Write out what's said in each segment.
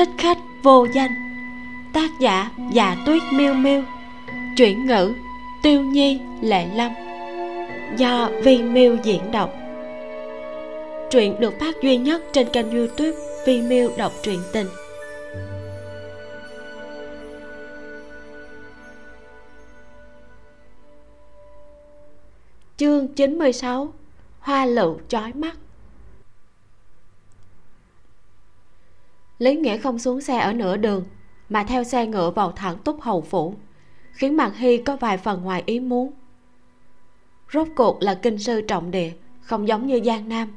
thích khách vô danh. Tác giả dạ tuyết miêu miêu. Chuyển ngữ tiêu nhi lệ lâm. Do vi miêu diễn đọc. Truyện được phát duy nhất trên kênh youtube vi miêu đọc truyện tình. Chương 96 Hoa lựu chói mắt. Lý nghĩa không xuống xe ở nửa đường, mà theo xe ngựa vào thẳng túc hầu phủ, khiến mạc hy có vài phần ngoài ý muốn. Rốt cuộc là kinh sư trọng địa, không giống như giang nam.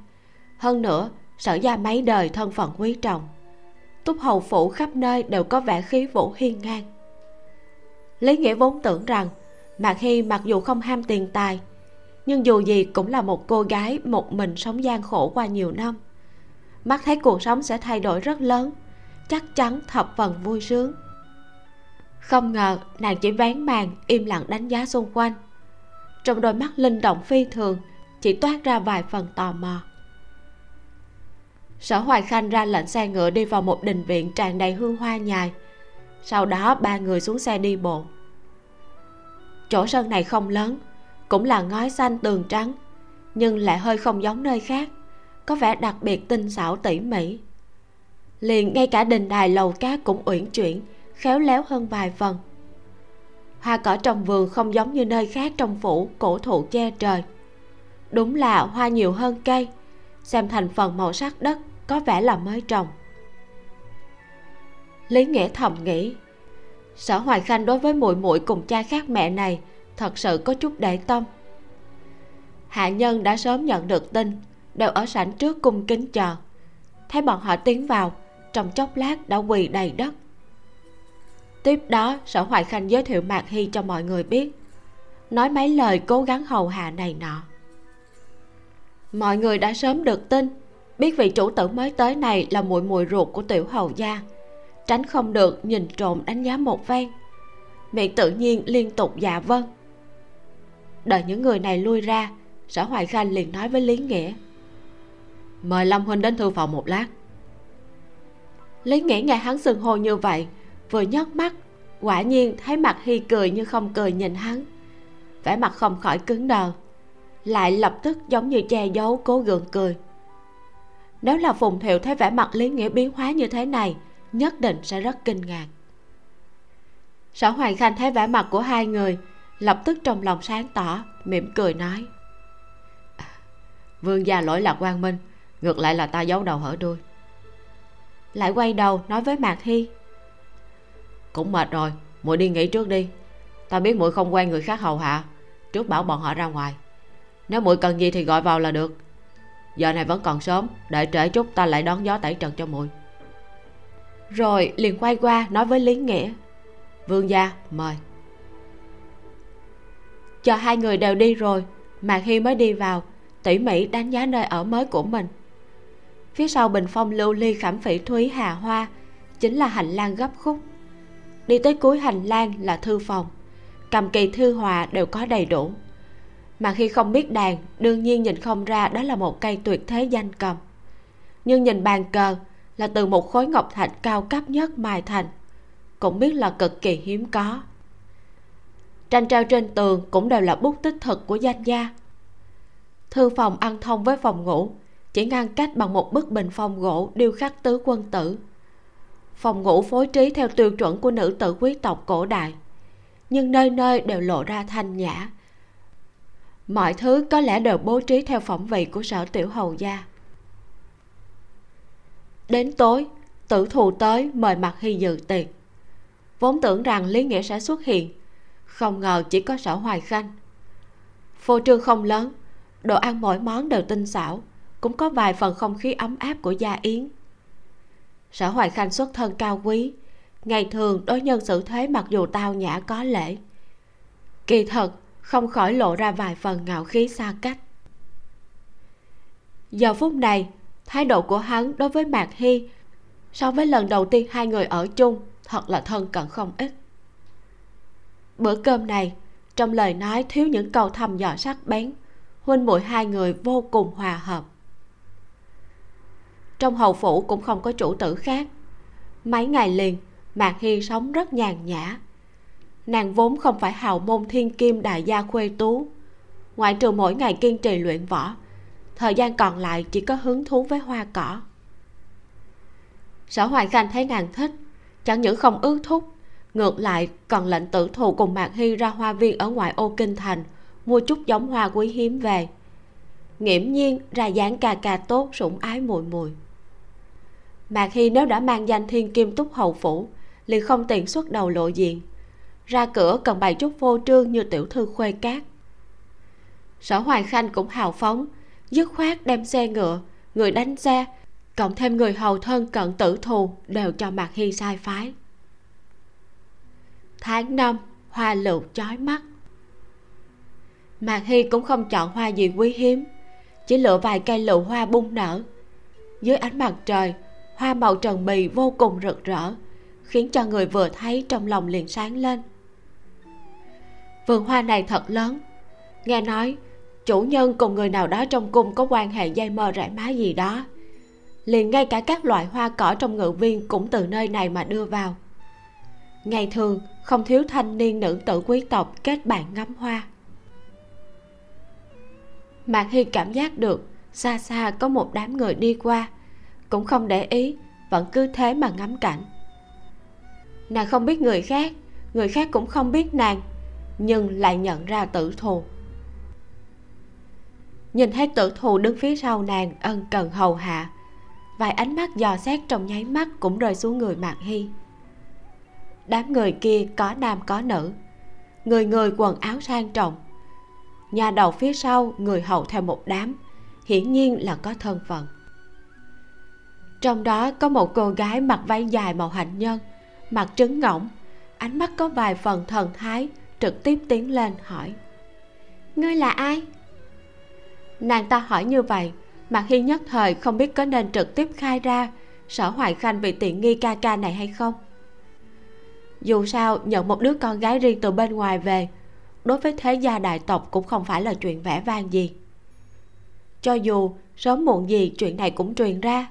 Hơn nữa, sở gia mấy đời thân phận quý trọng. Túc hầu phủ khắp nơi đều có vẻ khí vũ hiên ngang. Lý nghĩa vốn tưởng rằng mạc hy mặc dù không ham tiền tài, nhưng dù gì cũng là một cô gái một mình sống gian khổ qua nhiều năm. Mắt thấy cuộc sống sẽ thay đổi rất lớn chắc chắn thập phần vui sướng. Không ngờ nàng chỉ vén màn im lặng đánh giá xung quanh. Trong đôi mắt linh động phi thường, chỉ toát ra vài phần tò mò. Sở hoài khanh ra lệnh xe ngựa đi vào một đình viện tràn đầy hương hoa nhài. Sau đó ba người xuống xe đi bộ. Chỗ sân này không lớn, cũng là ngói xanh tường trắng, nhưng lại hơi không giống nơi khác, có vẻ đặc biệt tinh xảo tỉ mỉ liền ngay cả đình đài lầu cát cũng uyển chuyển, khéo léo hơn vài phần. Hoa cỏ trong vườn không giống như nơi khác trong phủ, cổ thụ che trời. Đúng là hoa nhiều hơn cây, xem thành phần màu sắc đất có vẻ là mới trồng. Lý nghĩa thầm nghĩ, sở hoài khanh đối với muội muội cùng cha khác mẹ này thật sự có chút để tâm. Hạ nhân đã sớm nhận được tin, đều ở sảnh trước cung kính chờ. Thấy bọn họ tiến vào trong chốc lát đã quỳ đầy đất. Tiếp đó, sở hoài khanh giới thiệu mạc hy cho mọi người biết, nói mấy lời cố gắng hầu hạ này nọ. Mọi người đã sớm được tin, biết vị chủ tử mới tới này là muội muội ruột của tiểu hầu gia, tránh không được nhìn trộm đánh giá một phen. Miệng tự nhiên liên tục dạ vâng. Đợi những người này lui ra, sở hoài khanh liền nói với lý nghĩa, mời lâm huynh đến thư phòng một lát lý nghĩa nghe hắn sừng hô như vậy, vừa nhấc mắt, quả nhiên thấy mặt hy cười như không cười nhìn hắn. Vẻ mặt không khỏi cứng đờ, lại lập tức giống như che giấu cố gượng cười. Nếu là phùng thiệu thấy vẻ mặt lý nghĩa biến hóa như thế này, nhất định sẽ rất kinh ngạc. Sở hoàng khanh thấy vẻ mặt của hai người, lập tức trong lòng sáng tỏ, mỉm cười nói. À, vương gia lỗi lạc quang minh, ngược lại là ta giấu đầu hở đuôi lại quay đầu nói với mạc hy. Cũng mệt rồi muội đi nghỉ trước đi. Ta biết muội không quen người khác hầu hạ trước bảo bọn họ ra ngoài. Nếu muội cần gì thì gọi vào là được. Giờ này vẫn còn sớm đợi trễ chút ta lại đón gió tẩy trần cho muội. Rồi liền quay qua nói với lý nghĩa. Vương gia mời. Chờ hai người đều đi rồi mạc hy mới đi vào tỉ mỉ đánh giá nơi ở mới của mình phía sau bình phong lưu ly khảm phỉ thúy hà hoa, chính là hành lang gấp khúc. Đi tới cuối hành lang là thư phòng. Cầm kỳ thư hòa đều có đầy đủ. Mà khi không biết đàn, đương nhiên nhìn không ra đó là một cây tuyệt thế danh cầm. Nhưng nhìn bàn cờ là từ một khối ngọc thạch cao cấp nhất mài thành. Cũng biết là cực kỳ hiếm có. Tranh treo trên tường cũng đều là bút tích thực của danh gia. Thư phòng ăn thông với phòng ngủ chỉ ngăn cách bằng một bức bình phong gỗ điêu khắc tứ quân tử. Phòng ngủ phối trí theo tiêu chuẩn của nữ tử quý tộc cổ đại, nhưng nơi nơi đều lộ ra thanh nhã. Mọi thứ có lẽ đều bố trí theo phẩm vị của sở tiểu hầu gia. Đến tối, tử thù tới mời mặt hy dự tiệc. Vốn tưởng rằng lý nghĩa sẽ xuất hiện, không ngờ chỉ có sở hoài khanh. Phô trương không lớn, đồ ăn mỗi món đều tinh xảo cũng có vài phần không khí ấm áp của gia yến. Sở hoài khanh xuất thân cao quý, ngày thường đối nhân xử thế mặc dù tao nhã có lễ. Kỳ thật, không khỏi lộ ra vài phần ngạo khí xa cách. Giờ phút này, thái độ của hắn đối với mạc hy so với lần đầu tiên hai người ở chung thật là thân cận không ít. Bữa cơm này, trong lời nói thiếu những câu thăm dò sắc bén, huynh muội hai người vô cùng hòa hợp trong hầu phủ cũng không có chủ tử khác. Mấy ngày liền, mạc hi sống rất nhàn nhã. Nàng vốn không phải hào môn thiên kim đại gia khuê tú. Ngoại trừ mỗi ngày kiên trì luyện võ, thời gian còn lại chỉ có hứng thú với hoa cỏ. Sở hoài khanh thấy nàng thích, chẳng những không ước thúc, ngược lại còn lệnh tử thù cùng mạc hy ra hoa viên ở ngoại ô kinh thành, mua chút giống hoa quý hiếm về. Nghiễm nhiên ra dáng cà cà tốt, sủng ái mùi mùi mạc hy nếu đã mang danh thiên kim túc hầu phủ, liền không tiện xuất đầu lộ diện. Ra cửa cần bày chút vô trương như tiểu thư khuê cát sở hoài khanh cũng hào phóng, dứt khoát đem xe ngựa, người đánh xe, cộng thêm người hầu thân cận tử thù đều cho mạc hy sai phái. Tháng năm, hoa lựu chói mắt. Mạc hy cũng không chọn hoa gì quý hiếm, chỉ lựa vài cây lựu hoa bung nở. Dưới ánh mặt trời hoa màu trần bì vô cùng rực rỡ, khiến cho người vừa thấy trong lòng liền sáng lên. Vườn hoa này thật lớn. Nghe nói, chủ nhân cùng người nào đó trong cung có quan hệ dây mơ rải má gì đó. Liền ngay cả các loại hoa cỏ trong ngự viên cũng từ nơi này mà đưa vào. Ngày thường, không thiếu thanh niên nữ tử quý tộc kết bạn ngắm hoa. Mạc hy cảm giác được, xa xa có một đám người đi qua cũng không để ý, vẫn cứ thế mà ngắm cảnh. Nàng không biết người khác người khác cũng không biết nàng, nhưng lại nhận ra tử thù. Nhìn thấy tử thù đứng phía sau nàng ân cần hầu hạ, vài ánh mắt dò xét trong nháy mắt cũng rơi xuống người mạc hy. Đám người kia có nam có nữ, người người quần áo sang trọng. Nhà đầu phía sau người hầu theo một đám, hiển nhiên là có thân phận trong đó có một cô gái mặc váy dài màu hạnh nhân mặt trứng ngỗng ánh mắt có vài phần thần thái trực tiếp tiến lên hỏi. Ngươi là ai? Nàng ta hỏi như vậy mặt hy nhất thời không biết có nên trực tiếp khai ra sở hoài khanh bị tiện nghi ca ca này hay không? Dù sao nhận một đứa con gái riêng từ bên ngoài về đối với thế gia đại tộc cũng không phải là chuyện vẻ vang gì. Cho dù sớm muộn gì chuyện này cũng truyền ra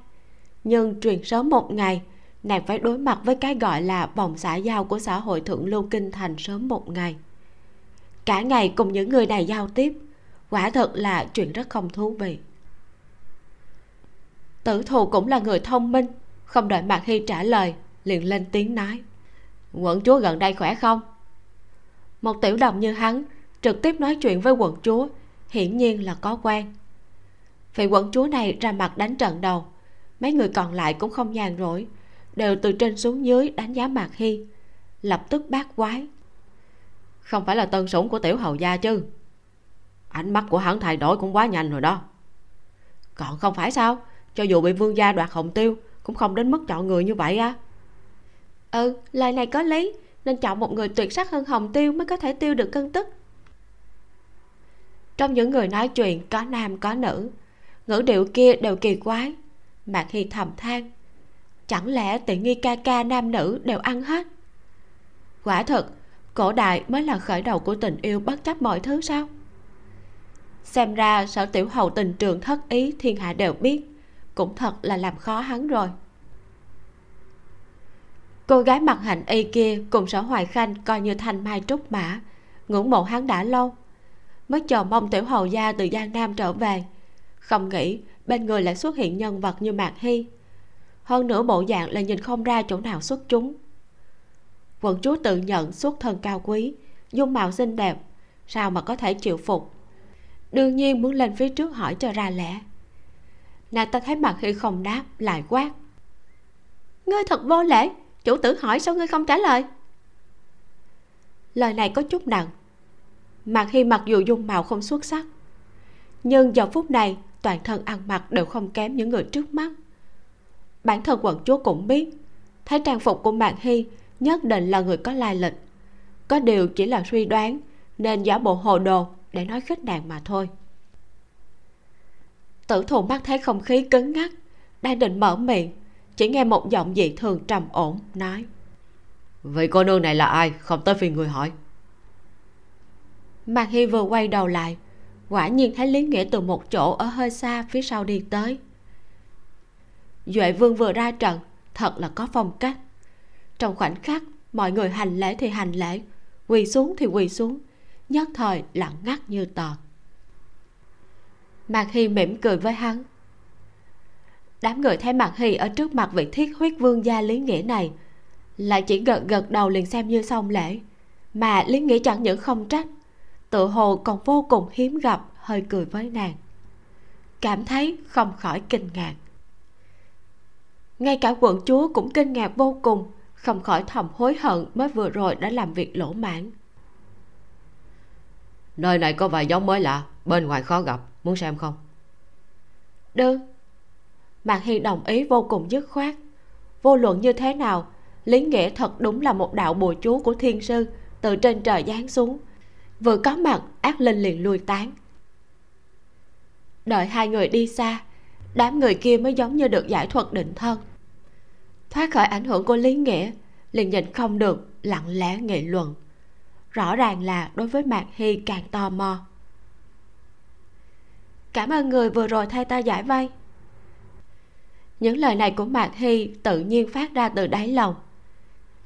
nhưng truyền sớm một ngày, nàng phải đối mặt với cái gọi là vòng xã giao của xã hội thượng lưu kinh thành sớm một ngày. Cả ngày cùng những người này giao tiếp, quả thật là chuyện rất không thú vị. Tử thù cũng là người thông minh, không đợi mạc hy trả lời, liền lên tiếng nói, quận chúa gần đây khỏe không? Một tiểu đồng như hắn, trực tiếp nói chuyện với quận chúa, hiển nhiên là có quan vị quận chúa này ra mặt đánh trận đầu mấy người còn lại cũng không nhàn rỗi đều từ trên xuống dưới đánh giá mạc hy lập tức bác quái. Không phải là tân sủng của tiểu hầu gia chứ. Ánh mắt của hắn thay đổi cũng quá nhanh rồi đó. Còn không phải sao? Cho dù bị vương gia đoạt hồng tiêu cũng không đến mức chọn người như vậy á. Ừ lời này có lý nên chọn một người tuyệt sắc hơn hồng tiêu mới có thể tiêu được cân tức. Trong những người nói chuyện có nam có nữ ngữ điệu kia đều kỳ quái mạc hy thầm than, chẳng lẽ tiện nghi ca ca nam nữ đều ăn hết? Quả thật cổ đại mới là khởi đầu của tình yêu bất chấp mọi thứ sao? Xem ra sở tiểu hầu tình trường thất ý thiên hạ đều biết, cũng thật là làm khó hắn rồi. Cô gái mặt hạnh y kia cùng sở hoài khanh coi như thanh mai trúc mã, ngưỡng mộ hắn đã lâu. Mới chờ mong tiểu hầu gia từ giang nam trở về, không nghĩ bên người lại xuất hiện nhân vật như mạc hy. Hơn nữa bộ dạng là nhìn không ra chỗ nào xuất chúng. Quận chúa tự nhận xuất thân cao quý, dung mạo xinh đẹp, sao mà có thể chịu phục? Đương nhiên muốn lên phía trước hỏi cho ra lẽ. Nàng ta thấy mặt khi không đáp, lại quát. Ngươi thật vô lễ, chủ tử hỏi sao ngươi không trả lời? Lời này có chút nặng. Mạc khi mặc dù dung mạo không xuất sắc, nhưng giờ phút này toàn thân ăn mặc đều không kém những người trước mắt. Bản thân quận chúa cũng biết thấy trang phục của mạc hy nhất định là người có lai lịch. Có điều chỉ là suy đoán nên giả bộ hồ đồ để nói khích nàng mà thôi. Tử thù mắt thấy không khí cứng ngắc đang định mở miệng chỉ nghe một giọng dị thường trầm ổn nói. Vậy cô nương này là ai? Không tới phiên người hỏi. Mạc hy vừa quay đầu lại quả nhiên thấy lý nghĩa từ một chỗ ở hơi xa phía sau đi tới. Duệ vương vừa ra trận, thật là có phong cách. Trong khoảnh khắc, mọi người hành lễ thì hành lễ, quỳ xuống thì quỳ xuống, nhất thời lặng ngắt như tờ. Mạc hy mỉm cười với hắn. Đám người thấy mạc hy ở trước mặt vị thiết huyết vương gia lý nghĩa này, lại chỉ gật gật đầu liền xem như xong lễ. Mà lý nghĩa chẳng những không trách tự hồ còn vô cùng hiếm gặp hơi cười với nàng. Cảm thấy không khỏi kinh ngạc. Ngay cả quận chúa cũng kinh ngạc vô cùng không khỏi thầm hối hận mới vừa rồi đã làm việc lỗ mãn nơi này có vài giống mới lạ bên ngoài khó gặp muốn xem không? Được. Mạc hi đồng ý vô cùng dứt khoát. Vô luận như thế nào lý nghĩa thật đúng là một đạo bùa chú của thiên sư từ trên trời giáng xuống vừa có mặt, ác linh liền lui tán. Đợi hai người đi xa, đám người kia mới giống như được giải thuật định thân. Thoát khỏi ảnh hưởng của lý nghĩa, liền nhìn không được, lặng lẽ nghị luận. Rõ ràng là đối với mạc hy càng tò mò. Cảm ơn người vừa rồi thay ta giải vây. Những lời này của mạc hy tự nhiên phát ra từ đáy lòng.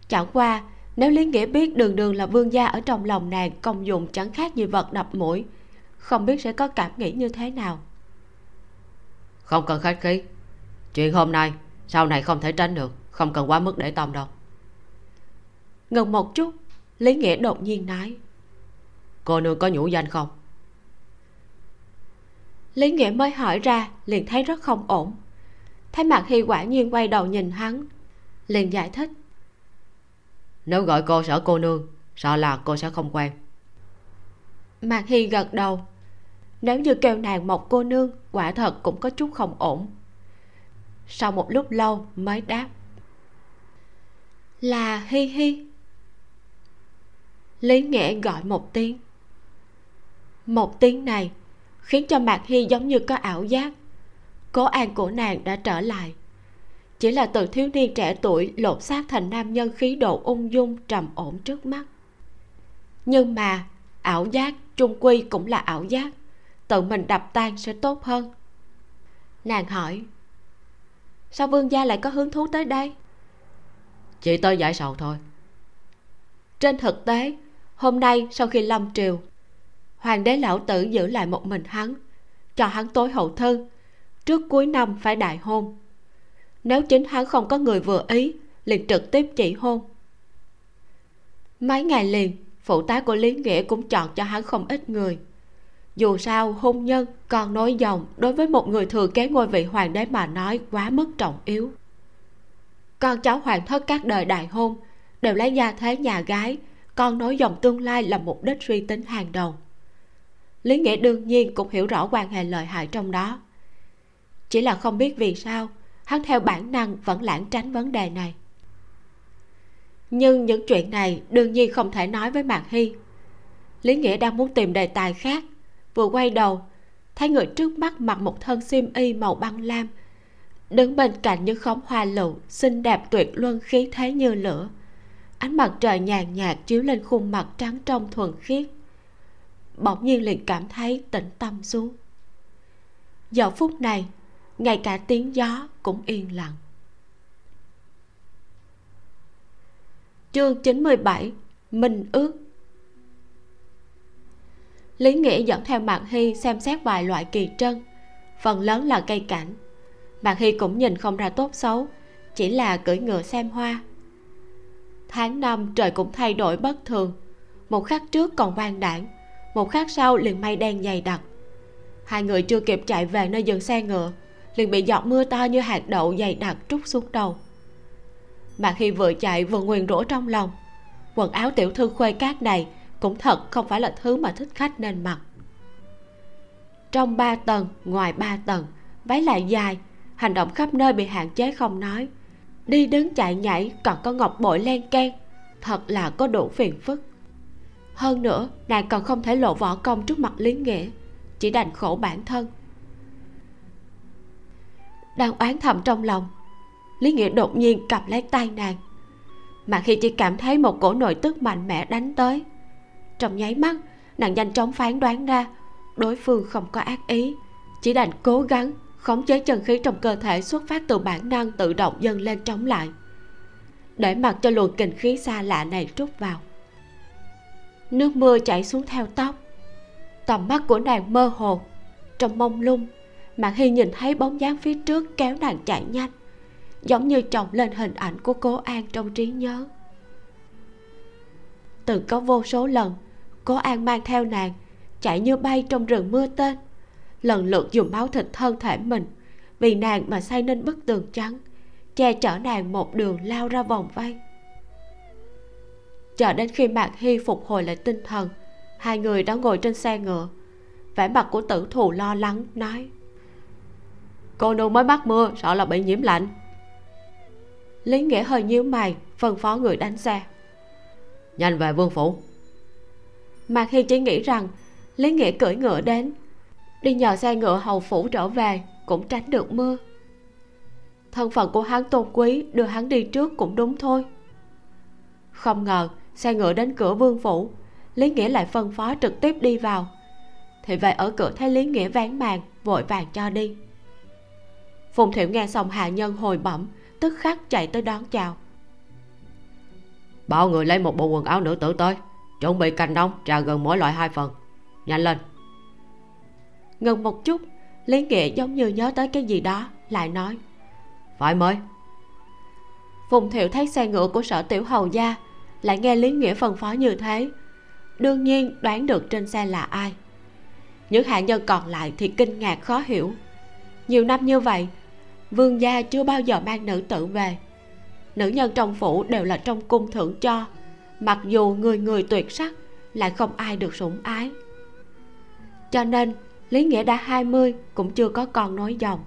Chẳng qua nếu lý nghĩa biết đường đường là vương gia ở trong lòng nàng công dụng chẳng khác gì vật đập mũi không biết sẽ có cảm nghĩ như thế nào. Không cần khách khí. Chuyện hôm nay sau này không thể tránh được không cần quá mức để tâm đâu. Ngừng một chút lý nghĩa đột nhiên nói. Cô nương có nhũ danh không? Lý nghĩa mới hỏi ra liền thấy rất không ổn. Thấy mặt hy quả nhiên quay đầu nhìn hắn liền giải thích nếu gọi cô sở cô nương, sợ là cô sẽ không quen. Mạc hy gật đầu. Nếu như kêu nàng một cô nương, quả thật cũng có chút không ổn. Sau một lúc lâu mới đáp. Là hi hi. Lý nghĩa gọi một tiếng. Một tiếng này khiến cho mạc hy giống như có ảo giác. Cố an của nàng đã trở lại chỉ là từ thiếu niên trẻ tuổi lột xác thành nam nhân khí độ ung dung trầm ổn trước mắt. Nhưng mà ảo giác trung quy cũng là ảo giác. Tự mình đập tan sẽ tốt hơn. Nàng hỏi sao vương gia lại có hứng thú tới đây? Chỉ tới giải sầu thôi. Trên thực tế hôm nay sau khi lâm triều hoàng đế lão tử giữ lại một mình hắn cho hắn tối hậu thư. Trước cuối năm phải đại hôn nếu chính hắn không có người vừa ý, liền trực tiếp chỉ hôn. Mấy ngày liền, phụ tá của lý nghĩa cũng chọn cho hắn không ít người. Dù sao, hôn nhân còn nối dòng đối với một người thừa kế ngôi vị hoàng đế mà nói quá mức trọng yếu. Con cháu hoàng thất các đời đại hôn đều lấy gia thế nhà gái, con nối dòng tương lai là mục đích suy tính hàng đầu. Lý nghĩa đương nhiên cũng hiểu rõ quan hệ lợi hại trong đó. Chỉ là không biết vì sao hắn theo bản năng vẫn lãng tránh vấn đề này. Nhưng những chuyện này đương nhiên không thể nói với mạc hy. Lý nghĩa đang muốn tìm đề tài khác. Vừa quay đầu, thấy người trước mắt mặc một thân xiêm y màu băng lam, đứng bên cạnh như khóm hoa lựu xinh đẹp tuyệt luân khí thế như lửa. Ánh mặt trời nhàn nhạt chiếu lên khuôn mặt trắng trong thuần khiết. Bỗng nhiên liền cảm thấy tĩnh tâm xuống. Giờ phút này ngay cả tiếng gió cũng yên lặng. Chương 97 Minh ước. Lý Nghĩa dẫn theo Mạc Hy xem xét vài loại kỳ trân. Phần lớn là cây cảnh. Mạc Hy cũng nhìn không ra tốt xấu, Chỉ là cưỡi ngựa xem hoa. Tháng năm trời cũng thay đổi bất thường. Một khắc trước còn quan đảng, Một khắc sau liền mây đen dày đặc. Hai người chưa kịp chạy về nơi dừng xe ngựa liền bị giọt mưa to như hạt đậu dày đặc trút xuống đầu. Mà khi vừa chạy vừa nguyền rủa trong lòng quần áo tiểu thư khuê cát này cũng thật không phải là thứ mà thích khách nên mặc. Trong ba tầng ngoài ba tầng váy lại dài hành động khắp nơi bị hạn chế không nói. Đi đứng chạy nhảy còn có ngọc bội len can, thật là có đủ phiền phức. Hơn nữa nàng còn không thể lộ võ công trước mặt lý nghĩa chỉ đành khổ bản thân đang oán thầm trong lòng. Lý nghĩa đột nhiên cầm lấy tay nàng. Mà khi chỉ cảm thấy một cổ nội tức mạnh mẽ đánh tới, trong nháy mắt, nàng nhanh chóng phán đoán ra đối phương không có ác ý, chỉ đành cố gắng khống chế chân khí trong cơ thể xuất phát từ bản năng tự động dâng lên chống lại, để mặc cho luồng kình khí xa lạ này trút vào. Nước mưa chảy xuống theo tóc, tầm mắt của nàng mơ hồ, trong mông lung mạc hy nhìn thấy bóng dáng phía trước kéo nàng chạy nhanh, giống như chồng lên hình ảnh của cố an trong trí nhớ. Từng có vô số lần, cố an mang theo nàng, chạy như bay trong rừng mưa tên, lần lượt dùng máu thịt thân thể mình, vì nàng mà xây nên bức tường trắng, che chở nàng một đường lao ra vòng vây. Chờ đến khi mạc hy phục hồi lại tinh thần, hai người đã ngồi trên xe ngựa, vẻ mặt của tử thù lo lắng, nói cô nương mới mắc mưa sợ là bị nhiễm lạnh. Lý nghĩa hơi nhíu mày phân phó người đánh xe. Nhanh về vương phủ. Mạc hy chỉ nghĩ rằng lý nghĩa cưỡi ngựa đến đi nhờ xe ngựa hầu phủ trở về cũng tránh được mưa. Thân phận của hắn tôn quý đưa hắn đi trước cũng đúng thôi. Không ngờ xe ngựa đến cửa vương phủ lý nghĩa lại phân phó trực tiếp đi vào. Thì về ở cửa thấy lý nghĩa ván màn vội vàng cho đi phùng thiệu nghe xong hạ nhân hồi bẩm tức khắc chạy tới đón chào. Bảo người lấy một bộ quần áo nữ tử tới chuẩn bị canh nóng trà gần mỗi loại hai phần. Nhanh lên. Ngừng một chút lý nghĩa giống như nhớ tới cái gì đó lại nói. Phải mới. Phùng thiệu thấy xe ngựa của sở tiểu hầu gia lại nghe lý nghĩa phân phó như thế. Đương nhiên đoán được trên xe là ai. Những hạ nhân còn lại thì kinh ngạc khó hiểu. Nhiều năm như vậy vương gia chưa bao giờ mang nữ tử về. Nữ nhân trong phủ đều là trong cung thưởng cho. Mặc dù người người tuyệt sắc, lại không ai được sủng ái. Cho nên, lý nghĩa đã 20 cũng chưa có con nói dòng.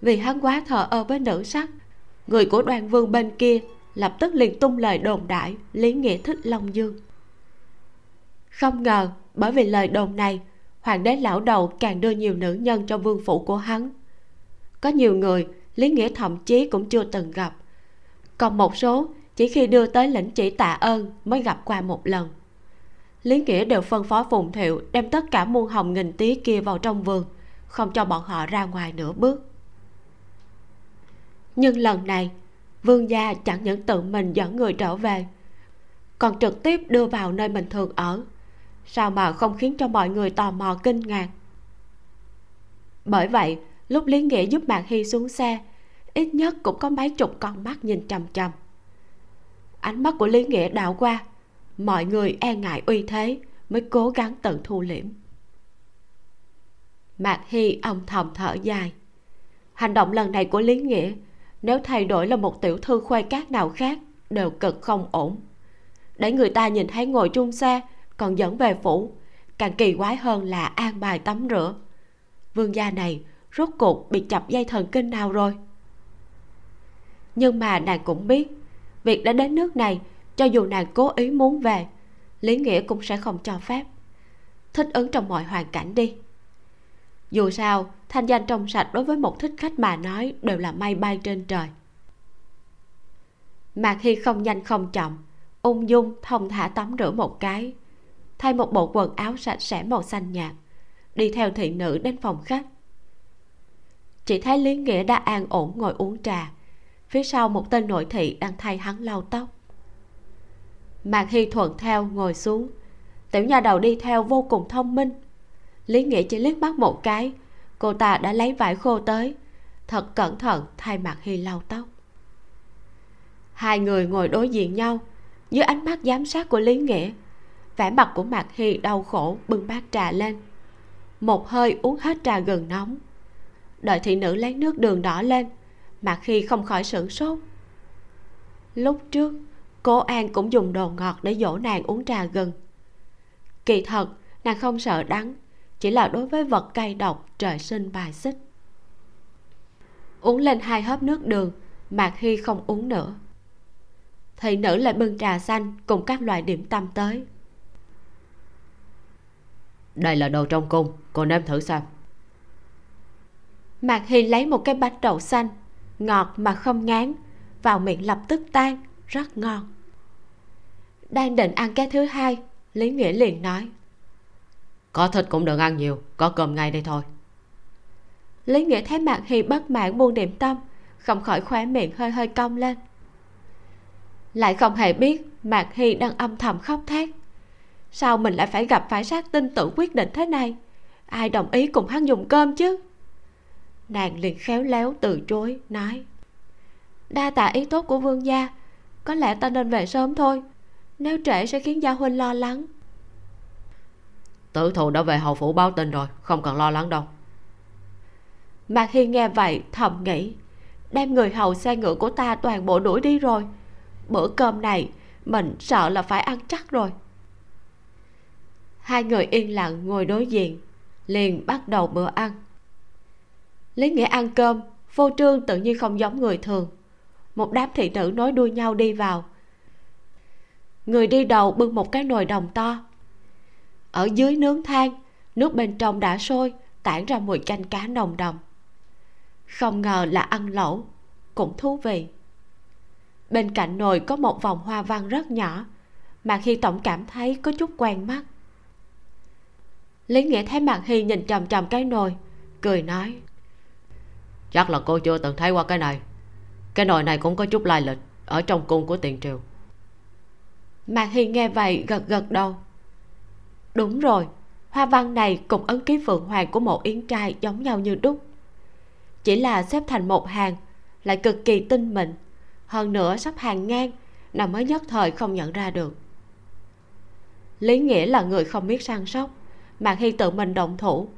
Vì hắn quá thờ ơ với nữ sắc, người của đoàn vương bên kia lập tức liền tung lời đồn đại lý nghĩa thích long dương. Không ngờ, bởi vì lời đồn này, hoàng đế lão đầu càng đưa nhiều nữ nhân cho vương phủ của hắn có nhiều người, lý nghĩa thậm chí cũng chưa từng gặp. Còn một số, chỉ khi đưa tới lĩnh chỉ tạ ơn mới gặp qua một lần. Lý nghĩa đều phân phó phùng thiệu đem tất cả muôn hồng nghìn tí kia vào trong vườn, không cho bọn họ ra ngoài nửa bước. Nhưng lần này, vương gia chẳng những tự mình dẫn người trở về, còn trực tiếp đưa vào nơi mình thường ở. Sao mà không khiến cho mọi người tò mò kinh ngạc? Bởi vậy lúc lý nghĩa giúp mạc hy xuống xe, ít nhất cũng có mấy chục con mắt nhìn trầm trầm. Ánh mắt của lý nghĩa đảo qua, mọi người e ngại uy thế, mới cố gắng tự thu liễm. Mạc hy âm thầm thở dài. Hành động lần này của lý nghĩa, nếu thay đổi là một tiểu thư khuê cát nào khác, đều cực không ổn. Để người ta nhìn thấy ngồi chung xe, còn dẫn về phủ, càng kỳ quái hơn là an bài tắm rửa. Vương gia này rốt cuộc bị chập dây thần kinh nào rồi? Nhưng mà nàng cũng biết, việc đã đến nước này, cho dù nàng cố ý muốn về, lý nghĩa cũng sẽ không cho phép. Thích ứng trong mọi hoàn cảnh đi. Dù sao, thanh danh trong sạch đối với một thích khách mà nói đều là may bay trên trời. Mạc hy không nhanh không chậm, ung dung thông thả tắm rửa một cái, thay một bộ quần áo sạch sẽ màu xanh nhạt, đi theo thị nữ đến phòng khách chỉ thấy lý nghĩa đã an ổn ngồi uống trà. Phía sau một tên nội thị đang thay hắn lau tóc. Mạc hy thuận theo ngồi xuống. Tiểu nha đầu đi theo vô cùng thông minh. Lý nghĩa chỉ liếc mắt một cái. Cô ta đã lấy vải khô tới. Thật cẩn thận thay mạc hy lau tóc. Hai người ngồi đối diện nhau. Dưới ánh mắt giám sát của lý nghĩa, vẻ mặt của mạc hy đau khổ bưng bát trà lên. Một hơi uống hết trà gần nóng đợi thị nữ lấy nước đường đỏ lên, mà khi không khỏi sửng sốt. Lúc trước, cô an cũng dùng đồ ngọt để dỗ nàng uống trà gừng. Kỳ thật, nàng không sợ đắng, chỉ là đối với vật cay độc, trời sinh bài xích. Uống lên hai hớp nước đường mạc hy không uống nữa, thị nữ lại bưng trà xanh cùng các loại điểm tâm tới. Đây là đồ trong cung, cô nếm thử xem mạc hy lấy một cái bánh đậu xanh ngọt mà không ngán vào miệng lập tức tan rất ngon. Đang định ăn cái thứ hai lý nghĩa liền nói có thịt cũng đừng ăn nhiều có cơm ngay đây thôi. Lý nghĩa thấy mạc hy bất mãn buông điểm tâm không khỏi khóe miệng hơi hơi cong lên. Lại không hề biết mạc hy đang âm thầm khóc thét. Sao mình lại phải gặp phải sát tinh tự quyết định thế này? Ai đồng ý cùng hắn dùng cơm chứ nàng liền khéo léo từ chối nói đa tạ ý tốt của vương gia có lẽ ta nên về sớm thôi nếu trễ sẽ khiến gia huynh lo lắng. Tử thù đã về hầu phủ báo tin rồi không cần lo lắng đâu. Mạc hi nghe vậy thầm nghĩ đem người hầu xe ngựa của ta toàn bộ đuổi đi rồi bữa cơm này mình sợ là phải ăn chắc rồi. Hai người yên lặng ngồi đối diện liền bắt đầu bữa ăn lý nghĩa ăn cơm, vô trương tự nhiên không giống người thường. Một đám thị nữ nối đuôi nhau đi vào. Người đi đầu bưng một cái nồi đồng to. Ở dưới nướng than, nước bên trong đã sôi, tản ra mùi canh cá nồng đồng không ngờ là ăn lẩu, cũng thú vị. Bên cạnh nồi có một vòng hoa văn rất nhỏ, mà khi tổng cảm thấy có chút quen mắt. Lý nghĩa thấy mạc hy nhìn trầm trầm cái nồi, cười nói chắc là cô chưa từng thấy qua cái này. Cái nồi này cũng có chút lai lịch ở trong cung của tiền triều. Mạc Hi nghe vậy gật gật đầu. Đúng rồi, hoa văn này cùng ấn ký phượng hoàng của một yến trai giống nhau như đúc. Chỉ là xếp thành một hàng, lại cực kỳ tinh mịn. Hơn nữa sắp hàng ngang nào mới nhất thời không nhận ra được. Lý nghĩa là người không biết săn sóc mạc hy tự mình động thủ.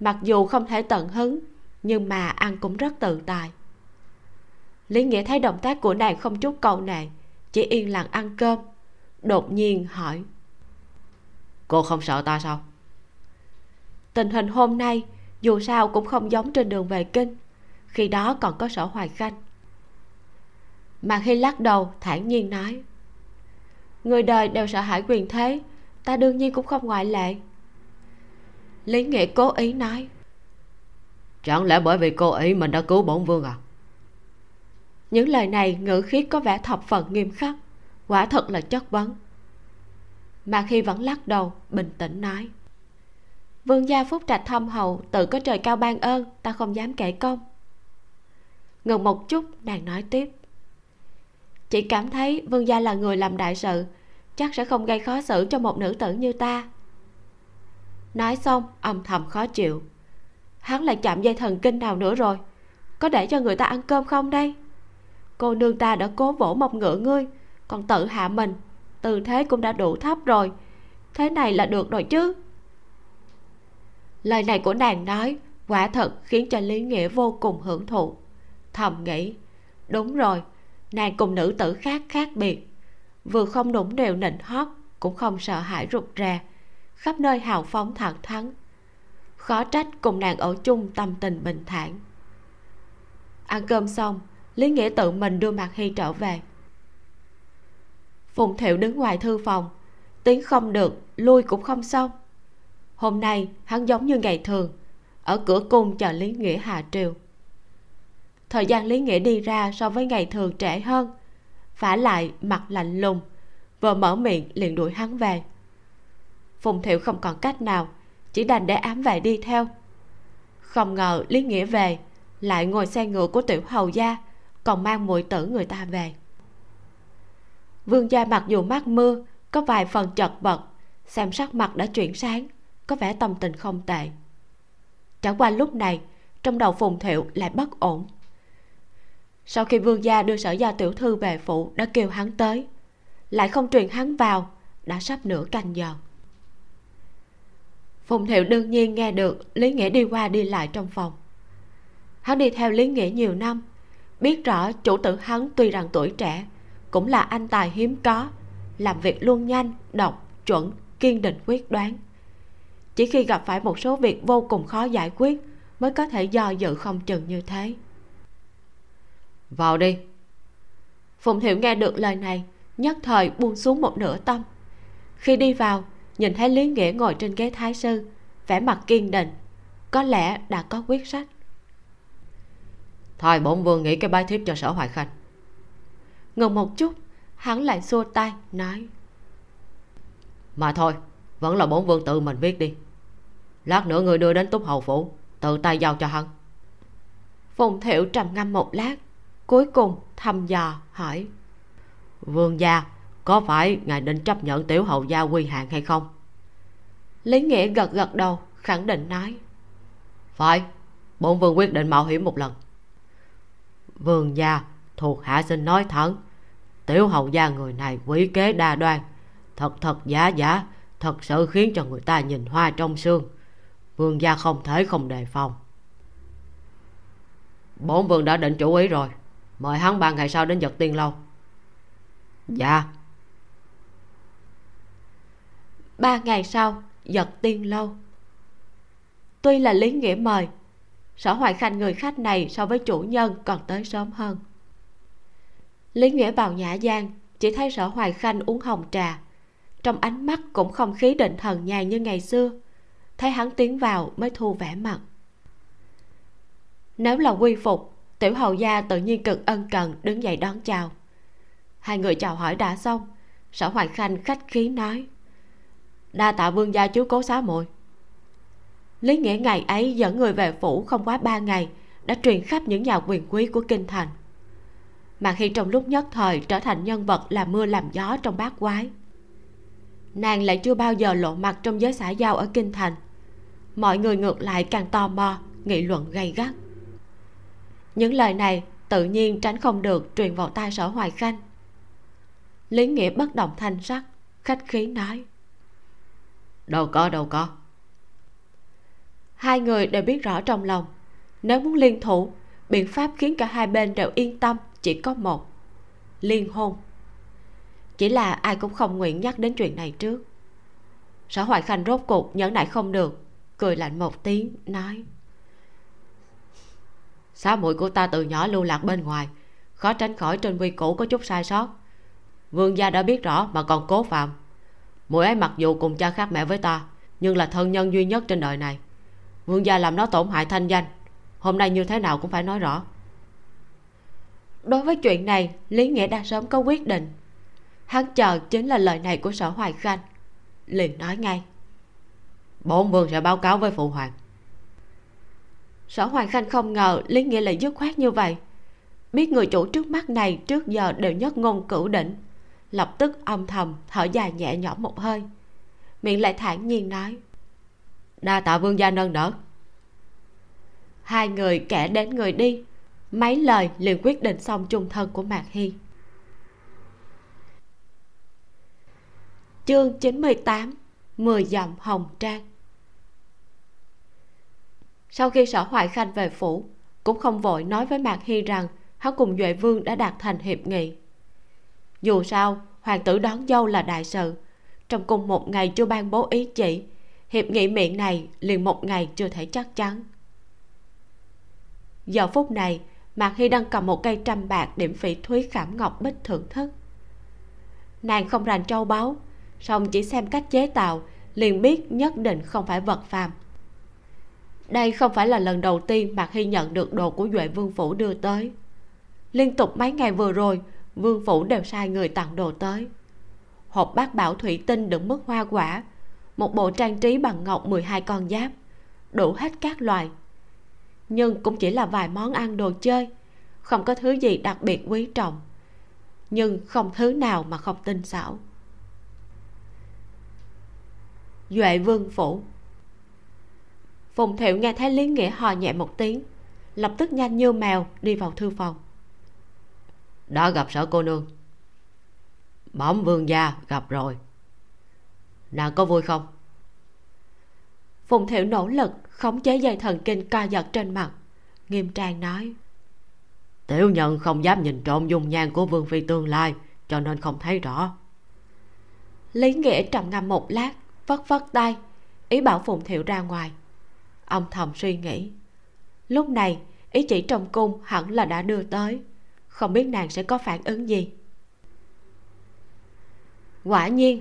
Mặc dù không thể tận hứng nhưng mà ăn cũng rất tự tài. Lý nghĩa thấy động tác của nàng không chút cầu nệ chỉ yên lặng ăn cơm đột nhiên hỏi. Cô không sợ ta sao? Tình hình hôm nay dù sao cũng không giống trên đường về kinh khi đó còn có sở hoài khanh. Mà khi lắc đầu thản nhiên nói. Người đời đều sợ hãi quyền thế ta đương nhiên cũng không ngoại lệ. Lý nghĩa cố ý nói chẳng lẽ bởi vì cô ấy mình đã cứu bổn vương à? Những lời này ngữ khí có vẻ thập phần nghiêm khắc. Quả thật là chất vấn. Mà khi vẫn lắc đầu, bình tĩnh nói. Vương gia phúc trạch thâm hậu, tự có trời cao ban ơn, ta không dám kể công. Ngừng một chút, nàng nói tiếp. Chỉ cảm thấy vương gia là người làm đại sự, chắc sẽ không gây khó xử cho một nữ tử như ta. Nói xong, âm thầm khó chịu hắn lại chạm dây thần kinh nào nữa rồi. Có để cho người ta ăn cơm không đây? Cô nương ta đã cố vỗ mông ngựa ngươi, còn tự hạ mình. Tư thế cũng đã đủ thấp rồi. Thế này là được rồi chứ? Lời này của nàng nói, quả thật khiến cho lý nghĩa vô cùng hưởng thụ. Thầm nghĩ, đúng rồi, nàng cùng nữ tử khác khác biệt. Vừa không đụng đều nịnh hót, cũng không sợ hãi rụt rè. Khắp nơi hào phóng thẳng thắn khó trách cùng nàng ở chung tâm tình bình thản. Ăn cơm xong, lý nghĩa tự mình đưa mặt hy trở về. Phùng thiệu đứng ngoài thư phòng, tiếng không được, lui cũng không xong. Hôm nay, hắn giống như ngày thường, ở cửa cung chờ lý nghĩa hạ triều. Thời gian lý nghĩa đi ra so với ngày thường trễ hơn, vả lại mặt lạnh lùng, vừa mở miệng liền đuổi hắn về. Phùng thiệu không còn cách nào chỉ đành để ám vệ đi theo. Không ngờ lý nghĩa về, lại ngồi xe ngựa của tiểu hầu gia, còn mang muội tử người ta về. Vương gia mặc dù mắc mưa có vài phần chật vật, xem sắc mặt đã chuyển sáng, có vẻ tâm tình không tệ. Chẳng qua lúc này, trong đầu phùng thiệu lại bất ổn. Sau khi vương gia đưa sở gia tiểu thư về phụ đã kêu hắn tới, lại không truyền hắn vào, đã sắp nửa canh giờ phùng thiệu đương nhiên nghe được lý nghĩa đi qua đi lại trong phòng. Hắn đi theo lý nghĩa nhiều năm biết rõ chủ tử hắn tuy rằng tuổi trẻ cũng là anh tài hiếm có làm việc luôn nhanh độc chuẩn kiên định quyết đoán. Chỉ khi gặp phải một số việc vô cùng khó giải quyết mới có thể do dự không chừng như thế. Vào đi. Phùng thiệu nghe được lời này nhất thời buông xuống một nửa tâm. Khi đi vào nhìn thấy lý nghĩa ngồi trên ghế thái sư vẻ mặt kiên định. Có lẽ đã có quyết sách. Thôi bổn vương nghĩ cái bái thiếp cho sở hoài khanh. Ngừng một chút hắn lại xua tay nói. Mà thôi vẫn là bổn vương tự mình viết đi. Lát nữa người đưa đến túc hầu phủ tự tay giao cho hắn. Phùng thiệu trầm ngâm một lát cuối cùng thăm dò hỏi. Vương gia có phải ngài định chấp nhận tiểu hầu gia quy hạn hay không? Lý nghĩa gật gật đầu, khẳng định nói. Phải, bổn vương quyết định mạo hiểm một lần. Vương gia thuộc hạ xin nói thẳng, tiểu hầu gia người này quỷ kế đa đoan, thật thật giả giả, thật sự khiến cho người ta nhìn hoa trong xương vương gia không thể không đề phòng. Bổn vương đã định chủ ý rồi, mời hắn ba ngày sau đến giật tiên lâu. Dạ ba ngày sau, giật tiên lâu. Tuy là lý nghĩa mời, sở hoài khanh người khách này so với chủ nhân còn tới sớm hơn. Lý nghĩa vào nhã gian, chỉ thấy sở hoài khanh uống hồng trà. Trong ánh mắt cũng không khí định thần nhàn như ngày xưa, thấy hắn tiến vào mới thu vẻ mặt. Nếu là quy phục, tiểu hầu gia tự nhiên cực ân cần đứng dậy đón chào. Hai người chào hỏi đã xong, sở hoài khanh khách khí nói đa tạ vương gia chú cố xá muội. Lý nghĩa ngày ấy dẫn người về phủ không quá ba ngày, đã truyền khắp những nhà quyền quý của kinh thành. Mà khi trong lúc nhất thời trở thành nhân vật làm mưa làm gió trong bát quái, nàng lại chưa bao giờ lộ mặt trong giới xã giao ở kinh thành. Mọi người ngược lại càng tò mò, nghị luận gay gắt. Những lời này tự nhiên tránh không được truyền vào tai sở hoài khanh. Lý nghĩa bất động thanh sắc, khách khí nói đâu có đâu có. Hai người đều biết rõ trong lòng, nếu muốn liên thủ, biện pháp khiến cả hai bên đều yên tâm chỉ có một, liên hôn. Chỉ là ai cũng không nguyện nhắc đến chuyện này trước. Sở hoài khanh rốt cuộc nhẫn nại không được, cười lạnh một tiếng, nói, xá mũi của ta từ nhỏ lưu lạc bên ngoài, khó tránh khỏi trên quy củ có chút sai sót. Vương gia đã biết rõ mà còn cố phạm muội ấy mặc dù cùng cha khác mẹ với ta, nhưng là thân nhân duy nhất trên đời này. Vương gia làm nó tổn hại thanh danh. Hôm nay như thế nào cũng phải nói rõ. Đối với chuyện này, lý nghĩa đã sớm có quyết định. Hắn chờ chính là lời này của sở hoài khanh. Liền nói ngay. Bổn vương sẽ báo cáo với phụ hoàng. Sở hoài khanh không ngờ lý nghĩa lại dứt khoát như vậy. Biết người chủ trước mắt này trước giờ đều nhất ngôn cửu đỉnh lập tức âm thầm, thở dài nhẹ nhõm một hơi. Miệng lại thản nhiên nói, đa tạ vương gia nâng đỡ. Hai người kẻ đến người đi, mấy lời liền quyết định xong chung thân của mạc hy. Chương 98 mười dặm hồng trang. Sau khi sở hoài khanh về phủ, cũng không vội nói với mạc hy rằng hắn cùng duệ vương đã đạt thành hiệp nghị dù sao, hoàng tử đón dâu là đại sự. Trong cùng một ngày chưa ban bố ý chỉ, hiệp nghị miệng này liền một ngày chưa thể chắc chắn. Giờ phút này, mạc hy đang cầm một cây trăm bạc điểm phỉ thúy khảm ngọc bích thưởng thức. Nàng không rành châu báu, song chỉ xem cách chế tạo, liền biết nhất định không phải vật phàm. Đây không phải là lần đầu tiên mạc hy nhận được đồ của duệ vương phủ đưa tới. Liên tục mấy ngày vừa rồi vương phủ đều sai người tặng đồ tới. Hộp bát bảo thủy tinh đựng mức hoa quả, một bộ trang trí bằng ngọc 12 con giáp, đủ hết các loại. Nhưng cũng chỉ là vài món ăn đồ chơi, không có thứ gì đặc biệt quý trọng. Nhưng không thứ nào mà không tinh xảo. Duệ vương phủ. Phùng thiệu nghe thấy lý nghĩa hò nhẹ một tiếng, lập tức nhanh như mèo đi vào thư phòng đã gặp sở cô nương. Bẩm vương gia gặp rồi. Nàng có vui không? Phùng thiệu nỗ lực khống chế dây thần kinh co giật trên mặt, nghiêm trang nói. Tiểu nhân không dám nhìn trộm dung nhan của vương phi tương lai, cho nên không thấy rõ. Lý nghĩa trầm ngâm một lát vất vất tay, ý bảo phùng thiệu ra ngoài. Ông thầm suy nghĩ. Lúc này, ý chỉ trong cung hẳn là đã đưa tới không biết nàng sẽ có phản ứng gì. Quả nhiên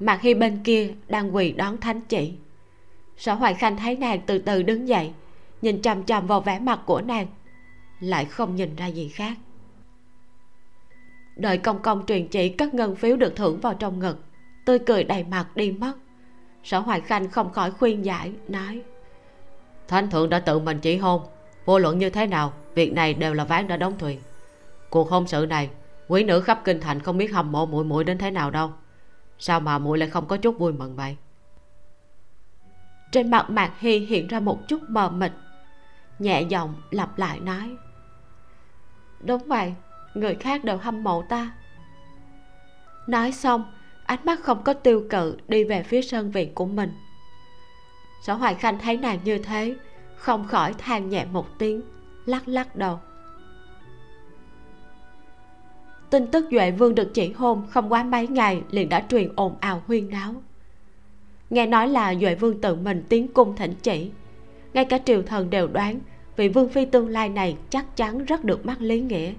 mặt hy bên kia đang quỳ đón thánh chị, sở hoài khanh thấy nàng từ từ đứng dậy nhìn chằm chằm vào vẻ mặt của nàng lại không nhìn ra gì khác. Đợi công công truyền chỉ các ngân phiếu được thưởng vào trong ngực tươi cười đầy mặt đi mất. Sở hoài khanh không khỏi khuyên giải nói thánh thượng đã tự mình chỉ hôn vô luận như thế nào việc này đều là ván đã đóng thuyền cuộc hôn sự này. Quý nữ khắp kinh thành không biết hâm mộ muội muội đến thế nào đâu. Sao mà muội lại không có chút vui mừng vậy? Trên mặt mạc hy hiện ra một chút mờ mịt, nhẹ giọng lặp lại nói, đúng vậy, người khác đều hâm mộ ta. Nói xong, ánh mắt không có tiêu cự đi về phía sân viện của mình. Sở hoài khanh thấy nàng như thế, không khỏi than nhẹ một tiếng, lắc lắc đầu tin tức duệ vương được chỉ hôn không quá mấy ngày liền đã truyền ồn ào huyên náo. Nghe nói là duệ vương tự mình tiến cung thỉnh chỉ. Ngay cả triều thần đều đoán vị vương phi tương lai này chắc chắn rất được mắt lý nghĩa.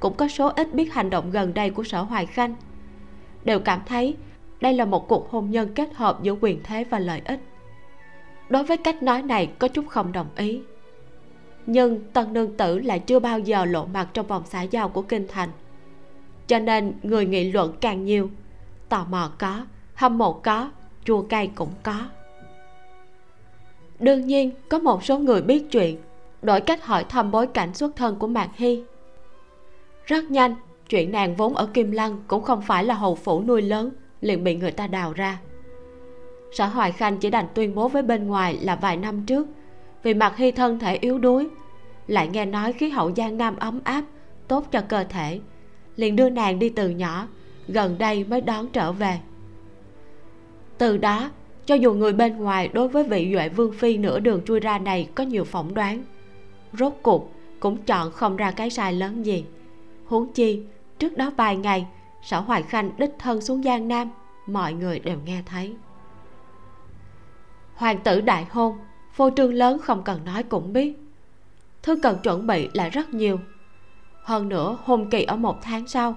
Cũng có số ít biết hành động gần đây của sở hoài khanh. Đều cảm thấy đây là một cuộc hôn nhân kết hợp giữa quyền thế và lợi ích. Đối với cách nói này có chút không đồng ý. Nhưng tân nương tử lại chưa bao giờ lộ mặt trong vòng xã giao của kinh thành cho nên người nghị luận càng nhiều. Tò mò có, hâm mộ có, chua cay cũng có. Đương nhiên, có một số người biết chuyện, đổi cách hỏi thăm bối cảnh xuất thân của mạc hy. Rất nhanh, chuyện nàng vốn ở kim lăng cũng không phải là hầu phủ nuôi lớn, liền bị người ta đào ra. Sở hoài khanh chỉ đành tuyên bố với bên ngoài là vài năm trước, vì mạc hy thân thể yếu đuối, lại nghe nói khí hậu giang nam ấm áp, tốt cho cơ thể liền đưa nàng đi từ nhỏ, gần đây mới đón trở về. Từ đó, cho dù người bên ngoài đối với vị duệ vương phi nửa đường chui ra này có nhiều phỏng đoán, rốt cuộc cũng chọn không ra cái sai lớn gì. Huống chi, trước đó vài ngày, sở hoài khanh đích thân xuống giang nam, mọi người đều nghe thấy. Hoàng tử đại hôn, phô trương lớn không cần nói cũng biết. Thứ cần chuẩn bị là rất nhiều hơn nữa, hôn kỳ ở một tháng sau.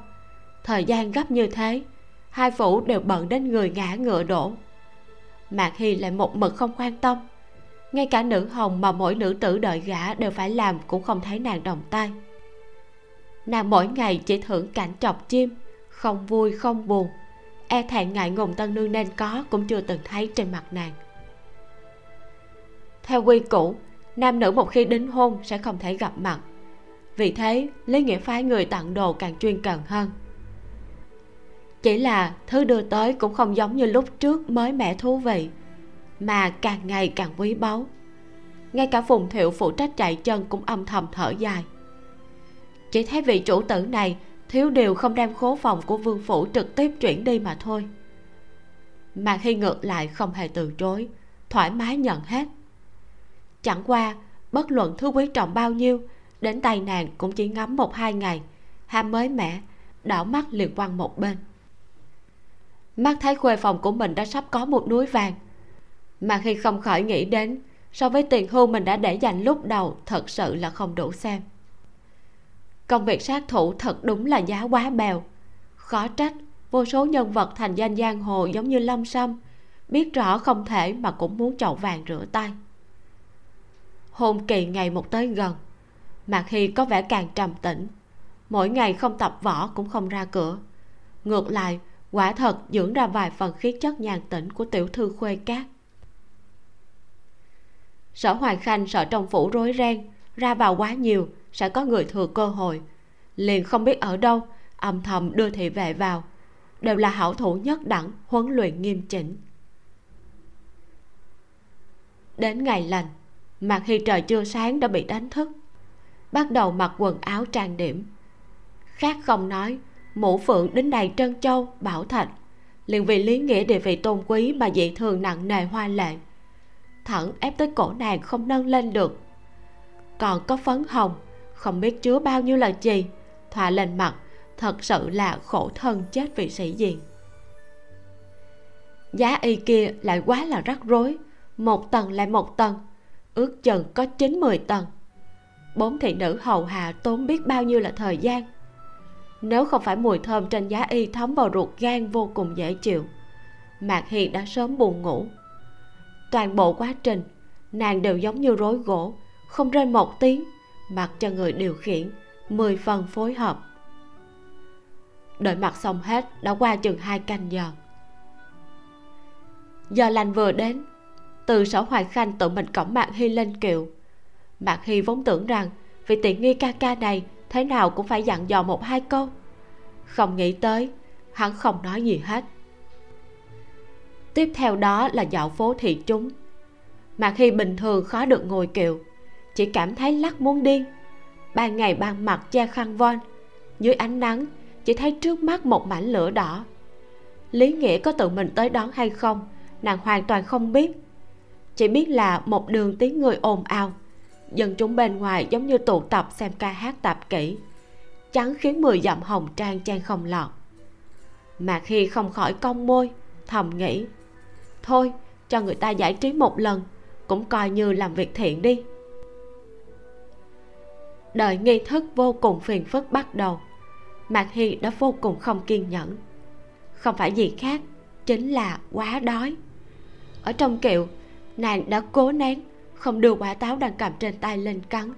Thời gian gấp như thế, hai phủ đều bận đến người ngã ngựa đổ. Mạc hy lại một mực không quan tâm. Ngay cả nữ hồng mà mỗi nữ tử đợi gả đều phải làm cũng không thấy nàng đồng tay. Nàng mỗi ngày chỉ thưởng cảnh chọc chim, không vui, không buồn. E thẹn ngại ngùng tân nương nên có cũng chưa từng thấy trên mặt nàng. Theo quy củ, nam nữ một khi đính hôn sẽ không thể gặp mặt vì thế, lý nghĩa phái người tặng đồ càng chuyên cần hơn. Chỉ là thứ đưa tới cũng không giống như lúc trước mới mẻ thú vị, mà càng ngày càng quý báu. Ngay cả phùng thiệu phụ trách chạy chân cũng âm thầm thở dài. Chỉ thấy vị chủ tử này thiếu điều không đem khố phòng của vương phủ trực tiếp chuyển đi mà thôi. Mà khi ngược lại không hề từ chối, thoải mái nhận hết. Chẳng qua, bất luận thứ quý trọng bao nhiêu đến tay nàng cũng chỉ ngắm một hai ngày. Ham mới mẻ, đảo mắt liền quăng một bên. Mắt thấy khuê phòng của mình đã sắp có một núi vàng, mà khi không khỏi nghĩ đến, so với tiền hưu mình đã để dành lúc đầu, thật sự là không đủ xem. Công việc sát thủ thật đúng là giá quá bèo. Khó trách, vô số nhân vật thành danh giang hồ giống như lâm sâm, biết rõ không thể mà cũng muốn chậu vàng rửa tay. Hôn kỳ ngày một tới gần mạc hy có vẻ càng trầm tĩnh, mỗi ngày không tập võ cũng không ra cửa. Ngược lại, quả thật dưỡng ra vài phần khí chất nhàn tĩnh của tiểu thư khuê cát sở hoài khanh sợ trong phủ rối ren, ra vào quá nhiều, sẽ có người thừa cơ hội. Liền không biết ở đâu, âm thầm đưa thị vệ vào. Đều là hảo thủ nhất đẳng, huấn luyện nghiêm chỉnh. Đến ngày lành mặc khi trời chưa sáng đã bị đánh thức bắt đầu mặc quần áo trang điểm. Khác không nói mũ phượng đến đầy trân châu, bảo thạch. Liền vì lý nghĩa địa vị tôn quý mà dị thường nặng nề hoa lệ. Thẳng ép tới cổ nàng không nâng lên được. Còn có phấn hồng, không biết chứa bao nhiêu là gì, thoa lên mặt, thật sự là khổ thân chết vì sĩ diện. Giá y kia lại quá là rắc rối, một tầng lại một tầng, ước chừng có chín mười tầng bốn thị nữ hầu hạ tốn biết bao nhiêu là thời gian. Nếu không phải mùi thơm trên giá y thấm vào ruột gan vô cùng dễ chịu, mạc hi đã sớm buồn ngủ. Toàn bộ quá trình, nàng đều giống như rối gỗ, không rên một tiếng, mặc cho người điều khiển, mười phần phối hợp. Đợi mặt xong hết, đã qua chừng hai canh giờ. Giờ lành vừa đến, từ sở hoài khanh tự mình cõng mạc hy lên kiệu mạc hy vốn tưởng rằng vì tiện nghi ca ca này thế nào cũng phải dặn dò một hai câu. Không nghĩ tới, hắn không nói gì hết. Tiếp theo đó là dạo phố thị chúng mạc hy bình thường khó được ngồi kiệu, chỉ cảm thấy lắc muốn điên. Ban ngày ban mặt che khăn von, dưới ánh nắng chỉ thấy trước mắt một mảnh lửa đỏ. Lý nghĩa có tự mình tới đón hay không, nàng hoàn toàn không biết. Chỉ biết là một đường tiếng người ồn ào dân chúng bên ngoài giống như tụ tập xem ca hát tạp kỹ chắn khiến mười dặm hồng trang trang không lọt. Mạc hy không khỏi cong môi, thầm nghĩ, thôi, cho người ta giải trí một lần, cũng coi như làm việc thiện đi. Đợi nghi thức vô cùng phiền phức bắt đầu. Mạc hy đã vô cùng không kiên nhẫn. Không phải gì khác, chính là quá đói. Ở trong kiệu, nàng đã cố nén không đưa quả táo đang cầm trên tay lên cắn.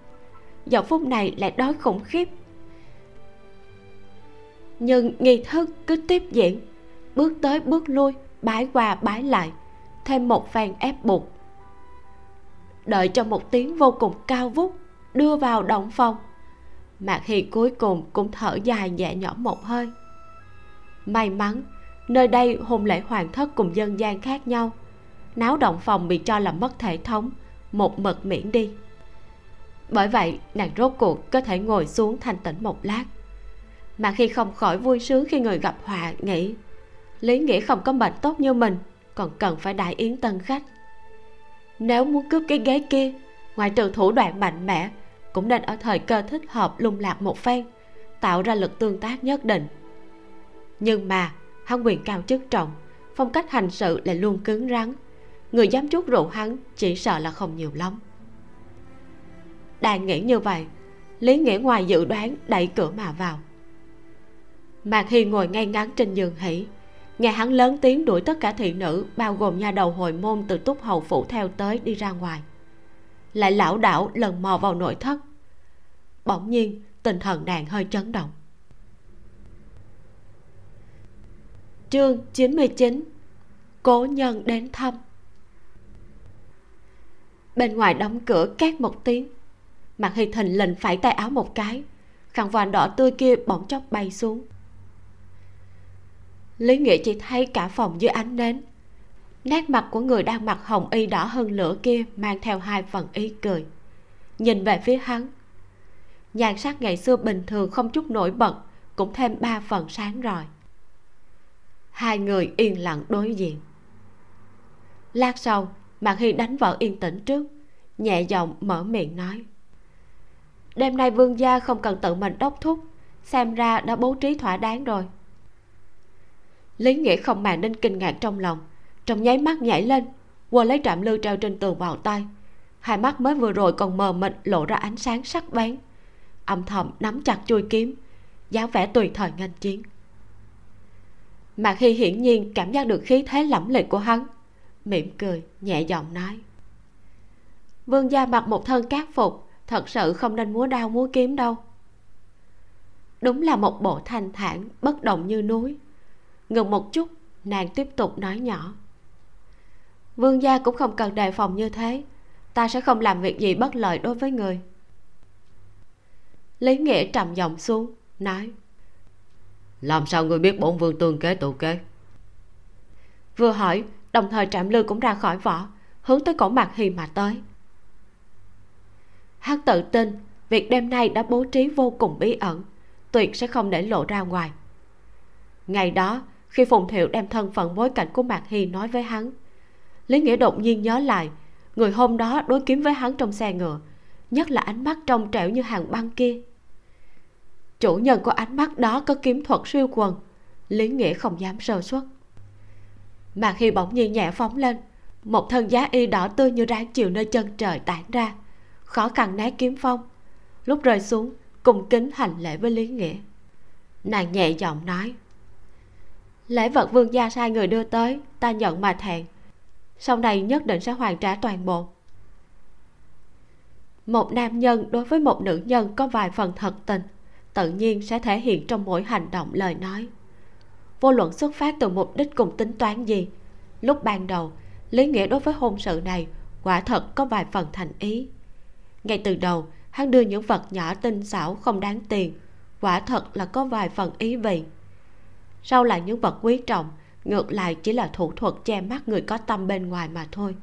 Giờ phút này lại đói khủng khiếp. Nhưng nghi thức cứ tiếp diễn. Bước tới bước lui, bái qua bái lại, thêm một phen ép buộc. Đợi cho một tiếng vô cùng cao vút, đưa vào động phòng. Mạc hy cuối cùng cũng thở dài nhẹ nhõm một hơi. May mắn, nơi đây hôn lễ hoàng thất cùng dân gian khác nhau. Náo động phòng bị cho là mất thể thống một mực miễn đi. Bởi vậy, nàng rốt cuộc có thể ngồi xuống thanh tĩnh một lát. Mà khi không khỏi vui sướng khi người gặp họa nghĩ, lý nghĩa không có bệnh tốt như mình, còn cần phải đại yến tân khách. Nếu muốn cướp cái ghế kia ngoài trừ thủ đoạn mạnh mẽ, cũng nên ở thời cơ thích hợp lung lạc một phen, tạo ra lực tương tác nhất định. Nhưng mà hắn quyền cao chức trọng, phong cách hành sự lại luôn cứng rắn người dám chút rượu hắn chỉ sợ là không nhiều lắm. Đang nghĩ như vậy, lý nghĩa ngoài dự đoán đẩy cửa mà vào. Mạc hy ngồi ngay ngắn trên giường hỉ, nghe hắn lớn tiếng đuổi tất cả thị nữ, bao gồm nha đầu hồi môn từ túc hầu phủ theo tới đi ra ngoài. Lại lão đảo lần mò vào nội thất. Bỗng nhiên, tinh thần nàng hơi chấn động. Chương 99 cố nhân đến thăm bên ngoài đóng cửa két một tiếng. Mặt hy thình lình phải tay áo một cái. Khăn voan đỏ tươi kia bỗng chốc bay xuống. Lý nghĩa chỉ thấy cả phòng dưới ánh nến. Nét mặt của người đang mặc hồng y đỏ hơn lửa kia mang theo hai phần ý cười. Nhìn về phía hắn, nhan sắc ngày xưa bình thường không chút nổi bật, cũng thêm ba phần sáng rồi. hai người yên lặng đối diện. Lát sau mạc hy đánh vợ yên tĩnh trước, nhẹ giọng mở miệng nói. Đêm nay vương gia không cần tự mình đốc thúc, xem ra đã bố trí thỏa đáng rồi. Lý nghĩa không màng đến kinh ngạc trong lòng, trong nháy mắt nhảy lên, quờ lấy trạm lư treo trên tường vào tay. Hai mắt mới vừa rồi còn mờ mịt lộ ra ánh sáng sắc bén. Âm thầm nắm chặt chui kiếm, dáng vẻ tùy thời nghênh chiến. Mà khi hiển nhiên cảm giác được khí thế lẫm liệt của hắn mỉm cười nhẹ giọng nói. Vương gia mặc một thân cát phục thật sự không nên múa đao múa kiếm đâu. Đúng là một bộ thanh thản bất động như núi. Ngừng một chút nàng tiếp tục nói nhỏ. Vương gia cũng không cần đề phòng như thế ta sẽ không làm việc gì bất lợi đối với người. Lý nghĩa trầm giọng xuống nói. Làm sao người biết bổn vương tương kế tụ kế? Vừa hỏi đồng thời trạm lư cũng ra khỏi vỏ, hướng tới cổ mặt hy mà tới. Hắn tự tin, việc đêm nay đã bố trí vô cùng bí ẩn, tuyệt sẽ không để lộ ra ngoài. Ngày đó, khi phùng thiệu đem thân phận bối cảnh của mạc hy nói với hắn, lý nghĩa đột nhiên nhớ lại, người hôm đó đối kiếm với hắn trong xe ngựa, nhất là ánh mắt trong trẻo như hàng băng kia. Chủ nhân của ánh mắt đó có kiếm thuật siêu quần, lý nghĩa không dám sơ xuất mà khi bỗng nhiên nhẹ phóng lên, một thân giá y đỏ tươi như ráng chiều nơi chân trời tản ra, khó khăn né kiếm phong. Lúc rơi xuống cùng kính hành lễ với lý nghĩa. Nàng nhẹ giọng nói, lễ vật vương gia sai người đưa tới, ta nhận mà thẹn. Sau này nhất định sẽ hoàn trả toàn bộ. Một nam nhân đối với một nữ nhân có vài phần thật tình, tự nhiên sẽ thể hiện trong mỗi hành động lời nói vô luận xuất phát từ mục đích cùng tính toán gì. Lúc ban đầu, lý nghĩa đối với hôn sự này, quả thật có vài phần thành ý. Ngay từ đầu, hắn đưa những vật nhỏ tinh xảo không đáng tiền, quả thật là có vài phần ý vị. Sau là những vật quý trọng, ngược lại chỉ là thủ thuật che mắt người có tâm bên ngoài mà thôi.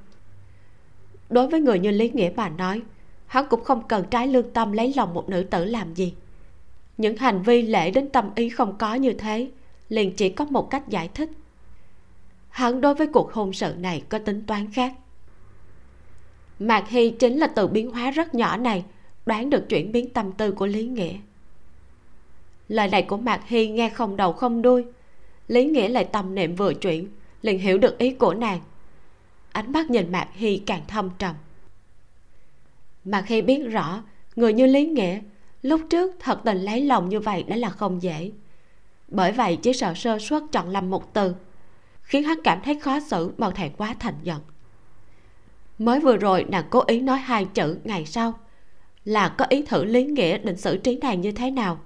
Đối với người như lý nghĩa mà nói, hắn cũng không cần trái lương tâm lấy lòng một nữ tử làm gì. Những hành vi lễ đến tâm ý không có như thế liền chỉ có một cách giải thích. Hắn đối với cuộc hôn sự này có tính toán khác. Mạc hy chính là từ biến hóa rất nhỏ này đoán được chuyển biến tâm tư của lý nghĩa. Lời này của mạc hy nghe không đầu không đuôi. Lý nghĩa lại tâm niệm vừa chuyển, liền hiểu được ý của nàng. Ánh mắt nhìn mạc hy càng thâm trầm. Mạc hy biết rõ, người như lý nghĩa, lúc trước thật tình lấy lòng như vậy đã là không dễ bởi vậy chỉ sợ sơ suất chọn lầm một từ khiến hắn cảm thấy khó xử mau thẹn quá thành giận. Mới vừa rồi nàng cố ý nói hai chữ ngày sau là có ý thử lý nghĩa định xử trí nàng như thế nào.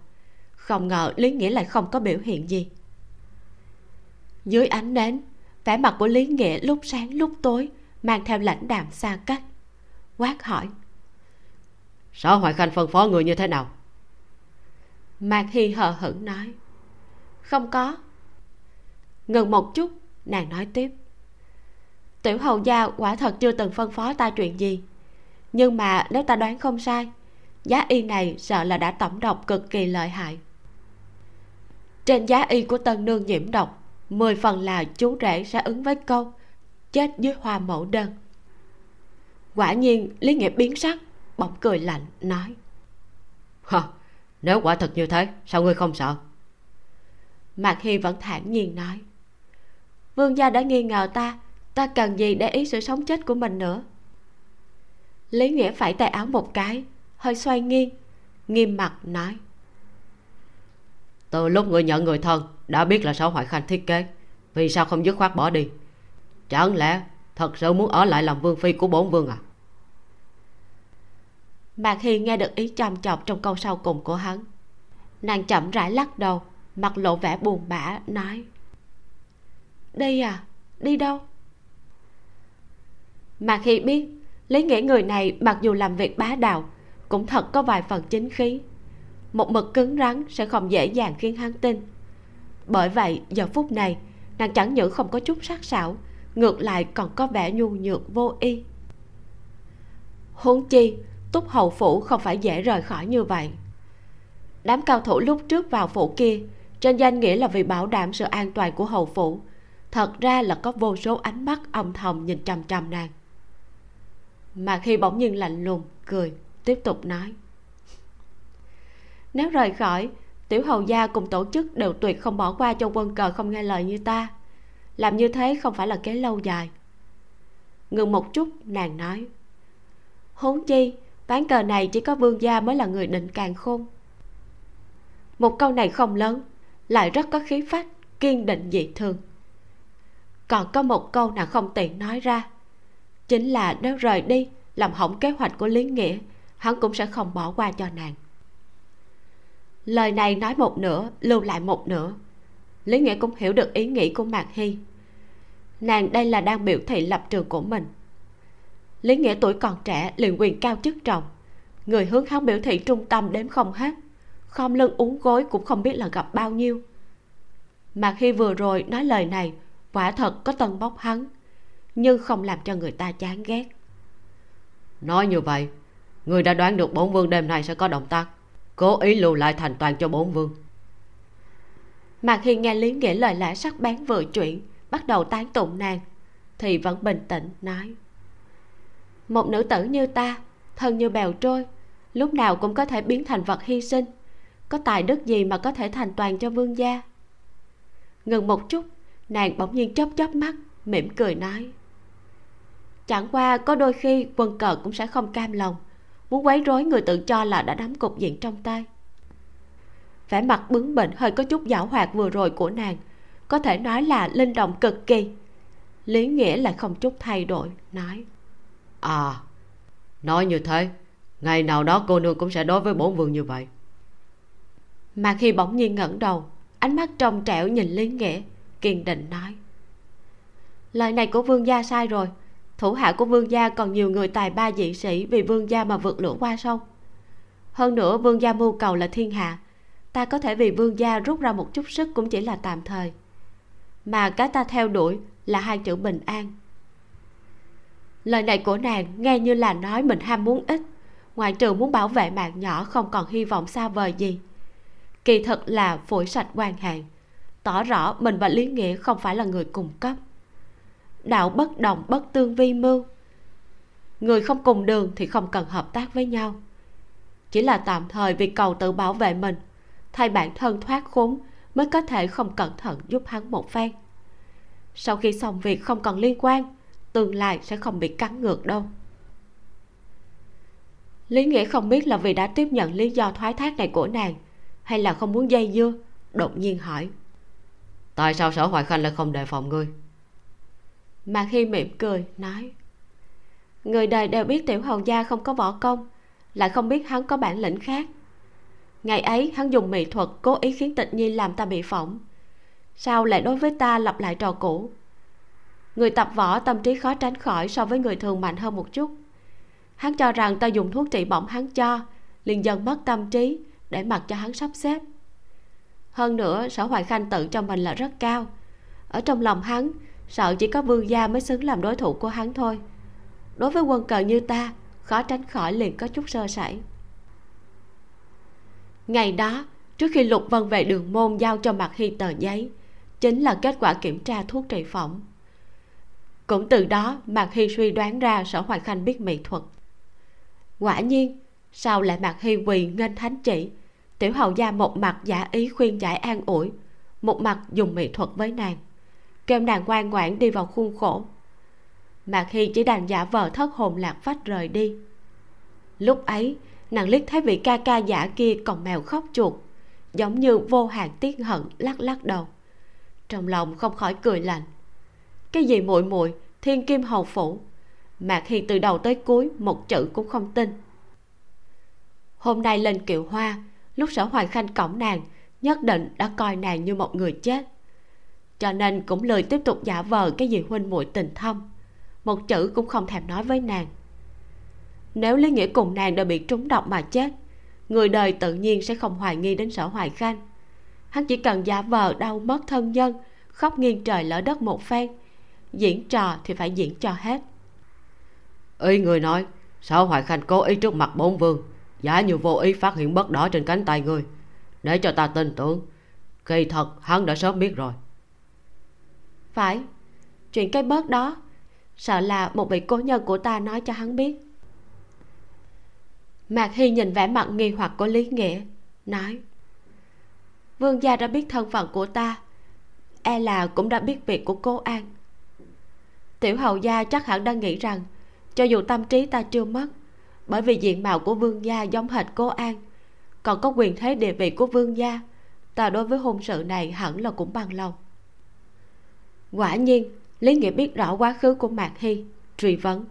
Không ngờ lý nghĩa lại không có biểu hiện gì. Dưới ánh nến vẻ mặt của lý nghĩa lúc sáng lúc tối mang theo lãnh đạm xa cách quát hỏi. Sở hoài khanh phân phó người như thế nào? Mạc hy hờ hững nói không có. Ngừng một chút nàng nói tiếp. Tiểu hầu gia quả thật chưa từng phân phó ta chuyện gì. Nhưng mà nếu ta đoán không sai giá y này sợ là đã tổng độc cực kỳ lợi hại. Trên giá y của tân nương nhiễm độc mười phần là chú rể sẽ ứng với câu chết dưới hoa mẫu đơn. Quả nhiên lý nghĩa biến sắc bỗng cười lạnh nói. Hả, nếu quả thật như thế sao ngươi không sợ? Mạc hy vẫn thản nhiên nói, vương gia đã nghi ngờ ta ta cần gì để ý sự sống chết của mình nữa? Lý nghĩa phải tay áo một cái, hơi xoay nghiêng, nghiêm mặt nói, từ lúc người nhận người thân, đã biết là sáu hoại khanh thiết kế, vì sao không dứt khoát bỏ đi? Chẳng lẽ thật sự muốn ở lại làm vương phi của bổn vương à? Mạc hi nghe được ý chăm chọc trong câu sau cùng của hắn, nàng chậm rãi lắc đầu mặt lộ vẻ buồn bã, nói đi à đi đâu? Mà khi biết, lý nghĩa người này mặc dù làm việc bá đạo, cũng thật có vài phần chính khí. Một mực cứng rắn sẽ không dễ dàng khiến hắn tin. Bởi vậy, giờ phút này, nàng chẳng những không có chút sắc sảo, ngược lại còn có vẻ nhu nhược vô y. Huống chi, túc hầu phủ không phải dễ rời khỏi như vậy. Đám cao thủ lúc trước vào phủ kia trên danh nghĩa là vì bảo đảm sự an toàn của hầu phủ. Thật ra là có vô số ánh mắt âm thầm nhìn chằm chằm nàng. Mà khi bỗng nhiên lạnh lùng, cười, tiếp tục nói. Nếu rời khỏi, tiểu hầu gia cùng tổ chức đều tuyệt không bỏ qua cho quân cờ không nghe lời như ta. Làm như thế không phải là kế lâu dài. Ngừng một chút, nàng nói. Huống chi, ván cờ này chỉ có vương gia mới là người định càng khôn. Một câu này không lớn lại rất có khí phách, kiên định dị thường. Còn có một câu nàng không tiện nói ra, chính là nếu rời đi làm hỏng kế hoạch của lý nghĩa, hắn cũng sẽ không bỏ qua cho nàng. Lời này nói một nửa, lưu lại một nửa. Lý nghĩa cũng hiểu được ý nghĩ của mạc hy. Nàng đây là đang biểu thị lập trường của mình. Lý nghĩa tuổi còn trẻ, liền quyền cao chức trọng. Người hướng hắn biểu thị trung tâm đếm không hết khom lưng uống gối cũng không biết là gặp bao nhiêu. Mà khi vừa rồi nói lời này quả thật có tân bốc hắn nhưng không làm cho người ta chán ghét. Nói như vậy người đã đoán được bổn vương đêm nay sẽ có động tác cố ý lưu lại thành toàn cho bổn vương. Mà khi nghe lý nghĩa lời lẽ sắc bén vừa chuyển bắt đầu tán tụng nàng thì vẫn bình tĩnh nói. Một nữ tử như ta thân như bèo trôi lúc nào cũng có thể biến thành vật hy sinh có tài đức gì mà có thể thành toàn cho vương gia? Ngừng một chút, nàng bỗng nhiên chớp chớp mắt, mỉm cười nói. Chẳng qua có đôi khi quân cờ cũng sẽ không cam lòng, muốn quấy rối người tự cho là đã nắm cục diện trong tay. Vẻ mặt bướng bỉnh hơi có chút giảo hoạt vừa rồi của nàng, có thể nói là linh động cực kỳ. Lý nghĩa lại không chút thay đổi, nói. À nói như thế, ngày nào đó cô nương cũng sẽ đối với bổn vương như vậy mà khi bỗng nhiên ngẩng đầu, ánh mắt trong trẻo nhìn lý nghĩa, kiên định nói. Lời này của vương gia sai rồi. Thủ hạ của vương gia còn nhiều người tài ba dị sĩ vì vương gia mà vượt lửa qua sông. Hơn nữa, vương gia mưu cầu là thiên hạ. Ta có thể vì vương gia rút ra một chút sức cũng chỉ là tạm thời. Mà cái ta theo đuổi là hai chữ bình an. Lời này của nàng nghe như là nói mình ham muốn ít. Ngoại trừ muốn bảo vệ mạng nhỏ không còn hy vọng xa vời gì kỳ thật là phổi sạch quan hệ tỏ rõ mình và lý nghĩa không phải là người cùng cấp. Đạo bất đồng, bất tương vi mưu. Người không cùng đường thì không cần hợp tác với nhau. Chỉ là tạm thời vì cầu tự bảo vệ mình, thay bản thân thoát khốn mới có thể không cẩn thận giúp hắn một phen. Sau khi xong việc không còn liên quan, tương lai sẽ không bị cắn ngược đâu. Lý nghĩa không biết là vì đã tiếp nhận lý do thoái thác này của nàng hay là không muốn dây dưa? Đột nhiên hỏi. Tại sao sở hoài khanh lại không đề phòng ngươi? Mà khi mỉm cười nói. Người đời đều biết tiểu hầu gia không có võ công lại không biết hắn có bản lĩnh khác. Ngày ấy hắn dùng mỹ thuật cố ý khiến tịch nhi làm ta bị phỏng. Sao lại đối với ta lặp lại trò cũ? Người tập võ tâm trí khó tránh khỏi so với người thường mạnh hơn một chút. Hắn cho rằng ta dùng thuốc trị bỏng hắn cho liền dần mất tâm trí để mặc cho hắn sắp xếp. Hơn nữa, sở hoài khanh tự cho mình là rất cao. Ở trong lòng hắn, sợ chỉ có vương gia mới xứng làm đối thủ của hắn thôi. Đối với quân cờ như ta, khó tránh khỏi liền có chút sơ sẩy. Ngày đó, trước khi lục vân về đường môn giao cho mặt hy tờ giấy, chính là kết quả kiểm tra thuốc trị phỏng. Cũng từ đó, mạc hy suy đoán ra sở hoài khanh biết mỹ thuật. Quả nhiên, sao lại mạc hy quỳ nghênh thánh chỉ? Tiểu hầu gia một mặt giả ý khuyên giải an ủi, một mặt dùng mỹ thuật với nàng. Kêu nàng ngoan ngoãn đi vào khuôn khổ. Mạc hi chỉ đành giả vờ thất hồn lạc phách rời đi. Lúc ấy, nàng liếc thấy vị ca ca giả kia còn mèo khóc chuột, giống như vô hạn tiếc hận lắc lắc đầu. Trong lòng không khỏi cười lạnh. Cái gì muội muội, thiên kim hầu phủ? Mạc hi từ đầu tới cuối, một chữ cũng không tin. Hôm nay lên kiệu hoa lúc sở hoài khanh cổng nàng, nhất định đã coi nàng như một người chết. Cho nên cũng lười tiếp tục giả vờ cái gì huynh muội tình thâm. Một chữ cũng không thèm nói với nàng. Nếu lý nghĩa cùng nàng đã bị trúng độc mà chết, người đời tự nhiên sẽ không hoài nghi đến sở hoài khanh. Hắn chỉ cần giả vờ đau mất thân nhân, khóc nghiêng trời lỡ đất một phen, diễn trò thì phải diễn cho hết. Ý người nói, sở hoài khanh cố ý trước mặt bốn vương giả như vô ý phát hiện bất đỏ trên cánh tay ngươi. Để cho ta tin tưởng. Kỳ thật, hắn đã sớm biết rồi. Phải. Chuyện cái bớt đó, sợ là một vị cố nhân của ta nói cho hắn biết. Mạc hy nhìn vẻ mặt nghi hoặc của lý nghĩa, nói, vương gia đã biết thân phận của ta e là cũng đã biết việc của cố an. Tiểu hầu gia chắc hẳn đang nghĩ rằng, cho dù tâm trí ta chưa mất bởi vì diện mạo của vương gia giống hệt cô an. Còn có quyền thế địa vị của vương gia, ta đối với hôn sự này hẳn là cũng bằng lòng. Quả nhiên, lý nghĩa biết rõ quá khứ của mạc hy, truy vấn.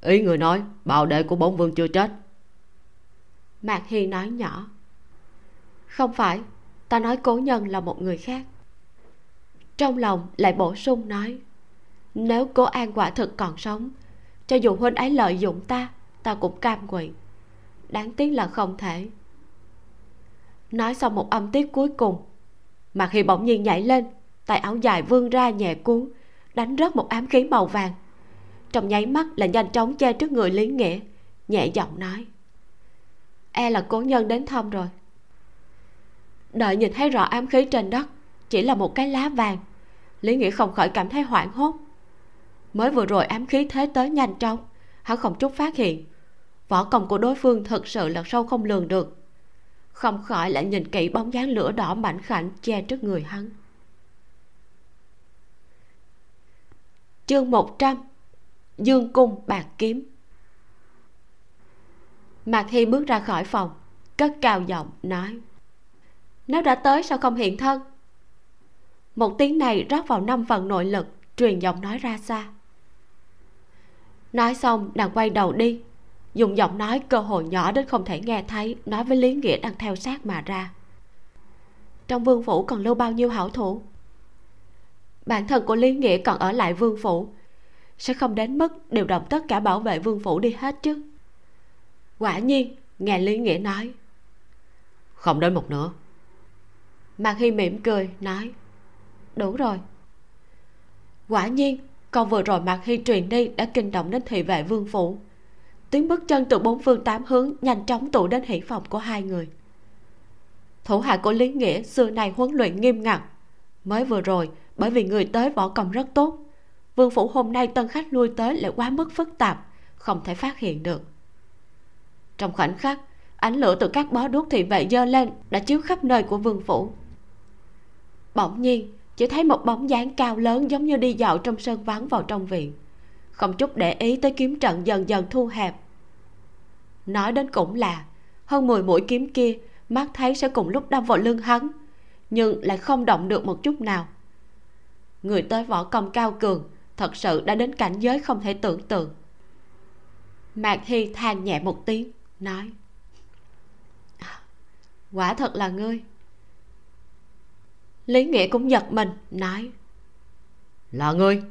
Ý người nói bảo đệ của bổn vương chưa chết. Mạc hy nói nhỏ. Không phải, ta nói cố nhân là một người khác. Trong lòng lại bổ sung nói, nếu cố an quả thực còn sống, cho dù huynh ấy lợi dụng ta ta cũng cam nguyện. Đáng tiếc là không thể. Nói xong một âm tiết cuối cùng mà khi bỗng nhiên nhảy lên, tay áo dài vươn ra nhẹ cuốn, đánh rớt một ám khí màu vàng. Trong nháy mắt là nhanh chóng che trước người lý nghĩa, nhẹ giọng nói e là cố nhân đến thăm rồi. Đợi nhìn thấy rõ ám khí trên đất, chỉ là một cái lá vàng, lý nghĩa không khỏi cảm thấy hoảng hốt. Mới vừa rồi ám khí thế tới nhanh chóng, hắn không chút phát hiện võ công của đối phương thật sự là sâu không lường được. Không khỏi lại nhìn kỹ bóng dáng lửa đỏ mảnh khảnh che trước người hắn. Chương 100 dương cung bạc kiếm. Mạc hy bước ra khỏi phòng, cất cao giọng nói, nếu đã tới sao không hiện thân? Một tiếng này rót vào năm phần nội lực, truyền giọng nói ra xa. Nói xong, nàng quay đầu đi dùng giọng nói cơ hội nhỏ đến không thể nghe thấy nói với lý nghĩa đang theo sát mà ra. Trong vương phủ còn lưu bao nhiêu hảo thủ? Bản thân của lý nghĩa còn ở lại vương phủ. Sẽ không đến mức điều động tất cả bảo vệ vương phủ đi hết chứ? Quả nhiên nghe lý nghĩa nói. Không đến một nửa. Mạc hy mỉm cười nói. Đủ rồi. Quả nhiên câu vừa rồi mạc hy truyền đi đã kinh động đến thị vệ vương phủ tiếng bước chân từ bốn phương tám hướng nhanh chóng tụ đến hỷ phòng của hai người. Thủ hạ của lý nghĩa xưa nay huấn luyện nghiêm ngặt. Mới vừa rồi, bởi vì người tới võ công rất tốt, vương phủ hôm nay tân khách lui tới lại quá mức phức tạp, không thể phát hiện được. Trong khoảnh khắc, ánh lửa từ các bó đuốc thị vệ dơ lên đã chiếu khắp nơi của vương phủ. Bỗng nhiên, chỉ thấy một bóng dáng cao lớn giống như đi dạo trong sân vắng vào trong viện không chút để ý tới kiếm trận dần dần thu hẹp. Nói đến cũng là, hơn 10 mũi kiếm kia, mắt thấy sẽ cùng lúc đâm vào lưng hắn, nhưng lại không động được một chút nào. Người tới võ công cao cường, thật sự đã đến cảnh giới không thể tưởng tượng. Mạc hy than nhẹ một tiếng, nói, quả thật là ngươi. Lý nghĩa cũng giật mình, nói, là ngươi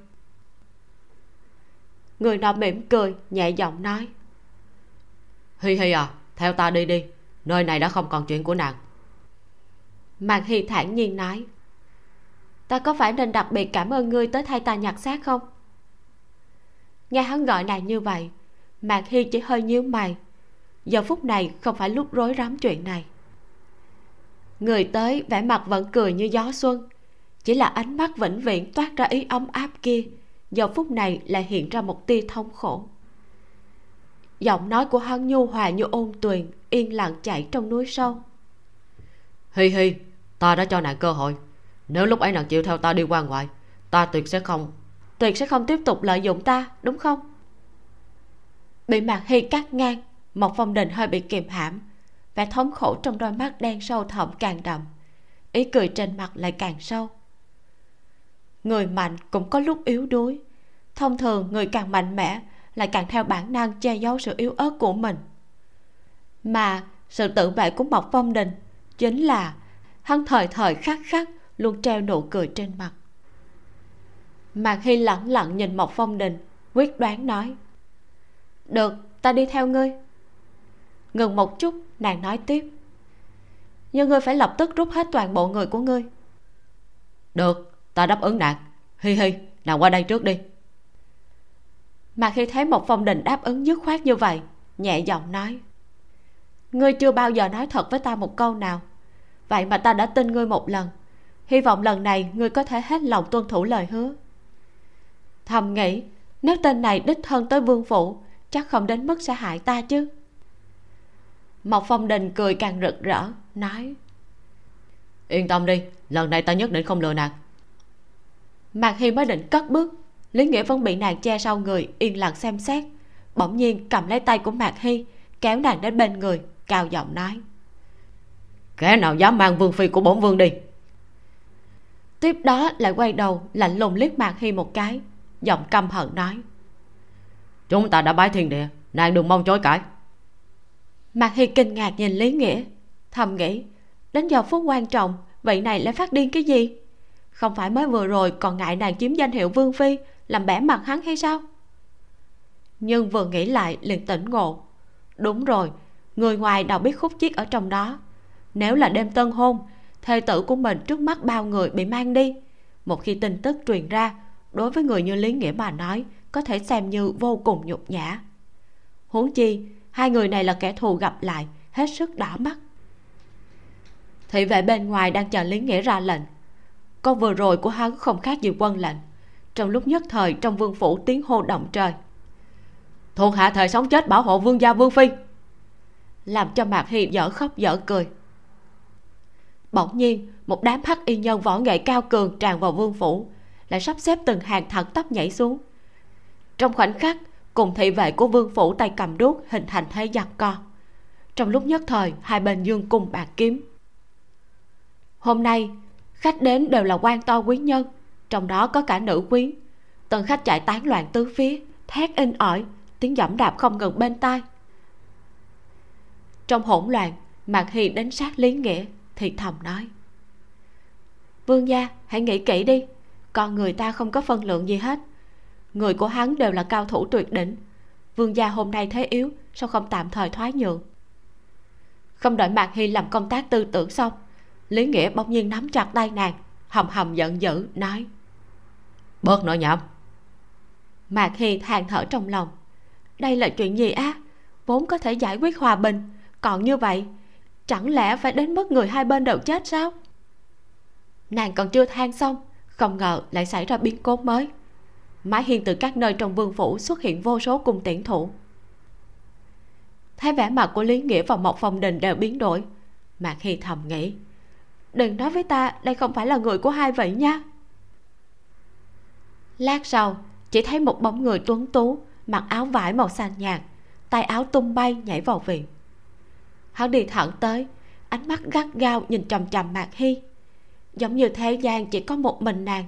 người nọ mỉm cười nhẹ giọng nói. Hi hi à theo ta đi đi nơi này đã không còn chuyện của nàng. Mạc hi thản nhiên nói. Ta có phải nên đặc biệt cảm ơn ngươi tới thay ta nhặt xác không? Nghe hắn gọi nàng như vậy mạc hi chỉ hơi nhíu mày. Giờ phút này không phải lúc rối rắm chuyện này. Người tới vẻ mặt vẫn cười như gió xuân chỉ là ánh mắt vĩnh viễn toát ra ý ấm áp kia giờ phút này lại hiện ra một tia thống khổ. Giọng nói của hắn nhu hòa như ôn tuyền yên lặng chảy trong núi sâu. Hi hi ta đã cho nàng cơ hội. Nếu lúc ấy nàng chịu theo ta đi qua ngoại ta tuyệt sẽ không tuyệt sẽ không tiếp tục lợi dụng ta đúng không? Bị mạc hy cắt ngang một phong đình hơi bị kiềm hãm. Vẻ thống khổ trong đôi mắt đen sâu thẳm càng đậm. Ý cười trên mặt lại càng sâu người mạnh cũng có lúc yếu đuối. Thông thường, người càng mạnh mẽ, lại càng theo bản năng che giấu sự yếu ớt của mình. Mà sự tự vệ của mộc phong đình chính là hắn thời thời khắc khắc luôn treo nụ cười trên mặt. Mạc hy lẳng lặng nhìn mộc phong đình, quyết đoán nói, được, ta đi theo ngươi. Ngừng một chút, nàng nói tiếp, nhưng ngươi phải lập tức rút hết toàn bộ người của ngươi. Được ta đáp ứng nàng. Hi hi nàng qua đây trước đi. Mà khi thấy một phong đình đáp ứng dứt khoát như vậy, nhẹ giọng nói, ngươi chưa bao giờ nói thật với ta một câu nào. Vậy mà ta đã tin ngươi một lần. Hy vọng lần này ngươi có thể hết lòng tuân thủ lời hứa. Thầm nghĩ, nếu tên này đích thân tới vương phủ, chắc không đến mức sẽ hại ta chứ. Mộc phong đình cười càng rực rỡ, nói, yên tâm đi, lần này ta nhất định không lừa nàng mạc hi mới định cất bước. Lý nghĩa vẫn bị nàng che sau người yên lặng xem xét. Bỗng nhiên cầm lấy tay của mạc hy kéo nàng đến bên người cao giọng nói. Kẻ nào dám mang vương phi của bổn vương đi? Tiếp đó lại quay đầu lạnh lùng liếc mạc hy một cái giọng căm hận nói. Chúng ta đã bái thiên địa nàng đừng mong chối cãi. Mạc hy kinh ngạc nhìn lý nghĩa thầm nghĩ đến giờ phút quan trọng vị này lại phát điên cái gì không phải mới vừa rồi còn ngại nàng chiếm danh hiệu vương phi, làm bẻ mặt hắn hay sao? Nhưng vừa nghĩ lại liền tỉnh ngộ. Đúng rồi, người ngoài đâu biết khúc chiết ở trong đó? Nếu là đêm tân hôn, thê tử của mình trước mắt bao người bị mang đi. Một khi tin tức truyền ra, đối với người như lý nghĩa mà nói, có thể xem như vô cùng nhục nhã. Huống chi, hai người này là kẻ thù gặp lại, hết sức đỏ mắt. Thị vệ bên ngoài đang chờ lý nghĩa ra lệnh câu vừa rồi của hắn không khác gì quân lệnh trong lúc nhất thời, trong vương phủ tiếng hô động trời. Thuộc hạ thời sống chết bảo hộ vương gia vương phi. Làm cho mạc hi dở khóc dở cười. Bỗng nhiên, một đám hắc y nhân võ nghệ cao cường tràn vào vương phủ, lại sắp xếp từng hàng thẳng tắp nhảy xuống. Trong khoảnh khắc, cùng thị vệ của vương phủ tay cầm đuốc hình thành thế giặc co. Trong lúc nhất thời, hai bên dương cung bạc kiếm. Hôm nay khách đến đều là quan to quý nhân, trong đó có cả nữ quyến tần khách chạy tán loạn tứ phía, thét in ỏi, tiếng dẫm đạp không ngừng bên tai. Trong hỗn loạn, mạc hy đến sát lý nghĩa, thì thầm nói, vương gia, hãy nghĩ kỹ đi, con người ta không có phân lượng gì hết. Người của hắn đều là cao thủ tuyệt đỉnh. Vương gia hôm nay thế yếu, sao không tạm thời thoái nhượng? Không đợi mạc hy làm công tác tư tưởng xong lý nghĩa bỗng nhiên nắm chặt tay nàng, hầm hầm giận dữ, nói. Bớt nói nhảm mạc hy than thở trong lòng, đây là chuyện gì á? Vốn có thể giải quyết hòa bình, còn như vậy, chẳng lẽ phải đến mức người hai bên đều chết sao? Nàng còn chưa than xong, không ngờ lại xảy ra biến cố mới. Mãi hiên từ các nơi trong vương phủ xuất hiện vô số cung tiễn thủ. Thấy vẻ mặt của lý nghĩa và mộc phong đình đều biến đổi, mạc hy thầm nghĩ đừng nói với ta, đây không phải là người của hai vậy nha. Lát sau, chỉ thấy một bóng người tuấn tú, mặc áo vải màu xanh nhạt, tay áo tung bay nhảy vào viện. Hắn đi thẳng tới, ánh mắt gắt gao nhìn chằm chằm mạc hy. Giống như thế gian chỉ có một mình nàng.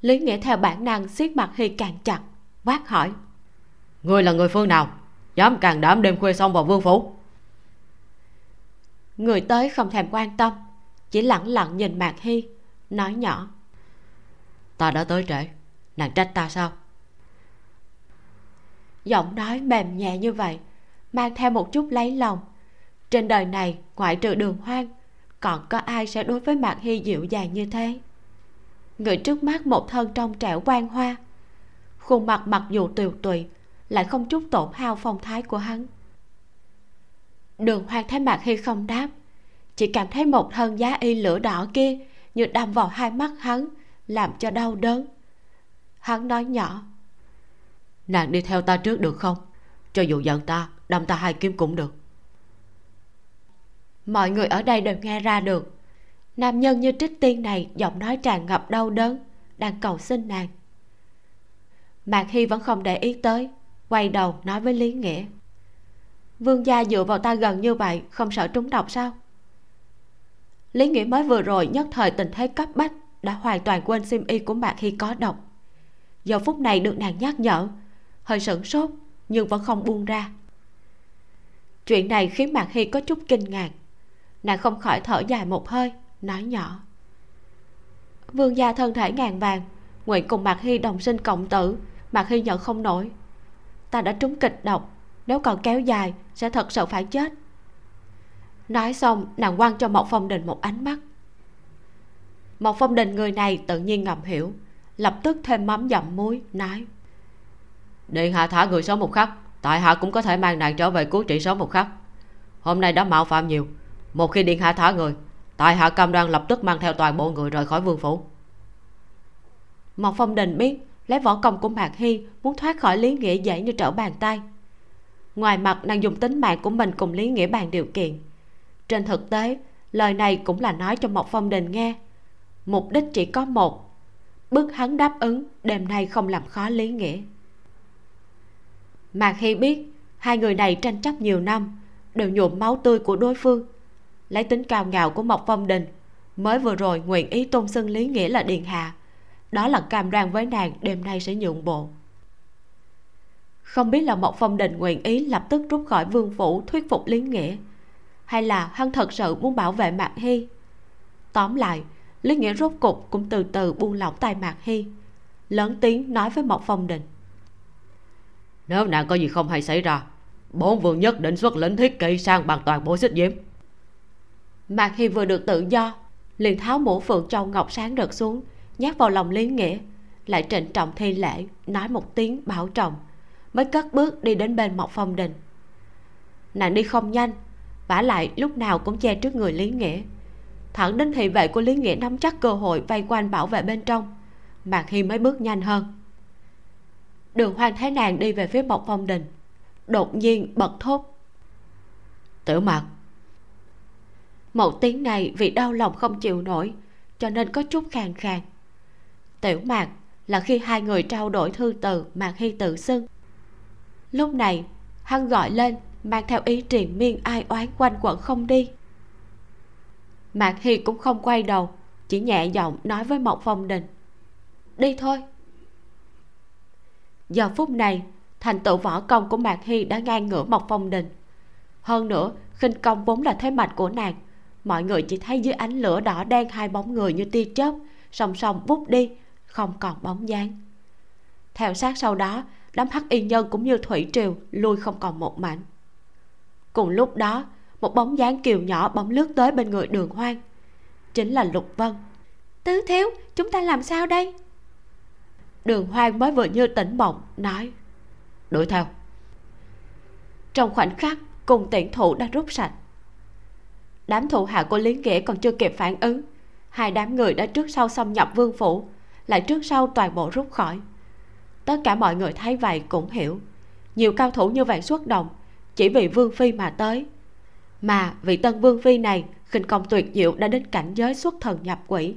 Lý nghĩa theo bản năng siết mặt hy càng chặt, quát hỏi. Người là người phương nào? Dám càng đảm đêm khuya xong vào vương phủ? Người tới không thèm quan tâm chỉ lẳng lặng nhìn mạc hy nói nhỏ. Ta đã tới trễ nàng trách ta sao? Giọng nói mềm nhẹ như vậy mang theo một chút lấy lòng. Trên đời này ngoại trừ đường hoang còn có ai sẽ đối với mạc hy dịu dàng như thế? Người trước mắt một thân trong trẻo quan hoa khuôn mặt mặc dù tiều tụy lại không chút tổn hao phong thái của hắn đường hoang thấy mạc hy không đáp. Chỉ cảm thấy một thân giá y lửa đỏ kia như đâm vào hai mắt hắn làm cho đau đớn. Hắn nói nhỏ. Nàng đi theo ta trước được không? Cho dù giận ta đâm ta hai kiếm cũng được. Mọi người ở đây đều nghe ra được. Nam nhân như trích tiên này giọng nói tràn ngập đau đớn đang cầu xin nàng. Mạc hy vẫn không để ý tới quay đầu nói với lý nghĩa vương gia dựa vào ta gần như vậy, không sợ trúng độc sao? Lý nghĩa mới vừa rồi nhất thời tình thế cấp bách, đã hoàn toàn quên sim y của mạc hy có độc. Giờ phút này được nàng nhắc nhở, hơi sửng sốt, nhưng vẫn không buông ra. Chuyện này khiến mạc hy có chút kinh ngạc. Nàng không khỏi thở dài một hơi, nói nhỏ. Vương gia thân thể ngàn vàng, nguyện cùng mạc hy đồng sinh cộng tử, mạc hy nhận không nổi. Ta đã trúng kịch độc nếu còn kéo dài sẽ thật sự phải chết. Nói xong nàng quăng cho mộc phong đình một ánh mắt. Mộc phong đình người này tự nhiên ngầm hiểu lập tức thêm mắm dặm muối nói. Điện hạ thả người sớm một khắc tại hạ cũng có thể mang nàng trở về cứu trị sớm một khắc. Hôm nay đã mạo phạm nhiều một khi điện hạ thả người tại hạ cam đoan lập tức mang theo toàn bộ người rời khỏi vương phủ. Mộc phong đình biết lấy võ công của mạc hy muốn thoát khỏi lý nghĩa dễ như trở bàn tay ngoài mặt nàng dùng tính mạng của mình cùng lý nghĩa bàn điều kiện. Trên thực tế, lời này cũng là nói cho mộc phong đình nghe. Mục đích chỉ có một. Bức hắn đáp ứng, đêm nay không làm khó lý nghĩa. Mà khi biết, hai người này tranh chấp nhiều năm, đều nhuộm máu tươi của đối phương. Lấy tính cao ngạo của mộc phong đình, mới vừa rồi nguyện ý tôn xưng lý nghĩa là điền hạ. Đó là cam đoan với nàng đêm nay sẽ nhượng bộ không biết là mộc phong đình nguyện ý lập tức rút khỏi vương phủ thuyết phục lý nghĩa hay là hắn thật sự muốn bảo vệ mạc hy? Tóm lại lý nghĩa rốt cục cũng từ từ buông lỏng tay mạc hy lớn tiếng nói với mộc phong đình. Nếu nàng có gì không hay xảy ra bốn vương nhất định xuất lĩnh thiết kỵ sang bằng toàn bộ xích diễm. Mạc hy vừa được tự do liền tháo mũ phượng châu ngọc sáng rực xuống nhát vào lòng lý nghĩa lại trịnh trọng thi lễ nói một tiếng bảo trọng mới cất bước đi đến bên mộc phong đình. Nàng đi không nhanh, vả lại lúc nào cũng che trước người lý nghĩa. Thẳng đến thị vệ của lý nghĩa nắm chắc cơ hội vây quanh bảo vệ bên trong, mạc hi mới bước nhanh hơn. Đường hoang thấy nàng đi về phía mộc phong đình, đột nhiên bật thốt. Tiểu mạc. Một tiếng này vì đau lòng không chịu nổi, cho nên có chút khàn khàn. Tiểu mạc là khi hai người trao đổi thư từ mạc hy tự xưng lúc này, hắn gọi lên, mang theo ý triền miên ai oán quanh quẩn không đi. Mạc hi cũng không quay đầu, chỉ nhẹ giọng nói với mộc phong đình, đi thôi. Giờ phút này, thành tựu võ công của mạc hi đã ngang ngửa mộc phong đình. Hơn nữa, khinh công vốn là thế mạnh của nàng, mọi người chỉ thấy dưới ánh lửa đỏ đen hai bóng người như tia chớp, song song vút đi, không còn bóng dáng. Theo sát sau đó đám hắc y nhân cũng như thủy triều lui không còn một mảnh. Cùng lúc đó một bóng dáng kiều nhỏ bỗng lướt tới bên người đường hoang. Chính là lục vân. Tứ thiếu chúng ta làm sao đây? Đường hoang mới vừa như tỉnh mộng nói. Đuổi theo. Trong khoảnh khắc cùng tiện thủ đã rút sạch. Đám thủ hạ của lý nghĩa còn chưa kịp phản ứng. Hai đám người đã trước sau xâm nhập vương phủ lại trước sau toàn bộ rút khỏi tất cả mọi người thấy vậy cũng hiểu. Nhiều cao thủ như vậy xuất động, chỉ vì vương phi mà tới. Mà vị tân vương phi này, khinh công tuyệt diệu đã đến cảnh giới xuất thần nhập quỷ.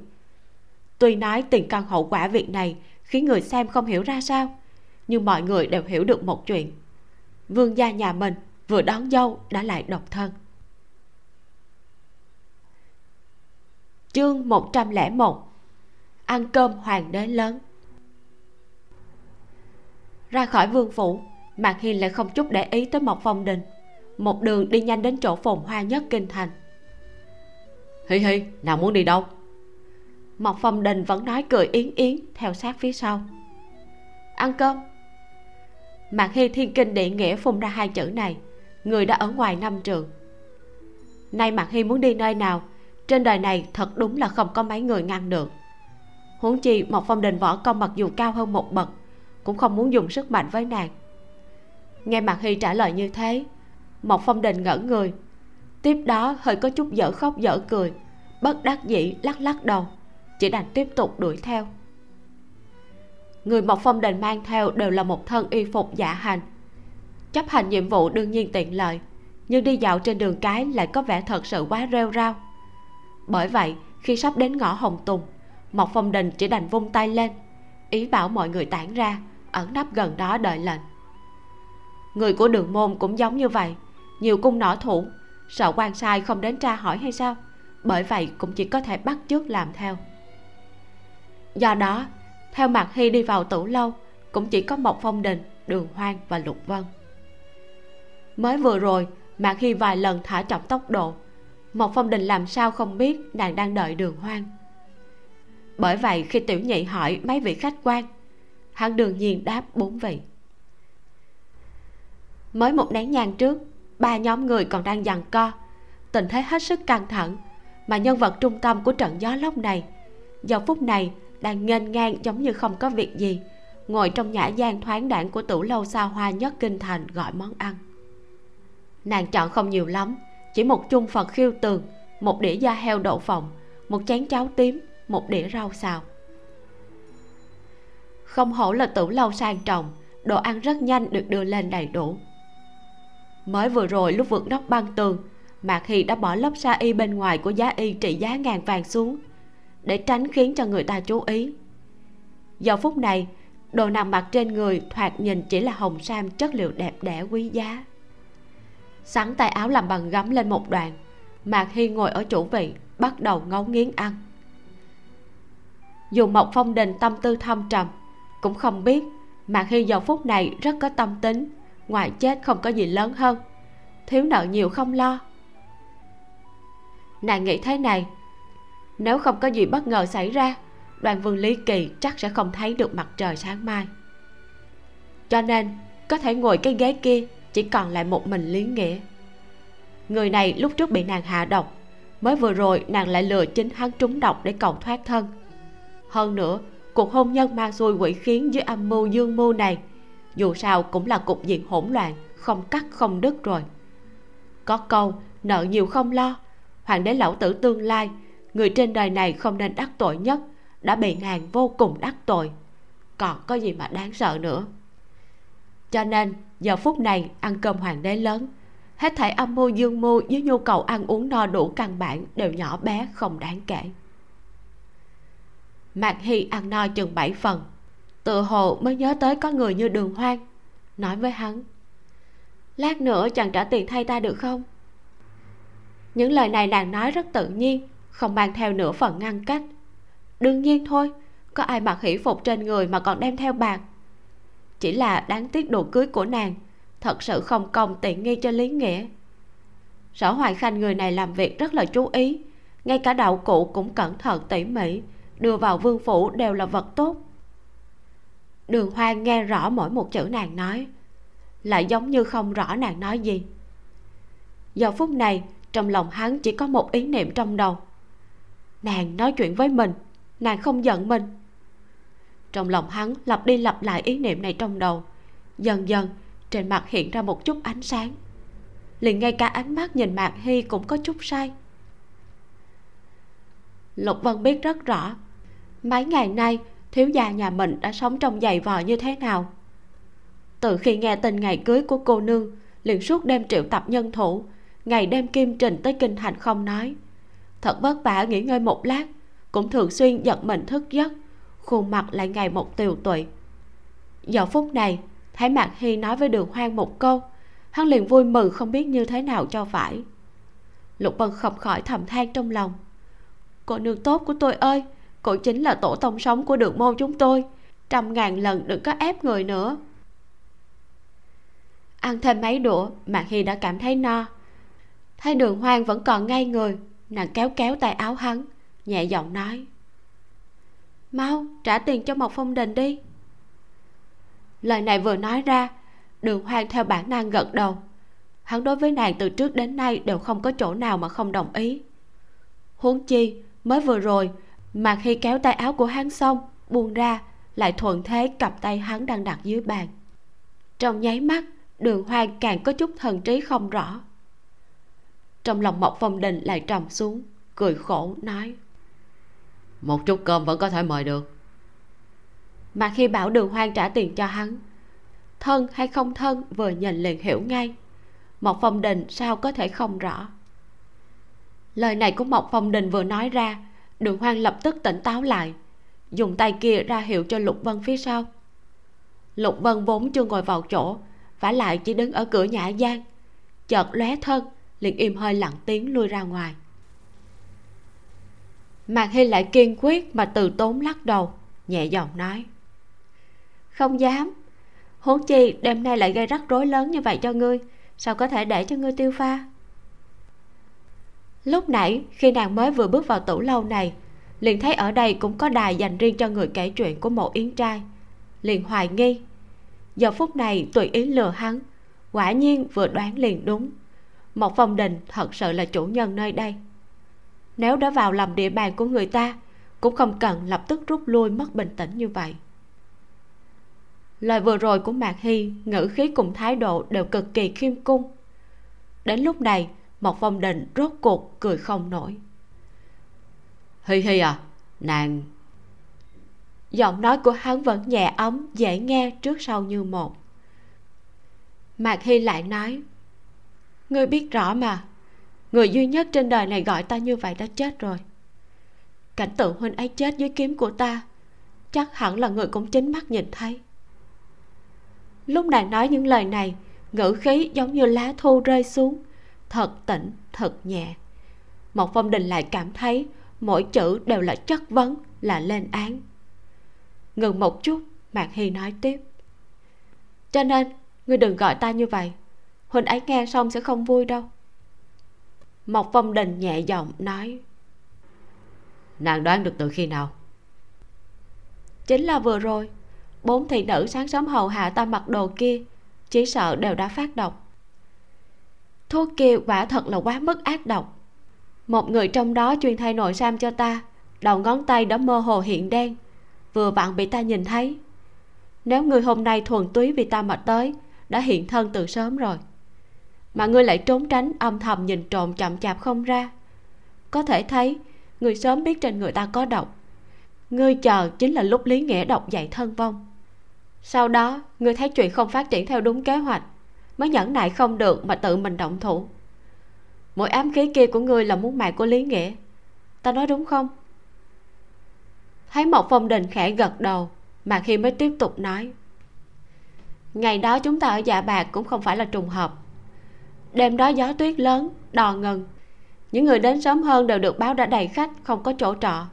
Tuy nói tiền căn hậu quả việc này khiến người xem không hiểu ra sao, nhưng mọi người đều hiểu được một chuyện. Vương gia nhà mình vừa đón dâu đã lại độc thân. Chương 101 ăn cơm hoàng đế lớn ra khỏi vương phủ mạc hiền lại không chút để ý tới mộc phong đình. Một đường đi nhanh đến chỗ phồn hoa nhất kinh thành. Hi hi nào muốn đi đâu? Mộc phong đình vẫn nói cười yến yến theo sát phía sau. Ăn cơm. Mạc hy thiên kinh địa nghĩa phun ra hai chữ này người đã ở ngoài năm trường. Nay mạc hy muốn đi nơi nào trên đời này thật đúng là không có mấy người ngăn được. Huống chi một phong đình võ công mặc dù cao hơn một bậc cũng không muốn dùng sức mạnh với nàng. Nghe mạc hy trả lời như thế một phong đình ngỡ người. Tiếp đó hơi có chút dở khóc dở cười, bất đắc dĩ lắc lắc đầu, chỉ đành tiếp tục đuổi theo. Người mộc phong đình mang theo đều là một thân y phục dạ hành. Chấp hành nhiệm vụ đương nhiên tiện lợi, nhưng đi dạo trên đường cái lại có vẻ thật sự quá rêu rao. Bởi vậy, khi sắp đến ngõ hồng tùng, mộc phong đình chỉ đành vung tay lên, ý bảo mọi người tản ra ẩn nấp gần đó đợi lệnh. Người của đường môn cũng giống như vậy, nhiều cung nỏ thủ, sợ quan sai không đến tra hỏi hay sao? Bởi vậy cũng chỉ có thể bắt chước làm theo. Do đó, theo mặt hy đi vào tủ lâu, cũng chỉ có một phong đình, đường hoang và lục vân. Mới vừa rồi, mạc hy vài lần thả chậm tốc độ. Một phong đình làm sao không biết nàng đang đợi đường hoang. Bởi vậy khi tiểu nhị hỏi mấy vị khách quan hắn đương nhiên đáp bốn vị. Mới một nén nhang trước, ba nhóm người còn đang giằng co. Tình thế hết sức căng thẳng, mà nhân vật trung tâm của trận gió lốc này, giờ phút này đang nghênh ngang giống như không có việc gì, ngồi trong nhã gian thoáng đãng của tủ lâu xa hoa nhất kinh thành gọi món ăn. Nàng chọn không nhiều lắm, chỉ một chung phật khiêu tường, một đĩa da heo đậu phộng, một chén cháo tím, một đĩa rau xào không hổ là tủ lâu sang trọng, đồ ăn rất nhanh được đưa lên đầy đủ. Mới vừa rồi lúc vượt nóc băng tường, mạc hy đã bỏ lớp sa y bên ngoài của giá y trị giá ngàn vàng xuống, để tránh khiến cho người ta chú ý. Giờ phút này, đồ nằm mặc trên người thoạt nhìn chỉ là hồng sam chất liệu đẹp đẽ quý giá. Sắn tay áo làm bằng gấm lên một đoạn, mạc hy ngồi ở chủ vị, bắt đầu ngấu nghiến ăn. Dù mộc phong đình tâm tư thâm trầm cũng không biết. Mạc hy giờ phút này rất có tâm tính, ngoài chết không có gì lớn hơn. Thiếu nợ nhiều không lo? Nàng nghĩ thế này, nếu không có gì bất ngờ xảy ra, đoàn vương lý kỳ chắc sẽ không thấy được mặt trời sáng mai. Cho nên, có thể ngồi cái ghế kia chỉ còn lại một mình lý nghĩa. Người này lúc trước bị nàng hạ độc, mới vừa rồi nàng lại lừa chính hắn trúng độc để cầu thoát thân. Hơn nữa cuộc hôn nhân mang xuôi quỷ khiến dưới âm mưu dương mưu này, dù sao cũng là cục diện hỗn loạn, không cắt không đứt rồi. Có câu, nợ nhiều không lo. Hoàng đế lão tử tương lai, người trên đời này không nên đắc tội nhất, đã bị nàng vô cùng đắc tội. Còn có gì mà đáng sợ nữa? Cho nên, giờ phút này ăn cơm hoàng đế lớn, hết thảy âm mưu dương mưu với nhu cầu ăn uống no đủ căn bản đều nhỏ bé, không đáng kể mạc hy ăn no chừng bảy phần. Tự hồ mới nhớ tới có người như đường hoang, nói với hắn. Lát nữa chàng trả tiền thay ta được không? Những lời này nàng nói rất tự nhiên, không mang theo nửa phần ngăn cách. Đương nhiên thôi, có ai mặc hỷ phục trên người mà còn đem theo bạc. Chỉ là đáng tiếc đồ cưới của nàng, thật sự không công tiện nghi cho lý nghĩa. Sở hoài khanh người này làm việc rất là chú ý, ngay cả đạo cụ cũng cẩn thận tỉ mỉ đưa vào vương phủ đều là vật tốt. Đường hoang nghe rõ mỗi một chữ nàng nói, lại giống như không rõ nàng nói gì. Giờ phút này, trong lòng hắn chỉ có một ý niệm trong đầu. Nàng nói chuyện với mình, nàng không giận mình. Trong lòng hắn lặp đi lặp lại ý niệm này trong đầu, dần dần trên mặt hiện ra một chút ánh sáng. Liền ngay cả ánh mắt nhìn mạc hy cũng có chút sai. Lục vân biết rất rõ mấy ngày nay, thiếu gia nhà mình đã sống trong giày vò như thế nào? Từ khi nghe tin ngày cưới của cô nương, liền suốt đêm triệu tập nhân thủ, ngày đêm kim trình tới kinh thành không nói. Thật vất vả nghỉ ngơi một lát, cũng thường xuyên giật mình thức giấc, khuôn mặt lại ngày một tiều tụy. Giờ phút này thấy mạc hy nói với đường hoang một câu, hắn liền vui mừng không biết như thế nào cho phải. Lục bân không khỏi thầm than trong lòng. Cô nương tốt của tôi ơi cô chính là tổ tông sống của đường môn chúng tôi. Trăm ngàn lần đừng có ép người nữa. Ăn thêm mấy đũa, mạc hy đã cảm thấy no. Thấy đường hoang vẫn còn ngay người, nàng kéo kéo tay áo hắn, nhẹ giọng nói. Mau, trả tiền cho một phong đình đi. Lời này vừa nói ra, đường hoang theo bản năng gật đầu. Hắn đối với nàng từ trước đến nay đều không có chỗ nào mà không đồng ý. Huống chi, mới vừa rồi mà khi kéo tay áo của hắn xong buông ra lại thuận thế cặp tay hắn đang đặt dưới bàn. Trong nháy mắt đường hoang càng có chút thần trí không rõ. Trong lòng mộc phong đình lại trầm xuống cười khổ nói một chút cơm vẫn có thể mời được. Mà khi bảo đường hoang trả tiền cho hắn thân hay không thân vừa nhìn liền hiểu ngay. Mộc phong đình sao có thể không rõ? Lời này của mộc phong đình vừa nói ra đường hoang lập tức tỉnh táo lại, dùng tay kia ra hiệu cho lục vân phía sau. Lục vân vốn chưa ngồi vào chỗ, vả lại chỉ đứng ở cửa nhã gian, chợt lóe thân, liền im hơi lặng tiếng lui ra ngoài. Mạc hy lại kiên quyết mà từ tốn lắc đầu, nhẹ giọng nói, không dám, huống chi đêm nay lại gây rắc rối lớn như vậy cho ngươi, sao có thể để cho ngươi tiêu pha? Lúc nãy, khi nàng mới vừa bước vào tủ lâu này, liền thấy ở đây cũng có đài dành riêng cho người kể chuyện của mộ yến trai. Liền hoài nghi. Giờ phút này, tùy ý lừa hắn, quả nhiên vừa đoán liền đúng. Một phong đình thật sự là chủ nhân nơi đây. Nếu đã vào làm địa bàn của người ta, cũng không cần lập tức rút lui mất bình tĩnh như vậy. Lời vừa rồi của mạc hy, ngữ khí cùng thái độ đều cực kỳ khiêm cung. Đến lúc này một phong đình rốt cuộc cười không nổi. Hi hi à nàng. Giọng nói của hắn vẫn nhẹ ấm, dễ nghe trước sau như một. Mạc hy lại nói, ngươi biết rõ mà, người duy nhất trên đời này gọi ta như vậy đã chết rồi. Cảnh tượng huynh ấy chết dưới kiếm của ta, chắc hẳn là người cũng chính mắt nhìn thấy. Lúc nàng nói những lời này, ngữ khí giống như lá thu rơi xuống thật tĩnh thật nhẹ. Một phong đình lại cảm thấy mỗi chữ đều là chất vấn là lên án. Ngừng một chút mạc hy nói tiếp. Cho nên ngươi đừng gọi ta như vậy. Huynh ấy nghe xong sẽ không vui đâu. Mộc phong đình nhẹ giọng nói. Nàng đoán được từ khi nào? Chính là vừa rồi. Bốn thị nữ sáng sớm hầu hạ ta mặc đồ kia chỉ sợ đều đã phát độc thuốc kia quả thật là quá mức ác độc. Một người trong đó chuyên thay nội sam cho ta, đầu ngón tay đã mơ hồ hiện đen, vừa vặn bị ta nhìn thấy. Nếu người hôm nay thuần túy vì ta mà tới, đã hiện thân từ sớm rồi. Mà ngươi lại trốn tránh âm thầm nhìn trộm chậm chạp không ra. Có thể thấy, người sớm biết trên người ta có độc. Ngươi chờ chính là lúc lý nghĩa độc dạy thân vong. Sau đó, ngươi thấy chuyện không phát triển theo đúng kế hoạch mới nhẫn nại không được mà tự mình động thủ. Mỗi ám khí kia của ngươi là muốn mạng của lý nghĩa. Ta nói đúng không? Thấy một phong đình khẽ gật đầu, mà khi mới tiếp tục nói, ngày đó chúng ta ở dạ bạc cũng không phải là trùng hợp. Đêm đó gió tuyết lớn, đò ngừng. Những người đến sớm hơn đều được báo đã đầy khách, không có chỗ trọ.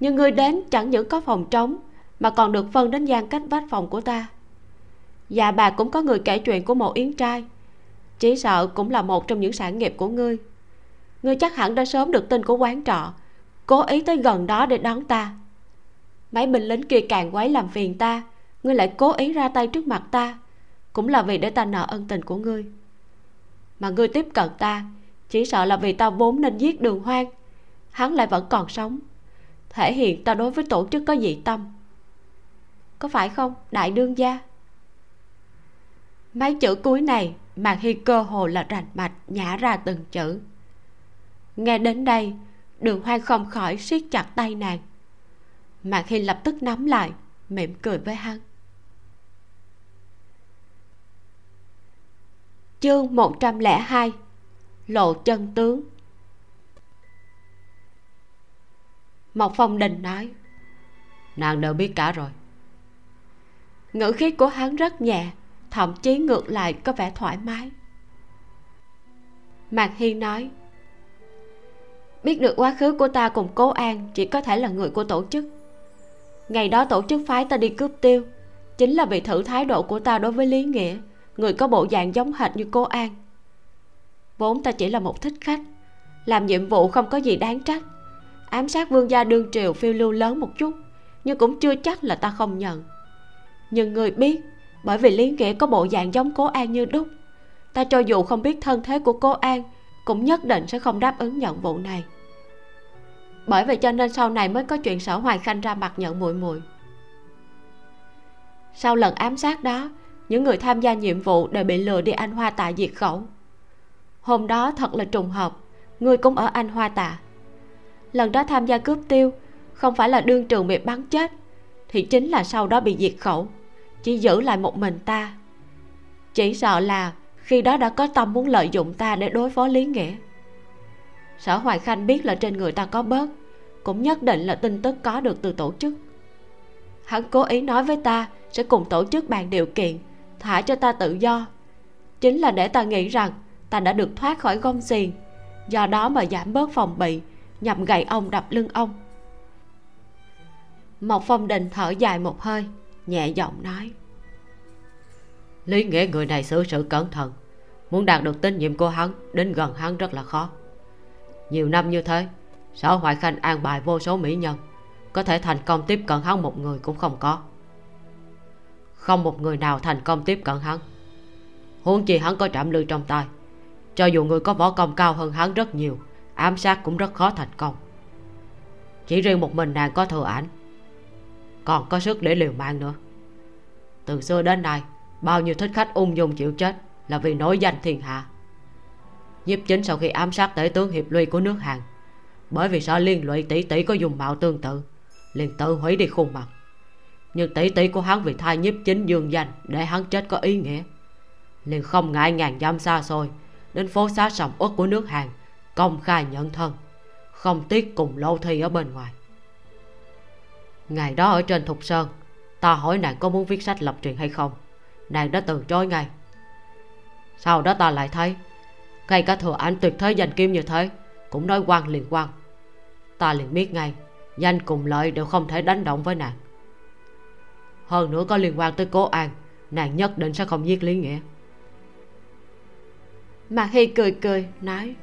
Nhưng người đến chẳng những có phòng trống, mà còn được phân đến gian cách vách phòng của ta dạ bà cũng có người kể chuyện của một yến trai. Chỉ sợ cũng là một trong những sản nghiệp của ngươi. Ngươi chắc hẳn đã sớm được tin của quán trọ. Cố ý tới gần đó để đón ta. Mấy binh lính kia càng quấy làm phiền ta. Ngươi lại cố ý ra tay trước mặt ta. Cũng là vì để ta nợ ân tình của ngươi. Mà ngươi tiếp cận ta, chỉ sợ là vì ta vốn nên giết đường hoang. Hắn lại vẫn còn sống. Thể hiện ta đối với tổ chức có dị tâm. Có phải không, đại đương gia? Mấy chữ cuối này mạc hy cơ hồ là rành mạch nhả ra từng chữ. Nghe đến đây, đường hoang không khỏi siết chặt tay nàng. Mạc hy lập tức nắm lại, mỉm cười với hắn. Chương 102 lộ chân tướng. Mộc Phong Đình nói, Nàng đều biết cả rồi. Ngữ khí của hắn rất nhẹ Thậm chí ngược lại có vẻ thoải mái. Mạc Hy nói, Biết được quá khứ của ta cùng Cố An Chỉ có thể là người của tổ chức. Ngày đó tổ chức phái ta đi cướp tiêu, Chính là vì thử thái độ của ta đối với Lý Nghĩa, Người có bộ dạng giống hệt như cô An. Vốn ta chỉ là một thích khách, Làm nhiệm vụ không có gì đáng trách. Ám sát vương gia đương triều phiêu lưu lớn một chút, nhưng cũng chưa chắc là ta không nhận. Nhưng người biết bởi vì lý nghĩa có bộ dạng giống cố an như đúc. Ta cho dù không biết thân thế của cố an, cũng nhất định sẽ không đáp ứng nhận vụ này. Bởi vậy cho nên sau này mới có chuyện sở hoài khanh ra mặt nhận muội muội. Sau lần ám sát đó, những người tham gia nhiệm vụ đều bị lừa đi anh hoa tạ diệt khẩu. Hôm đó thật là trùng hợp ngươi cũng ở anh hoa tạ. Lần đó tham gia cướp tiêu, không phải là đương trường bị bắn chết, thì chính là sau đó bị diệt khẩu chỉ giữ lại một mình ta. Chỉ sợ là khi đó đã có tâm muốn lợi dụng ta để đối phó lý nghĩa. Sở hoài khanh biết là trên người ta có bớt, cũng nhất định là tin tức có được từ tổ chức. Hắn cố ý nói với ta sẽ cùng tổ chức bàn điều kiện, thả cho ta tự do. Chính là để ta nghĩ rằng ta đã được thoát khỏi gông xiềng, do đó mà giảm bớt phòng bị, nhằm gậy ông đập lưng ông. Một phong đình thở dài một hơi nhẹ giọng nói. Lý nghĩa, người này xử sự cẩn thận. Muốn đạt được tín nhiệm của hắn, đến gần hắn rất là khó. Nhiều năm như thế sở hoại khanh an bài vô số mỹ nhân. Có thể thành công tiếp cận hắn một người cũng không có. Không một người nào thành công tiếp cận hắn. Huống chi hắn có trạm lư trong tay. Cho dù người có võ công cao hơn hắn rất nhiều, ám sát cũng rất khó thành công. Chỉ riêng một mình nàng có thừa ảnh còn có sức để liều mạng nữa. Từ xưa đến nay, bao nhiêu thích khách ung dung chịu chết là vì nổi danh thiên hạ. Nhiếp chính sau khi ám sát tể tướng hiệp luy của nước hàn, bởi vì sợ liên lụy tỷ tỷ có dùng mạo tương tự, liền tự hủy đi khuôn mặt. Nhưng tỷ tỷ của hắn vì thai nhiếp chính dương danh để hắn chết có ý nghĩa, liền không ngại ngàn dặm xa xôi đến phố xá sầm uất của nước hàn công khai nhận thân, không tiếc cùng lâu thi ở bên ngoài ngày đó ở trên thục sơn, ta hỏi nàng có muốn viết sách lập truyện hay không. Nàng đã từ chối ngay. Sau đó ta lại thấy, ngay cả thừa ảnh tuyệt thế danh kim như thế, cũng nói quan liền quan ta liền biết ngay, danh cùng lợi đều không thể đánh động với nàng. Hơn nữa có liên quan tới cố an, nàng nhất định sẽ không giết lý nghĩa. Mạc hy cười cười, nói,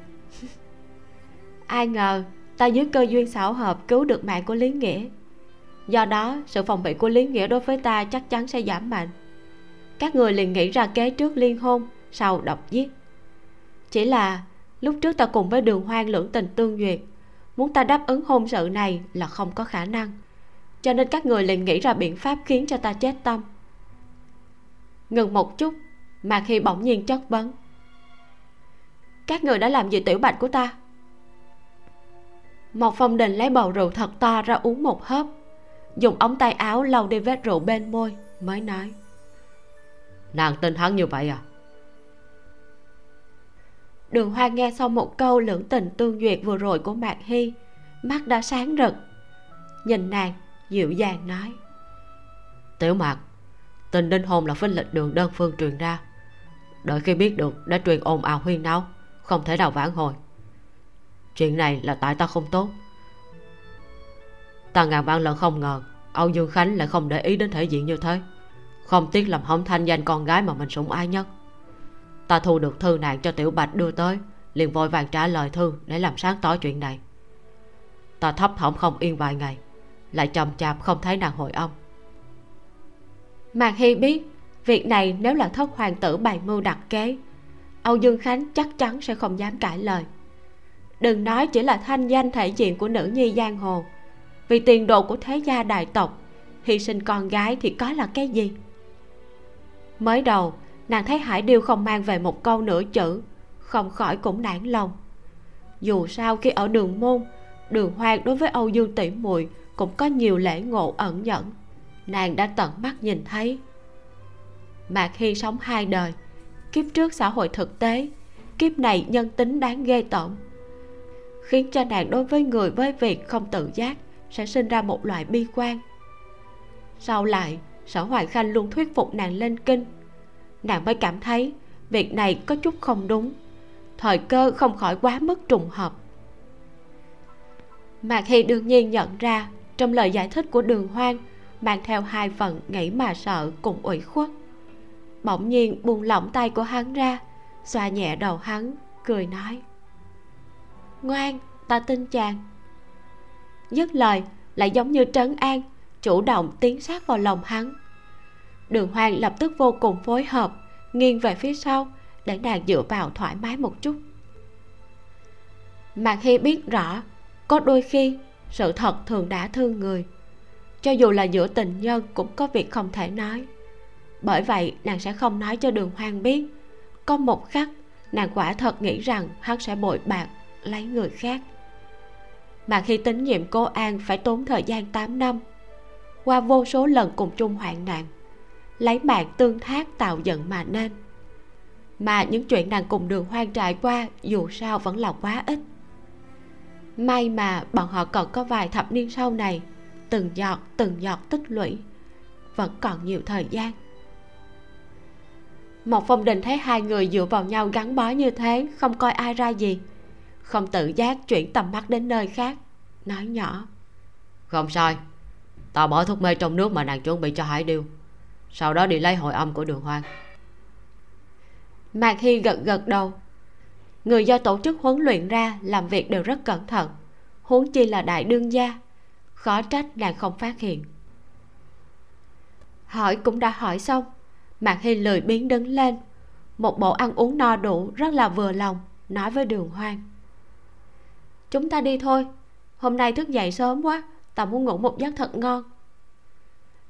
ai ngờ ta dưới cơ duyên xảo hợp cứu được mạng của lý nghĩa do đó, sự phòng bị của lý nghĩa đối với ta chắc chắn sẽ giảm mạnh. Các người liền nghĩ ra kế trước liên hôn, sau độc giết. Chỉ là, lúc trước ta cùng với đường hoang lưỡng tình tương duyệt, muốn ta đáp ứng hôn sự này là không có khả năng. Cho nên các người liền nghĩ ra biện pháp khiến cho ta chết tâm. Ngừng một chút, mà khi bỗng nhiên chất vấn. Các người đã làm gì tiểu bạch của ta? Một phong đình lấy bầu rượu thật to ra uống một hớp dùng ống tay áo lau đi vết rượu bên môi mới nói. Nàng tin hắn như vậy à? Đường hoa nghe xong một câu lưỡng tình tương duyệt vừa rồi của mạc hy mắt đã sáng rực. Nhìn nàng dịu dàng nói. Tiểu mạc tình đinh hôn là phích lịch đường đơn phương truyền ra. Đợi khi biết được đã truyền ồn ào huyên náo không thể nào vãn hồi. Chuyện này là tại ta không tốt ta ngàn vạn lần không ngờ, âu dương khánh lại không để ý đến thể diện như thế. Không tiếc làm hỏng thanh danh con gái mà mình sủng ái nhất. Ta thu được thư nạn cho tiểu bạch đưa tới, liền vội vàng trả lời thư để làm sáng tỏ chuyện này. Ta thấp thỏm không yên vài ngày, lại chậm chạp không thấy nàng hồi âm. Mạc hy biết, việc này nếu là thất hoàng tử bày mưu đặt kế, âu dương khánh chắc chắn sẽ không dám cãi lời. Đừng nói chỉ là thanh danh thể diện của nữ nhi giang hồ vì tiền đồ của thế gia đại tộc, hy sinh con gái thì có là cái gì? Mới đầu, nàng thấy hải điêu không mang về một câu nửa chữ, không khỏi cũng nản lòng. Dù sao khi ở đường môn, đường hoang đối với âu dương tỷ muội cũng có nhiều lễ ngộ ẩn nhẫn. Nàng đã tận mắt nhìn thấy. Mạc hy sống hai đời, kiếp trước xã hội thực tế, kiếp này nhân tính đáng ghê tởm, khiến cho nàng đối với người với việc không tự giác sẽ sinh ra một loại bi quan. Sau lại, sở hoài khanh luôn thuyết phục nàng lên kinh. Nàng mới cảm thấy việc này có chút không đúng, thời cơ không khỏi quá mức trùng hợp. Mạc hy đương nhiên nhận ra, trong lời giải thích của đường hoang, mang theo hai phần nghĩ mà sợ cùng ủy khuất. Bỗng nhiên buông lỏng tay của hắn ra, xoa nhẹ đầu hắn, cười nói, ngoan, ta tin chàng dứt lời, lại giống như trấn an, chủ động tiến sát vào lòng hắn. Đường hoàng lập tức vô cùng phối hợp, nghiêng về phía sau, để nàng dựa vào thoải mái một chút. Mạc hy biết rõ, có đôi khi sự thật thường đã thương người. Cho dù là giữa tình nhân cũng có việc không thể nói. Bởi vậy, nàng sẽ không nói cho đường hoang biết. Có một khắc, nàng quả thật nghĩ rằng hắn sẽ bội bạc, lấy người khác mà khi tín nhiệm cô an phải tốn thời gian 8 năm. Qua vô số lần cùng chung hoạn nạn, lấy mạng tương thác tạo giận mà nên. Mà những chuyện nàng cùng đường hoang trải qua dù sao vẫn là quá ít. May mà bọn họ còn có vài thập niên sau này, từng giọt từng giọt tích lũy, vẫn còn nhiều thời gian. Một phong đình thấy hai người dựa vào nhau gắn bó như thế, không coi ai ra gì không tự giác chuyển tầm mắt đến nơi khác nói nhỏ. Không sai. Tao bỏ thuốc mê trong nước mà nàng chuẩn bị cho hải điêu. Sau đó đi lấy hội âm của đường hoang. Mạc hy gật gật đầu. Người do tổ chức huấn luyện ra làm việc đều rất cẩn thận. Huống chi là đại đương gia khó trách nàng không phát hiện. Hỏi cũng đã hỏi xong mạc hy lười biến đứng lên. Một bộ ăn uống no đủ rất là vừa lòng nói với đường hoang chúng ta đi thôi. Hôm nay thức dậy sớm quá tao muốn ngủ một giấc thật ngon.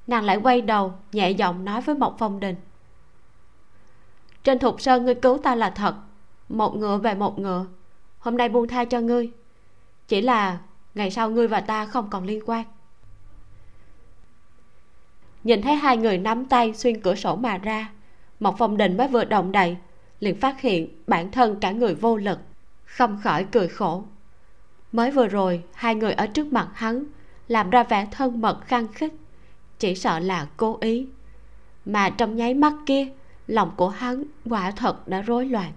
Nàng lại quay đầu, nhẹ giọng nói với mộc phong đình. Trên thục sơn ngươi cứu ta là thật. Một ngựa về một ngựa. Hôm nay buông tha cho ngươi. Chỉ là ngày sau ngươi và ta không còn liên quan. Nhìn thấy hai người nắm tay xuyên cửa sổ mà ra, mộc phong đình mới vừa động đậy, liền phát hiện bản thân cả người vô lực, không khỏi cười khổ mới vừa rồi, hai người ở trước mặt hắn làm ra vẻ thân mật khăng khích, chỉ sợ là cố ý. Mà trong nháy mắt kia, lòng của hắn quả thật đã rối loạn.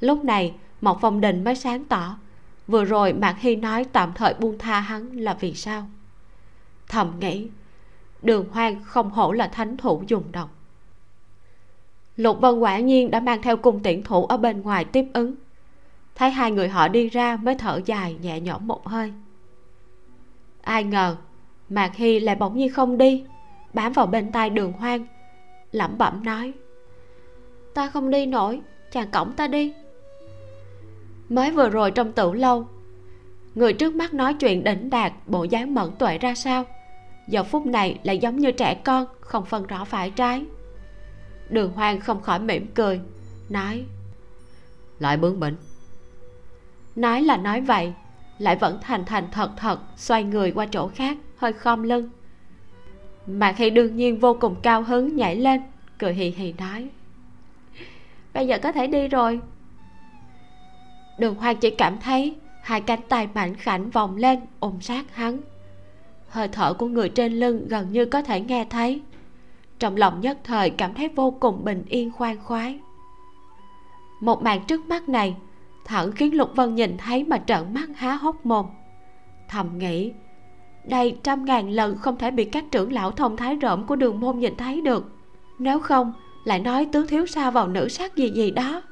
Lúc này mộc phong đình mới sáng tỏ, vừa rồi mạc hy nói tạm thời buông tha hắn là vì sao? Thầm nghĩ, đường hoang không hổ là thánh thủ dùng độc. Lục vân quả nhiên đã mang theo cung tiễn thủ ở bên ngoài tiếp ứng thấy hai người họ đi ra mới thở dài nhẹ nhõm một hơi. Ai ngờ, mạc hy lại bỗng nhiên không đi, bám vào bên tai đường hoang, lẩm bẩm nói, ta không đi nổi, chàng cổng ta đi. Mới vừa rồi trong tử lâu, người trước mắt nói chuyện đỉnh đạt bộ dáng mẫn tuệ ra sao? Giờ phút này lại giống như trẻ con, không phân rõ phải trái. Đường hoang không khỏi mỉm cười, nói, lại bướng bỉnh nói là nói vậy, lại vẫn thành thành thật thật, xoay người qua chỗ khác, hơi khom lưng. Mà khi đương nhiên vô cùng cao hứng, nhảy lên, cười hì hì nói, bây giờ có thể đi rồi. Đường hoang chỉ cảm thấy hai cánh tay mảnh khảnh vòng lên, ôm sát hắn. Hơi thở của người trên lưng gần như có thể nghe thấy. Trong lòng nhất thời cảm thấy vô cùng bình yên khoan khoái. Một màn trước mắt này thẳng khiến lục vân nhìn thấy mà trợn mắt há hốc mồm. Thầm nghĩ, đây trăm ngàn lần không thể bị các trưởng lão thông thái rộm của đường môn nhìn thấy được. Nếu không, lại nói tướng thiếu sao vào nữ sắc gì gì đó.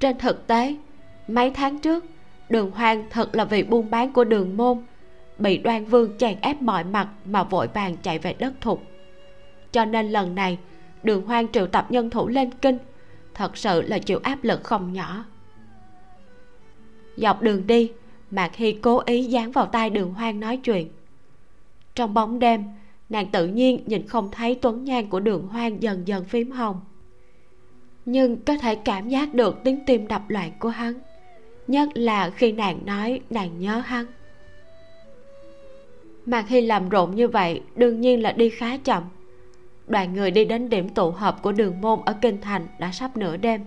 Trên thực tế, mấy tháng trước, đường hoang thật là vì buôn bán của đường môn, bị đoan vương chèn ép mọi mặt mà vội vàng chạy về đất thục. Cho nên lần này, đường hoang triệu tập nhân thủ lên kinh thật sự là chịu áp lực không nhỏ. Dọc đường đi, mạc hy cố ý dán vào tai đường hoang nói chuyện. Trong bóng đêm, nàng tự nhiên nhìn không thấy tuấn nhan của đường hoang dần dần phím hồng. Nhưng có thể cảm giác được tiếng tim đập loạn của hắn, nhất là khi nàng nói nàng nhớ hắn. Mạc hy làm rộn như vậy đương nhiên là đi khá chậm đoàn người đi đến điểm tụ họp của đường môn ở kinh thành đã sắp nửa đêm.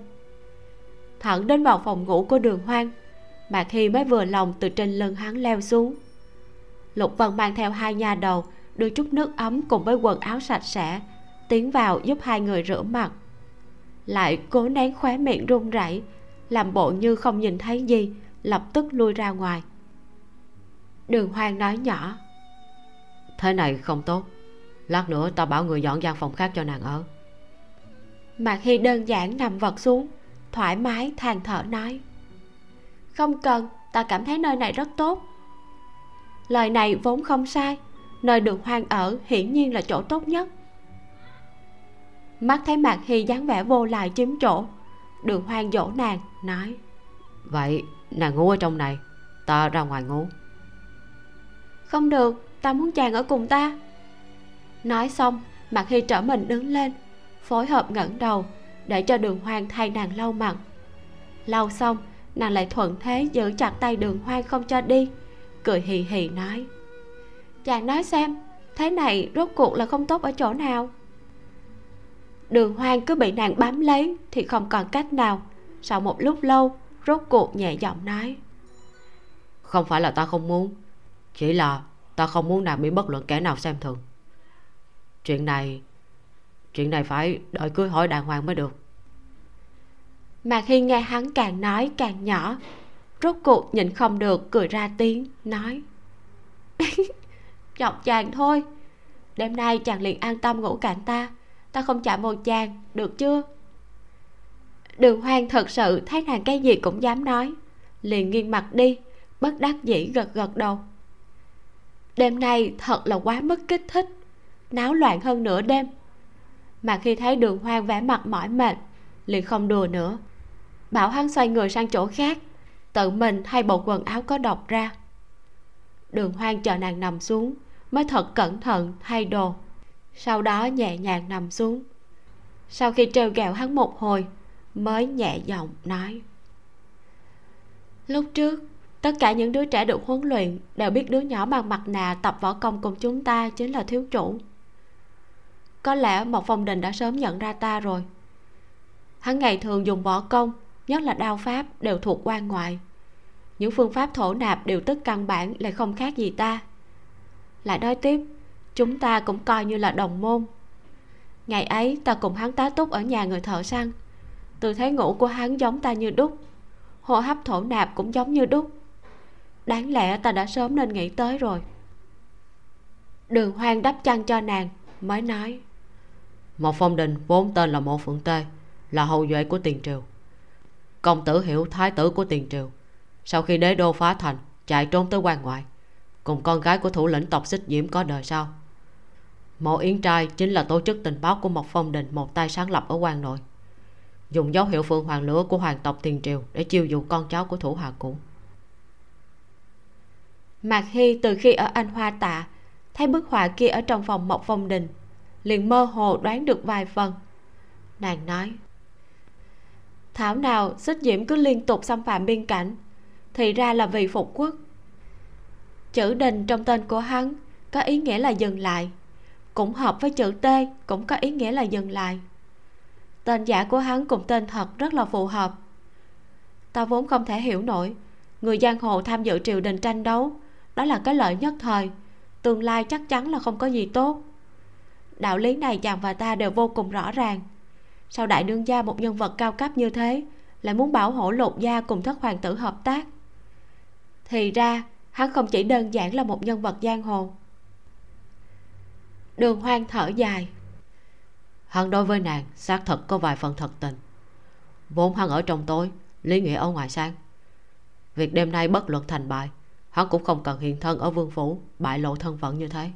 Thẳng đến vào phòng ngủ của đường hoang, mạc hy mới vừa lòng từ trên lưng hắn leo xuống. Lục vân mang theo hai nha đầu, đưa chút nước ấm cùng với quần áo sạch sẽ, tiến vào giúp hai người rửa mặt. Lại cố nén khóe miệng run rẩy, làm bộ như không nhìn thấy gì, lập tức lui ra ngoài. Đường hoang nói nhỏ, thế này không tốt lát nữa tao bảo người dọn gian phòng khác cho nàng ở. Mạc hy đơn giản nằm vật xuống thoải mái than thở nói. Không cần ta cảm thấy nơi này rất tốt. Lời này vốn không sai nơi đường hoang ở hiển nhiên là chỗ tốt nhất. Mắt thấy mạc hy dáng vẻ vô lại chiếm chỗ đường hoang dỗ nàng nói. Vậy nàng ngủ ở trong này ta ra ngoài ngủ. Không được ta muốn chàng ở cùng ta nói xong, mạc hy trở mình đứng lên, phối hợp ngẩng đầu để cho đường hoang thay nàng lau mặt. Lau xong, nàng lại thuận thế giữ chặt tay đường hoang không cho đi, cười hì hì nói. Chàng nói xem, thế này rốt cuộc là không tốt ở chỗ nào? Đường hoang cứ bị nàng bám lấy thì không còn cách nào. Sau một lúc lâu, rốt cuộc nhẹ giọng nói. Không phải là ta không muốn, chỉ là ta không muốn nàng bị bất luận kẻ nào xem thường chuyện này chuyện này phải đợi cưới hỏi đàng hoàng mới được. Mà khi nghe hắn càng nói càng nhỏ, rốt cuộc nhìn không được cười ra tiếng, nói, chọc chàng thôi. Đêm nay chàng liền an tâm ngủ cạnh ta ta không chạm vào chàng, được chưa? Đường hoang thật sự thấy nàng cái gì cũng dám nói, liền nghiêng mặt đi, bất đắc dĩ gật gật đầu. Đêm nay thật là quá mất kích thích náo loạn hơn nửa đêm. Mà khi thấy đường hoang vẻ mặt mỏi mệt, liền không đùa nữa. Bảo hắn xoay người sang chỗ khác, tự mình thay bộ quần áo có độc ra. Đường hoang chờ nàng nằm xuống, mới thật cẩn thận thay đồ. Sau đó nhẹ nhàng nằm xuống. Sau khi trêu ghẹo hắn một hồi, mới nhẹ giọng nói. Lúc trước, tất cả những đứa trẻ được huấn luyện đều biết đứa nhỏ bằng mặt nạ tập võ công cùng chúng ta chính là thiếu chủ có lẽ một phong đình đã sớm nhận ra ta rồi. Hắn ngày thường dùng võ công, nhất là đao pháp, đều thuộc quan ngoại. Những phương pháp thổ nạp đều tức căn bản lại không khác gì ta. Lại nói tiếp, chúng ta cũng coi như là đồng môn. Ngày ấy, ta cùng hắn tá túc ở nhà người thợ săn. Tư thế ngủ của hắn giống ta như đúc. Hô hấp thổ nạp cũng giống như đúc. Đáng lẽ ta đã sớm nên nghĩ tới rồi. Đường hoang đắp chăn cho nàng, mới nói một phong đình vốn tên là mộ phượng tê, là hậu duệ của tiền triều. Công tử hiểu thái tử của tiền triều. Sau khi đế đô phá thành, chạy trốn tới quan ngoại, cùng con gái của thủ lĩnh tộc xích diễm có đời sau. Mộ yến trai chính là tổ chức tình báo của một phong đình một tay sáng lập ở quan nội, dùng dấu hiệu phượng hoàng lửa của hoàng tộc tiền triều để chiêu dụ con cháu của thủ hạ cũ. Mạc hy từ khi ở anh hoa tạ, thấy bức họa kia ở trong phòng mộc phong đình liền mơ hồ đoán được vài phần. Nàng nói, thảo nào, xích diễm cứ liên tục xâm phạm biên cảnh, thì ra là vì phục quốc. Chữ đình trong tên của hắn có ý nghĩa là dừng lại, cũng hợp với chữ t cũng có ý nghĩa là dừng lại. Tên giả của hắn cùng tên thật rất là phù hợp. Ta vốn không thể hiểu nổi, người giang hồ tham dự triều đình tranh đấu, đó là cái lợi nhất thời, tương lai chắc chắn là không có gì tốt đạo lý này chàng và ta đều vô cùng rõ ràng. Sao đại đương gia một nhân vật cao cấp như thế, lại muốn bảo hộ lục gia cùng thất hoàng tử hợp tác. Thì ra, hắn không chỉ đơn giản là một nhân vật giang hồ. Đường hoang thở dài. Hắn đối với nàng, xác thật có vài phần thật tình. Vốn hắn ở trong tối, lý nghĩa ở ngoài sáng. Việc đêm nay bất luận thành bại, hắn cũng không cần hiện thân ở vương phủ, bại lộ thân phận như thế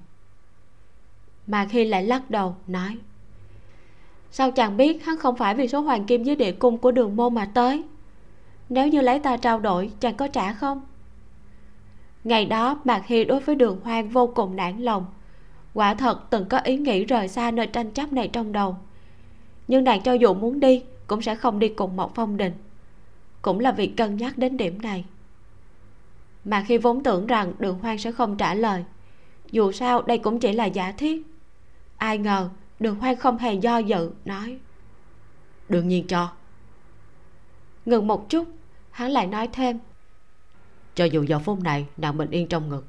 mà khi lại lắc đầu, nói. Sao chàng biết hắn không phải vì số hoàng kim dưới địa cung của đường môn mà tới? Nếu như lấy ta trao đổi, chàng có trả không? Ngày đó, mạc hy đối với đường hoang vô cùng nản lòng. Quả thật, từng có ý nghĩ rời xa nơi tranh chấp này trong đầu. Nhưng nàng cho dù muốn đi, cũng sẽ không đi cùng một phong đình. Cũng là vì cân nhắc đến điểm này. Mà khi vốn tưởng rằng đường hoang sẽ không trả lời. Dù sao, đây cũng chỉ là giả thiết ai ngờ đường hoang không hề do dự, nói. Đương nhiên cho. Ngừng một chút, hắn lại nói thêm. Cho dù giờ phút này nàng bình yên trong ngực,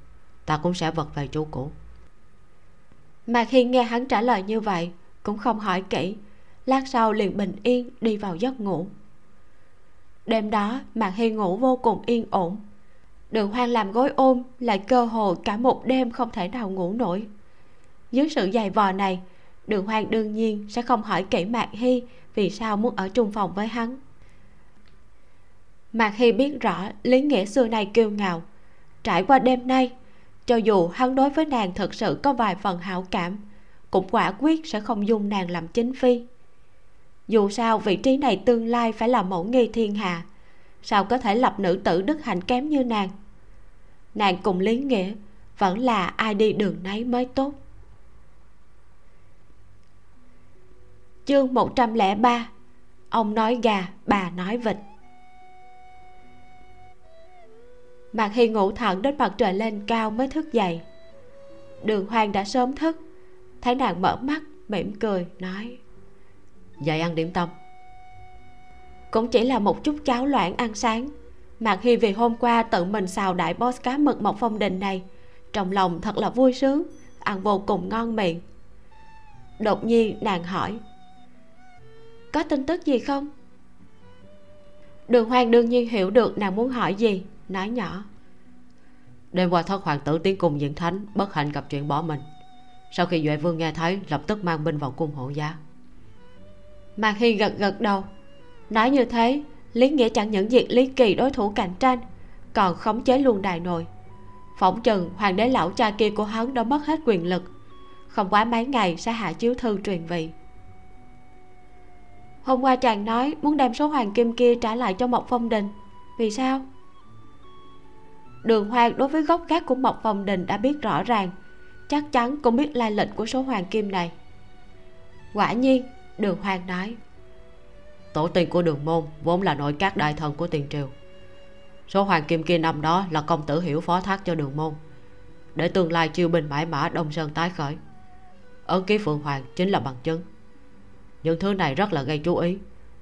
ta cũng sẽ vật về chỗ cũ. Mà khi nghe hắn trả lời như vậy, cũng không hỏi kỹ, lát sau liền bình yên đi vào giấc ngủ. Đêm đó mạc hy ngủ vô cùng yên ổn. Đường hoang làm gối ôm lại cơ hồ cả một đêm không thể nào ngủ nổi dưới sự dày vò này, đường hoang đương nhiên sẽ không hỏi kỹ mạc hy vì sao muốn ở chung phòng với hắn. Mạc hy biết rõ lý nghĩa xưa nay kiêu ngạo. Trải qua đêm nay, cho dù hắn đối với nàng thật sự có vài phần hảo cảm, cũng quả quyết sẽ không dung nàng làm chính phi. Dù sao vị trí này tương lai phải là mẫu nghi thiên hạ, sao có thể lập nữ tử đức hạnh kém như nàng? Nàng cùng lý nghĩa vẫn là ai đi đường nấy mới tốt. Chương 103 ông nói gà, bà nói vịt. Mạc hy ngủ thẳng đến mặt trời lên cao mới thức dậy. Đường hoàng đã sớm thức, thấy nàng mở mắt, mỉm cười, nói, dậy ăn điểm tâm. Cũng chỉ là một chút cháo loãng ăn sáng, mạc hy vì hôm qua tự mình xào đại boss cá mực một phong đình này, trong lòng thật là vui sướng, ăn vô cùng ngon miệng. Đột nhiên nàng hỏi có tin tức gì không? Đường hoàng đương nhiên hiểu được nàng muốn hỏi gì nói nhỏ. Đêm qua thất hoàng tử tiến cung diễn thánh bất hạnh gặp chuyện bỏ mình. Sau khi duệ vương nghe thấy lập tức mang binh vào cung hộ giá. Mạc hy gật gật đầu. Nói như thế lý nghĩa chẳng những diệt lý kỳ đối thủ cạnh tranh còn khống chế luôn đài nội. Phỏng chừng hoàng đế lão cha kia của hắn đã mất hết quyền lực. Không quá mấy ngày sẽ hạ chiếu thư truyền vị hôm qua chàng nói muốn đem số hoàng kim kia trả lại cho mộc phong đình. Vì sao? Đường hoàng đối với gốc gác của mộc phong đình đã biết rõ ràng. Chắc chắn cũng biết lai lịch của số hoàng kim này. Quả nhiên, đường hoàng nói, tổ tiên của đường môn vốn là nội các đại thần của tiền triều. Số hoàng kim kia năm đó là công tử hiểu phó thác cho đường môn. Để tương lai chiêu binh mãi mã đông sơn tái khởi, ấn ký phượng hoàng chính là bằng chứng những thứ này rất là gây chú ý.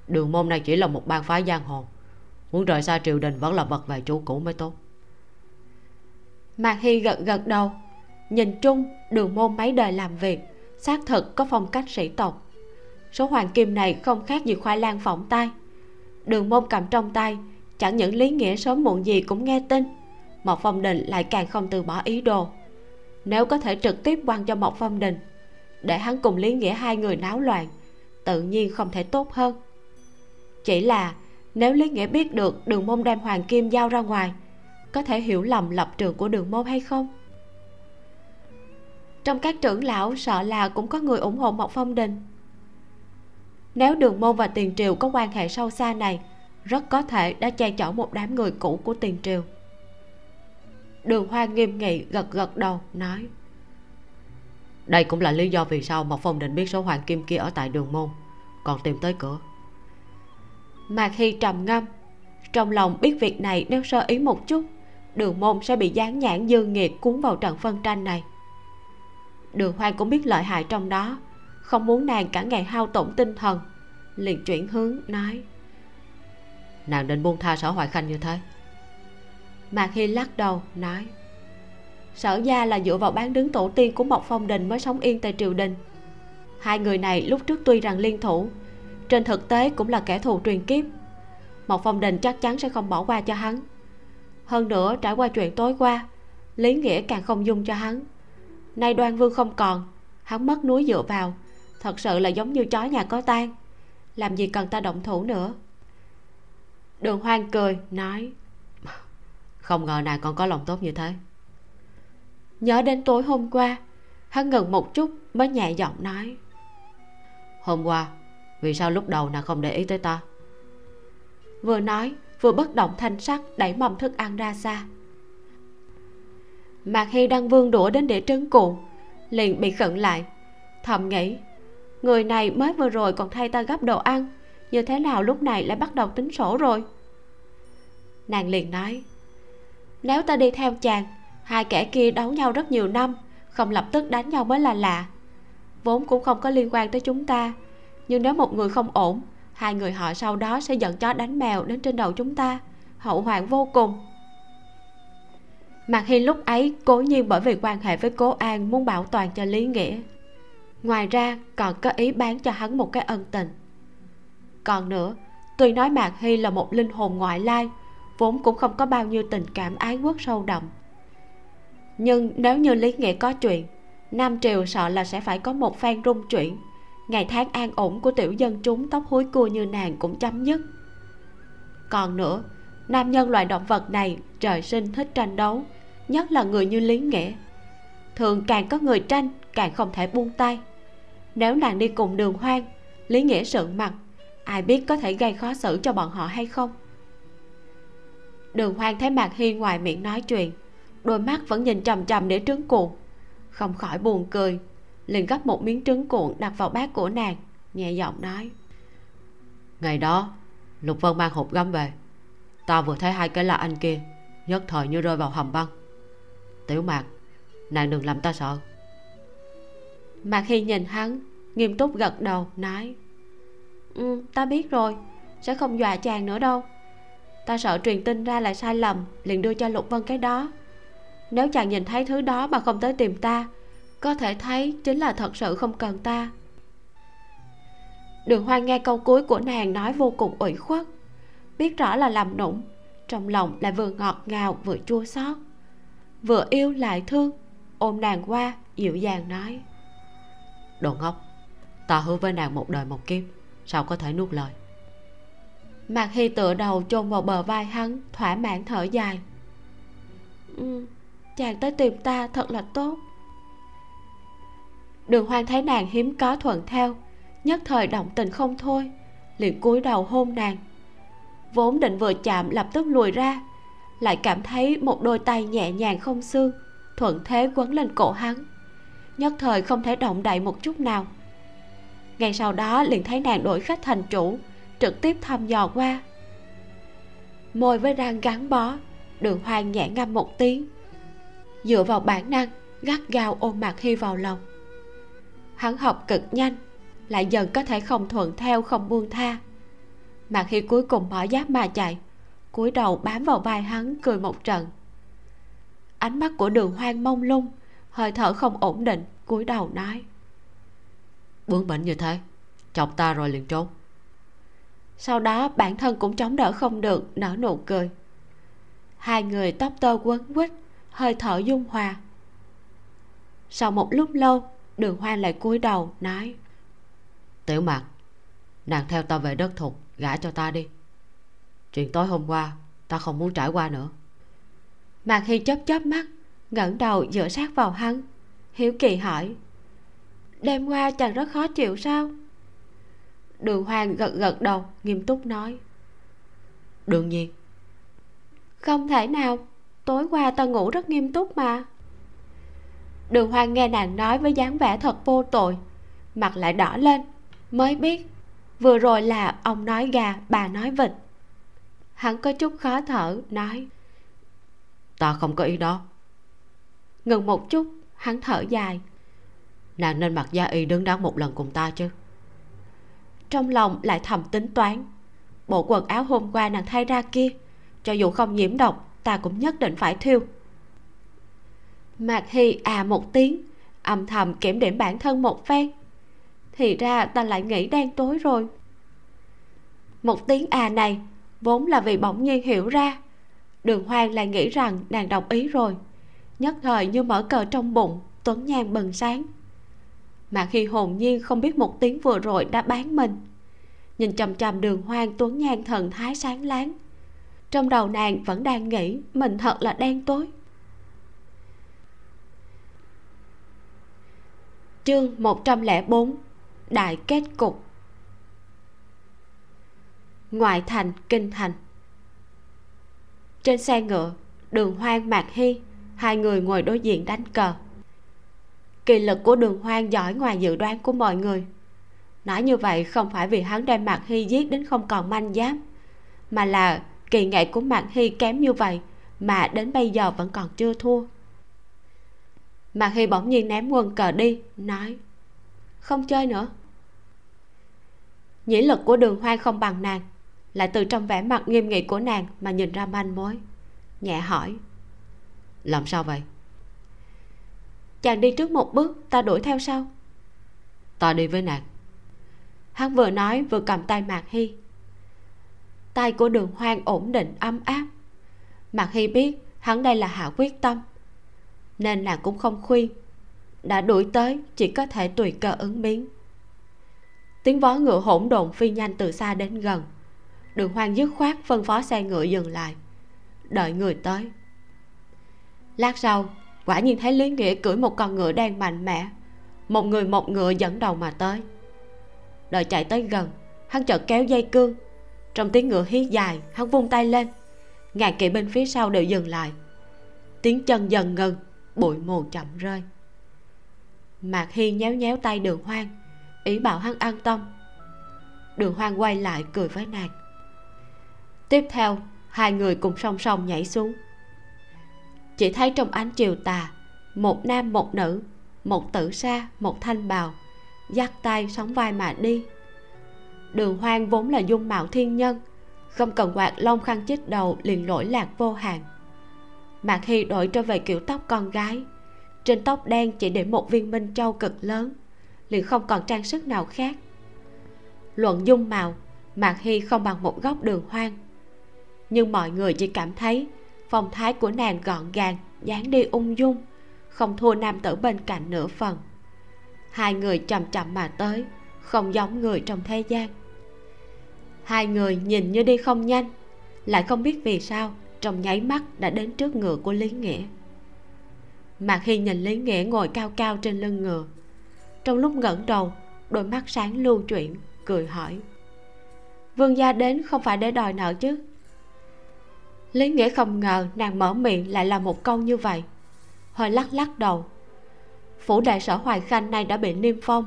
Đường môn này chỉ là một bang phái giang hồ. Muốn rời xa triều đình vẫn là vật về chủ cũ mới tốt. Mạc hy gật gật đầu. Nhìn chung, đường môn mấy đời làm việc, xác thực có phong cách sĩ tộc. Số hoàng kim này không khác gì khoai lang phỏng tay. Đường môn cầm trong tay, chẳng những lý nghĩa sớm muộn gì cũng nghe tin. Mộc phong đình lại càng không từ bỏ ý đồ. Nếu có thể trực tiếp quăng cho mộc phong đình, để hắn cùng lý nghĩa hai người náo loạn tự nhiên không thể tốt hơn. Chỉ là, nếu lý nghĩa biết được đường môn đem hoàng kim giao ra ngoài, có thể hiểu lầm lập trường của đường môn hay không? Trong các trưởng lão, sợ là cũng có người ủng hộ mộc phong đình. Nếu đường môn và tiền triều có quan hệ sâu xa này, rất có thể đã che chở một đám người cũ của tiền triều. Đường hoa nghiêm nghị gật gật đầu, nói đây cũng là lý do vì sao mộc phong định biết số hoàng kim kia ở tại đường môn. Còn tìm tới cửa. Mạc hy trầm ngâm, trong lòng biết việc này nếu sơ ý một chút, đường môn sẽ bị dán nhãn dư nghiệt cuốn vào trận phân tranh này. Đường hoang cũng biết lợi hại trong đó, không muốn nàng cả ngày hao tổn tinh thần, liền chuyển hướng, nói. Nàng định buông tha sở hoài khanh như thế. Mạc hy lắc đầu, nói sở gia là dựa vào bán đứng tổ tiên của mộc phong đình mới sống yên tại triều đình. Hai người này lúc trước tuy rằng liên thủ, trên thực tế cũng là kẻ thù truyền kiếp. Mộc phong đình chắc chắn sẽ không bỏ qua cho hắn. Hơn nữa, trải qua chuyện tối qua, lý nghĩa càng không dung cho hắn. Nay đoan vương không còn, hắn mất núi dựa vào, thật sự là giống như chó nhà có tan làm gì cần ta động thủ nữa? Đường hoang cười, nói, không ngờ nàng còn có lòng tốt như thế nhớ đến tối hôm qua hắn ngừng một chút mới nhẹ giọng nói. Hôm qua vì sao lúc đầu nàng không để ý tới ta? Vừa nói vừa bất động thanh sắc đẩy mâm thức ăn ra xa. Mạc hy đang vương đũa đến đĩa trứng cuộn liền bị khựng lại thầm nghĩ người này mới vừa rồi còn thay ta gấp đồ ăn như thế nào lúc này lại bắt đầu tính sổ rồi? Nàng liền nói nếu ta đi theo chàng hai kẻ kia đấu nhau rất nhiều năm, không lập tức đánh nhau mới là lạ. Vốn cũng không có liên quan tới chúng ta, nhưng nếu một người không ổn, hai người họ sau đó sẽ dẫn chó đánh mèo đến trên đầu chúng ta, hậu hoạn vô cùng. Mạc hiên lúc ấy cố nhiên bởi vì quan hệ với cố An muốn bảo toàn cho Lý Nghĩa. Ngoài ra còn có ý bán cho hắn một cái ân tình. Còn nữa, Tuy nói Mạc Hy là một linh hồn ngoại lai, Vốn cũng không có bao nhiêu tình cảm ái quốc sâu đậm nhưng nếu như Lý Nghĩa có chuyện, Nam Triều sợ là sẽ phải có một phen rung chuyển. Ngày tháng an ổn của tiểu dân chúng tóc húi cua như nàng cũng chấm dứt. Còn nữa, Nam nhân loại động vật này, trời sinh thích tranh đấu, nhất là người như lý nghĩa thường càng có người tranh, càng không thể buông tay. Nếu nàng đi cùng đường hoang, lý nghĩa sượng mặt, ai biết có thể gây khó xử cho bọn họ hay không? Đường hoang thấy mạc hiên ngoài miệng nói chuyện đôi mắt vẫn nhìn trầm trầm để trứng cuộn không khỏi buồn cười. Liền gấp một miếng trứng cuộn đặt vào bát của nàng nhẹ giọng nói. Ngày đó lục vân mang hộp gấm về. Ta vừa thấy hai cái là anh kia nhất thời như rơi vào hầm băng. Tiểu mạc nàng đừng làm ta sợ. Mạc hy nhìn hắn nghiêm túc gật đầu nói. Ừ ta biết rồi sẽ không dọa chàng nữa đâu. Ta sợ truyền tin ra lại sai lầm liền đưa cho lục vân cái đó nếu chàng nhìn thấy thứ đó mà không tới tìm ta có thể thấy chính là thật sự không cần ta. Đường hoan nghe câu cuối của nàng nói vô cùng ủy khuất biết rõ là làm nụng trong lòng lại vừa ngọt ngào vừa chua xót. Vừa yêu lại thương ôm nàng qua dịu dàng nói. Đồ ngốc ta hứa với nàng một đời một kiếp sao có thể nuốt lời? Mạc hy tựa đầu chôn vào bờ vai hắn thỏa mãn thở dài. Ừ, chàng tới tìm ta thật là tốt. Đường hoang thấy nàng hiếm có thuận theo, nhất thời động tình không thôi, liền cúi đầu hôn nàng. Vốn định vừa chạm lập tức lùi ra, lại cảm thấy một đôi tay nhẹ nhàng không xương, thuận thế quấn lên cổ hắn. Nhất thời không thể động đậy một chút nào. Ngay sau đó liền thấy nàng đổi khách thành chủ, trực tiếp thăm dò qua. Môi với răng gắn bó, đường hoang nhẹ ngâm một tiếng dựa vào bản năng gắt gao ôm mặt hy vào lòng. Hắn học cực nhanh lại dần có thể không thuận theo không buông tha. Mà khi cuối cùng bỏ giáp mà chạy cúi đầu bám vào vai hắn cười một trận. Ánh mắt của đường hoang mông lung hơi thở không ổn định cúi đầu nói. Bướng bỉnh như thế chọc ta rồi liền trốn. Sau đó bản thân cũng chống đỡ không được nở nụ cười. Hai người tóc tơ quấn quýt hơi thở dung hòa. Sau một lúc lâu đường hoang lại cúi đầu nói tiểu mạc nàng theo ta về đất thục gả cho ta đi. Chuyện tối hôm qua ta không muốn trải qua nữa. Mạc hy chớp chớp mắt ngẩng đầu dựa sát vào hắn. Hiếu kỳ hỏi đêm qua chàng rất khó chịu sao? Đường hoàng gật gật đầu nghiêm túc nói đương nhiên. Không thể nào tối qua ta ngủ rất nghiêm túc mà. Đường hoàng nghe nàng nói với dáng vẻ thật vô tội, mặt lại đỏ lên. Mới biết, vừa rồi là ông nói gà, bà nói vịt. Hắn có chút khó thở, nói ta không có ý đó. Ngừng một chút, hắn thở dài. Nàng nên mặc gia y đứng đắn một lần cùng ta chứ. Trong lòng lại thầm tính toán, bộ quần áo hôm qua nàng thay ra kia, cho dù không nhiễm độc ta cũng nhất định phải thiêu. Mạc hy à một tiếng, âm thầm kiểm điểm bản thân một phen. Thì ra ta lại nghĩ đen tối rồi. Một tiếng à này, vốn là vì bỗng nhiên hiểu ra. Đường hoang lại nghĩ rằng nàng đồng ý rồi. Nhất thời như mở cờ trong bụng, tuấn nhan bừng sáng. Mà khi hồn nhiên không biết một tiếng vừa rồi đã bán mình. Nhìn chằm chằm đường hoang tuấn nhan thần thái sáng láng trong đầu nàng vẫn đang nghĩ mình thật là đen tối. Chương 104 Đại kết cục. Ngoại thành kinh thành trên xe ngựa, đường hoang mạc hy, hai người ngồi đối diện đánh cờ. Kỳ lực của đường hoang giỏi ngoài dự đoán của mọi người. Nói như vậy không phải vì hắn đem mạc hy giết đến không còn manh giáp, mà là kỳ nghệ của mạc hy kém như vậy, mà đến bây giờ vẫn còn chưa thua. Mạc hy bỗng nhiên ném quân cờ đi, nói, không chơi nữa. Nhĩ lực của đường hoang không bằng nàng lại từ trong vẻ mặt nghiêm nghị của nàng mà nhìn ra manh mối, nhẹ hỏi, làm sao vậy? Chàng đi trước một bước, ta đuổi theo sau. Ta đi với nàng. Hắn vừa nói vừa cầm tay mạc hy tay của đường hoang ổn định, ấm áp. Mạc hy biết hắn đây là hạ quyết tâm, nên nàng cũng không khuyên. Đã đuổi tới, chỉ có thể tùy cơ ứng biến. Tiếng vó ngựa hỗn độn phi nhanh từ xa đến gần. Đường hoang dứt khoát phân phó xe ngựa dừng lại, đợi người tới. Lát sau, quả nhiên thấy lý nghĩa cưỡi một con ngựa đang mạnh mẽ. Một người một ngựa dẫn đầu mà tới. Đợi chạy tới gần, hắn chợt kéo dây cương trong tiếng ngựa hí dài, hắn vung tay lên. Ngàn kỵ bên phía sau đều dừng lại. Tiếng chân dần ngừng, bụi mù chậm rơi. Mạc hy nhéo nhéo tay đường hoang, ý bảo hắn an tâm. Đường hoang quay lại cười với nàng. Tiếp theo, hai người cùng song song nhảy xuống. Chỉ thấy trong ánh chiều tà, một nam một nữ, một tử sa, một thanh bào, dắt tay sóng vai mà đi đường hoang vốn là dung mạo thiên nhân. Không cần quạt lông khăn chích đầu liền lỗi lạc vô hạn. Mạc hy đổi trở về kiểu tóc con gái. Trên tóc đen chỉ để một viên minh châu cực lớn, liền không còn trang sức nào khác. Luận dung mạo, mạc hy không bằng một góc đường hoang. Nhưng mọi người chỉ cảm thấy phong thái của nàng gọn gàng, dáng đi ung dung, không thua nam tử bên cạnh nửa phần. Hai người chậm chậm mà tới, không giống người trong thế gian hai người nhìn như đi không nhanh. Lại không biết vì sao, trong nháy mắt đã đến trước ngựa của lý nghĩa. Mạc hy nhìn lý nghĩa ngồi cao cao trên lưng ngựa, trong lúc ngẩng đầu, đôi mắt sáng lưu chuyển, cười hỏi. Vương gia đến không phải để đòi nợ chứ? Lý nghĩa không ngờ nàng mở miệng lại là một câu như vậy. Hơi lắc lắc đầu. Phủ đại sở hoài khanh này đã bị niêm phong.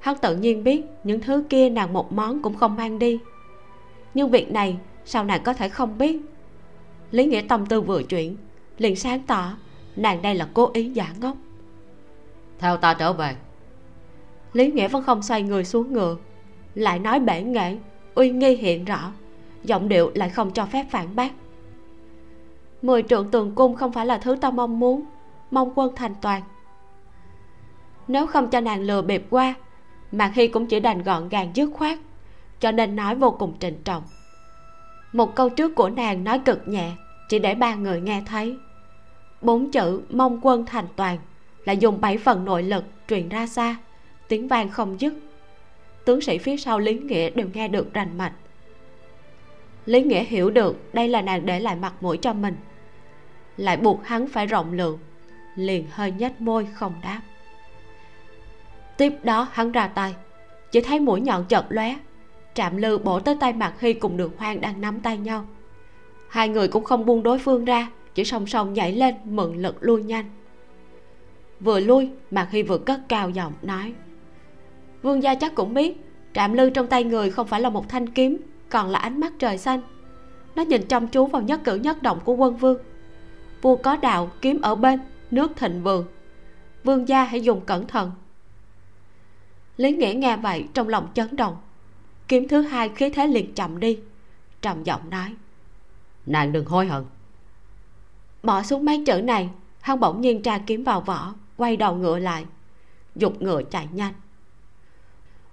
Hắn tự nhiên biết những thứ kia nàng một món cũng không mang đi nhưng việc này sao nàng có thể không biết? Lý nghĩa tâm tư vừa chuyển liền sáng tỏ nàng đây là cố ý giả ngốc. Theo ta trở về. Lý nghĩa vẫn không xoay người xuống ngựa lại nói bể nghệ uy nghi hiện rõ giọng điệu lại không cho phép phản bác. Mười trượng tường cung không phải là thứ ta mong muốn mong quân thành toàn. Nếu không cho nàng lừa bịp qua mạc hy cũng chỉ đành gọn gàng dứt khoát cho nên nói vô cùng trịnh trọng. Một câu trước của nàng nói cực nhẹ, chỉ để ba người nghe thấy. Bốn chữ mong quân thành toàn là dùng bảy phần nội lực truyền ra xa, tiếng vang không dứt. Tướng sĩ phía sau lý nghĩa đều nghe được rành mạch. Lý nghĩa hiểu được đây là nàng để lại mặt mũi cho mình. Lại buộc hắn phải rộng lượng, liền hơi nhếch môi không đáp. Tiếp đó hắn ra tay, chỉ thấy mũi nhọn chợt lóe trạm lư bổ tới tay mạc hy cùng đường hoang đang nắm tay nhau. Hai người cũng không buông đối phương ra, chỉ song song nhảy lên, mượn lực lui nhanh. Vừa lui, mạc hy vừa cất cao giọng nói, vương gia chắc cũng biết, trạm lư trong tay người không phải là một thanh kiếm, còn là ánh mắt trời xanh. Nó nhìn chăm chú vào nhất cử nhất động của quân vương. Vua có đạo, kiếm ở bên, nước thịnh vượng. Vương gia hãy dùng cẩn thận. Lý nghĩa nghe vậy, trong lòng chấn động kiếm thứ hai khí thế liền chậm đi. Trầm giọng nói. Nàng đừng hối hận. Bỏ xuống mấy chữ này hắn bỗng nhiên tra kiếm vào vỏ quay đầu ngựa lại. Dục ngựa chạy nhanh.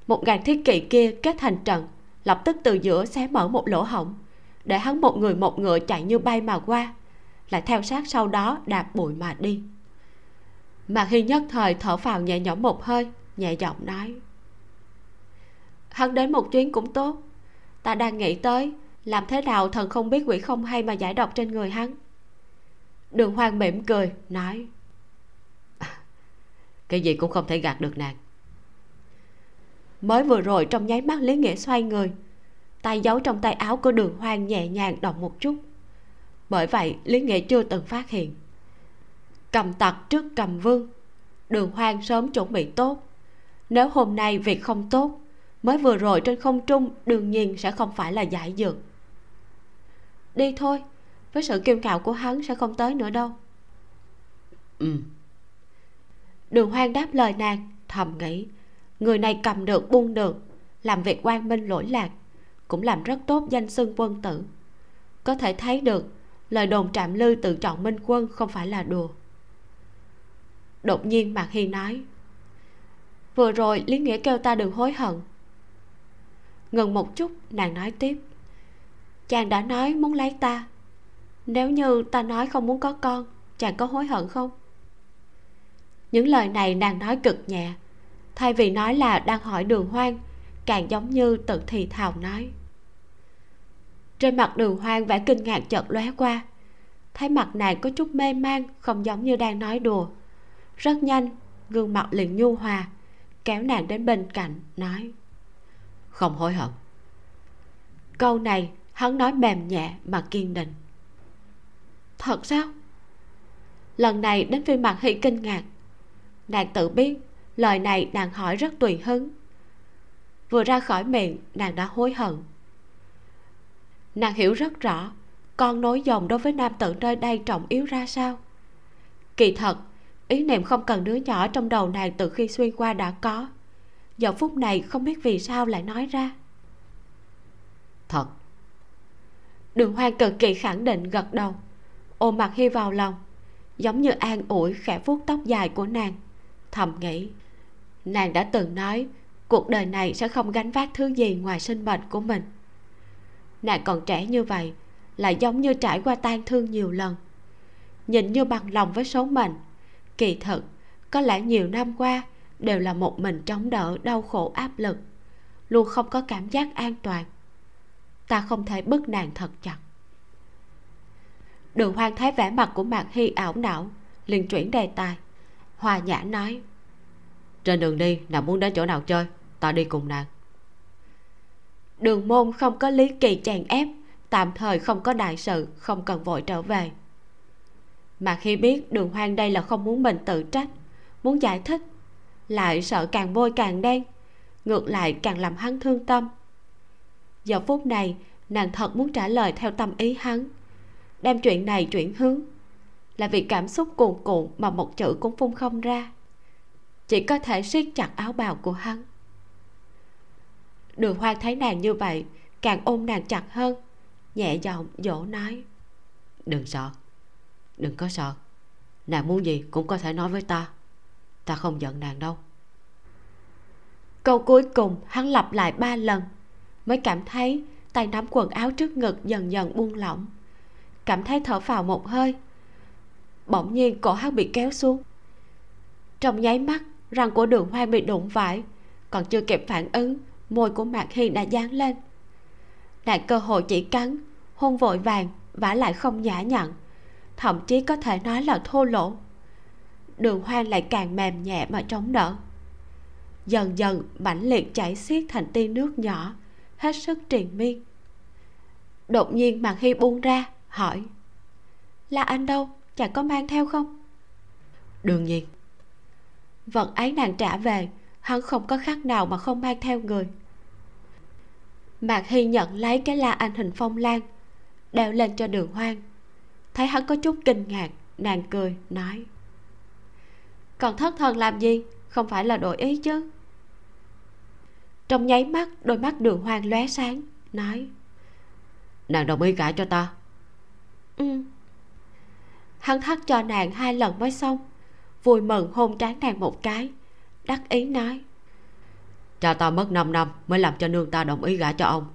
Một ngàn thiết kỵ kia kết thành trận lập tức từ giữa xé mở một lỗ hổng để hắn một người một ngựa chạy như bay mà qua lại theo sát sau đó đạp bụi mà đi. Mà khi nhất thời thở phào nhẹ nhõm một hơi nhẹ giọng nói hắn đến một chuyến cũng tốt. Ta đang nghĩ tới làm thế nào thần không biết quỷ không hay mà giải độc trên người hắn. Đường hoang mỉm cười nói. Cái gì cũng không thể gạt được nàng. Mới vừa rồi trong nháy mắt lý nghĩa xoay người. Tay giấu trong tay áo của đường hoang nhẹ nhàng động một chút. Bởi vậy lý nghĩa chưa từng phát hiện. Cầm tặc trước cầm vương. Đường hoang sớm chuẩn bị tốt. Nếu hôm nay việc không tốt mới vừa rồi trên không trung đương nhiên sẽ không phải là giải dược. Đi thôi với sự kiêu ngạo của hắn sẽ không tới nữa đâu. Ừ. Đường hoang đáp lời nàng thầm nghĩ người này cầm được buông được làm việc quan minh lỗi lạc cũng làm rất tốt danh xưng quân tử. Có thể thấy được lời đồn trạm lư tự chọn minh quân không phải là đùa. Đột nhiên mạc hy nói vừa rồi lý nghĩa kêu ta đừng hối hận ngừng một chút, nàng nói tiếp. Chàng đã nói muốn lấy ta. Nếu như ta nói không muốn có con, chàng có hối hận không? Những lời này nàng nói cực nhẹ. Thay vì nói là đang hỏi đường hoang, càng giống như tự thì thào nói. Trên mặt đường hoang vẻ kinh ngạc chợt lóe qua. Thấy mặt nàng có chút mê man, không giống như đang nói đùa. Rất nhanh, gương mặt liền nhu hòa, kéo nàng đến bên cạnh, nói không hối hận. Câu này hắn nói mềm nhẹ mà kiên định. Thật sao? Lần này đến phiên mặt hy kinh ngạc. Nàng tự biết lời này nàng hỏi rất tùy hứng. Vừa ra khỏi miệng, nàng đã hối hận. Nàng hiểu rất rõ con nối dòng đối với nam tử nơi đây trọng yếu ra sao. Kỳ thật, ý niệm không cần đứa nhỏ trong đầu nàng từ khi xuyên qua đã có giờ phút này không biết vì sao lại nói ra. Thật. Đường hoang cực kỳ khẳng định gật đầu. Ôm mặt hy vào lòng giống như an ủi khẽ vuốt tóc dài của nàng. Thầm nghĩ nàng đã từng nói cuộc đời này sẽ không gánh vác thứ gì ngoài sinh mệnh của mình. Nàng còn trẻ như vậy lại giống như trải qua tan thương nhiều lần. Nhìn như bằng lòng với số mệnh kỳ thực có lẽ nhiều năm qua đều là một mình chống đỡ đau khổ áp lực. Luôn không có cảm giác an toàn. Ta không thể bức nàng thật chặt. Đường hoang thấy vẻ mặt của mạc hy ảo não liền chuyển đề tài. Hòa nhã nói trên đường đi nàng muốn đến chỗ nào chơi? Ta đi cùng nàng. Đường môn không có lý kỳ chèn ép tạm thời không có đại sự không cần vội trở về. Mà khi biết đường hoang đây là không muốn mình tự trách muốn giải thích lại sợ càng bôi càng đen, ngược lại càng làm hắn thương tâm. Giờ phút này, nàng thật muốn trả lời theo tâm ý hắn, đem chuyện này chuyển hướng. Là vì cảm xúc cuồn cuộn mà một chữ cũng phun không ra. Chỉ có thể siết chặt áo bào của hắn. Đường hoang thấy nàng như vậy, càng ôm nàng chặt hơn, nhẹ giọng dỗ nói. Đừng sợ, đừng có sợ. Nàng muốn gì cũng có thể nói với ta ta không giận nàng đâu. Câu cuối cùng, hắn lặp lại ba lần, mới cảm thấy tay nắm quần áo trước ngực dần dần buông lỏng. Cảm thấy thở phào một hơi, bỗng nhiên cổ hắn bị kéo xuống. Trong nháy mắt, răng của đường hoa bị đụng phải còn chưa kịp phản ứng, môi của mạc hy đã dán lên. Nàng cơ hội chỉ cắn, hôn vội vàng, vả lại không nhã nhặn, thậm chí có thể nói là thô lỗ đường hoang lại càng mềm nhẹ mà chống đỡ dần dần, mãnh liệt chảy xiết thành tia nước nhỏ, hết sức triền miên. Đột nhiên mạc hy buông ra, hỏi, là anh đâu? Chàng có mang theo không? Đương nhiên. Vật ấy nàng trả về, hắn không có khác nào mà không mang theo người. Mạc hy nhận lấy cái la anh hình phong lan, đeo lên cho đường hoang. Thấy hắn có chút kinh ngạc, nàng cười, nói còn thất thần làm gì? Không phải là đổi ý chứ. Trong nháy mắt đôi mắt đường hoang lóe sáng nói. Nàng đồng ý gả cho ta. Ừ. Hắn thắt cho nàng hai lần mới xong vui mừng hôn trán nàng một cái đắc ý nói. Cha ta mất 5 năm mới làm cho nương ta đồng ý gả cho ông.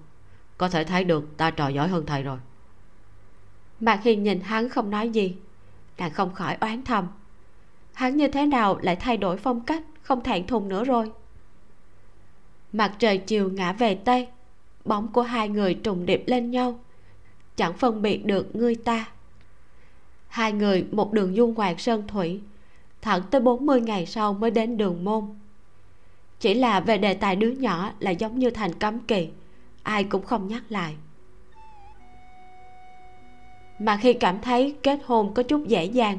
Có thể thấy được ta trò giỏi hơn thầy rồi. Mạc hiền nhìn hắn không nói gì nàng không khỏi oán thầm hắn như thế nào lại thay đổi phong cách, không thẹn thùng nữa rồi. Mặt trời chiều ngã về tây, bóng của hai người trùng điệp lên nhau. Chẳng phân biệt được người ta. Hai người một đường du ngoạn sơn thủy, thẳng tới 40 ngày sau mới đến đường môn. Chỉ là về đề tài đứa nhỏ là giống như thành cấm kỵ, ai cũng không nhắc lại. Mà khi cảm thấy kết hôn có chút dễ dàng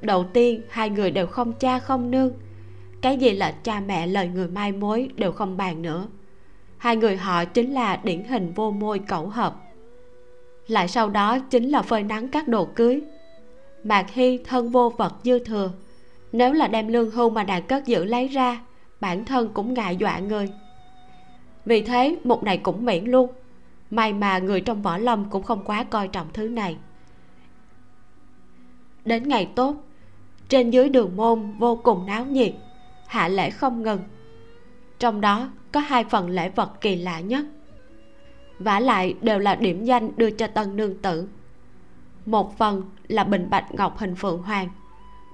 đầu tiên, hai người đều không cha không nương. Cái gì là cha mẹ lời người mai mối đều không bàn nữa. Hai người họ chính là điển hình vô môi cẩu hợp. Lại sau đó chính là phơi nắng các đồ cưới. Mạc hy thân vô vật dư thừa. Nếu là đem lương hưu mà nàng cất giữ lấy ra, bản thân cũng ngại dọa người. Vì thế một này cũng miễn luôn. May mà người trong võ lâm cũng không quá coi trọng thứ này. Đến ngày tốt trên dưới đường môn vô cùng náo nhiệt, hạ lễ không ngừng. Trong đó có hai phần lễ vật kỳ lạ nhất. Vả lại đều là điểm danh đưa cho tân nương tử. Một phần là bình bạch ngọc hình phượng hoàng,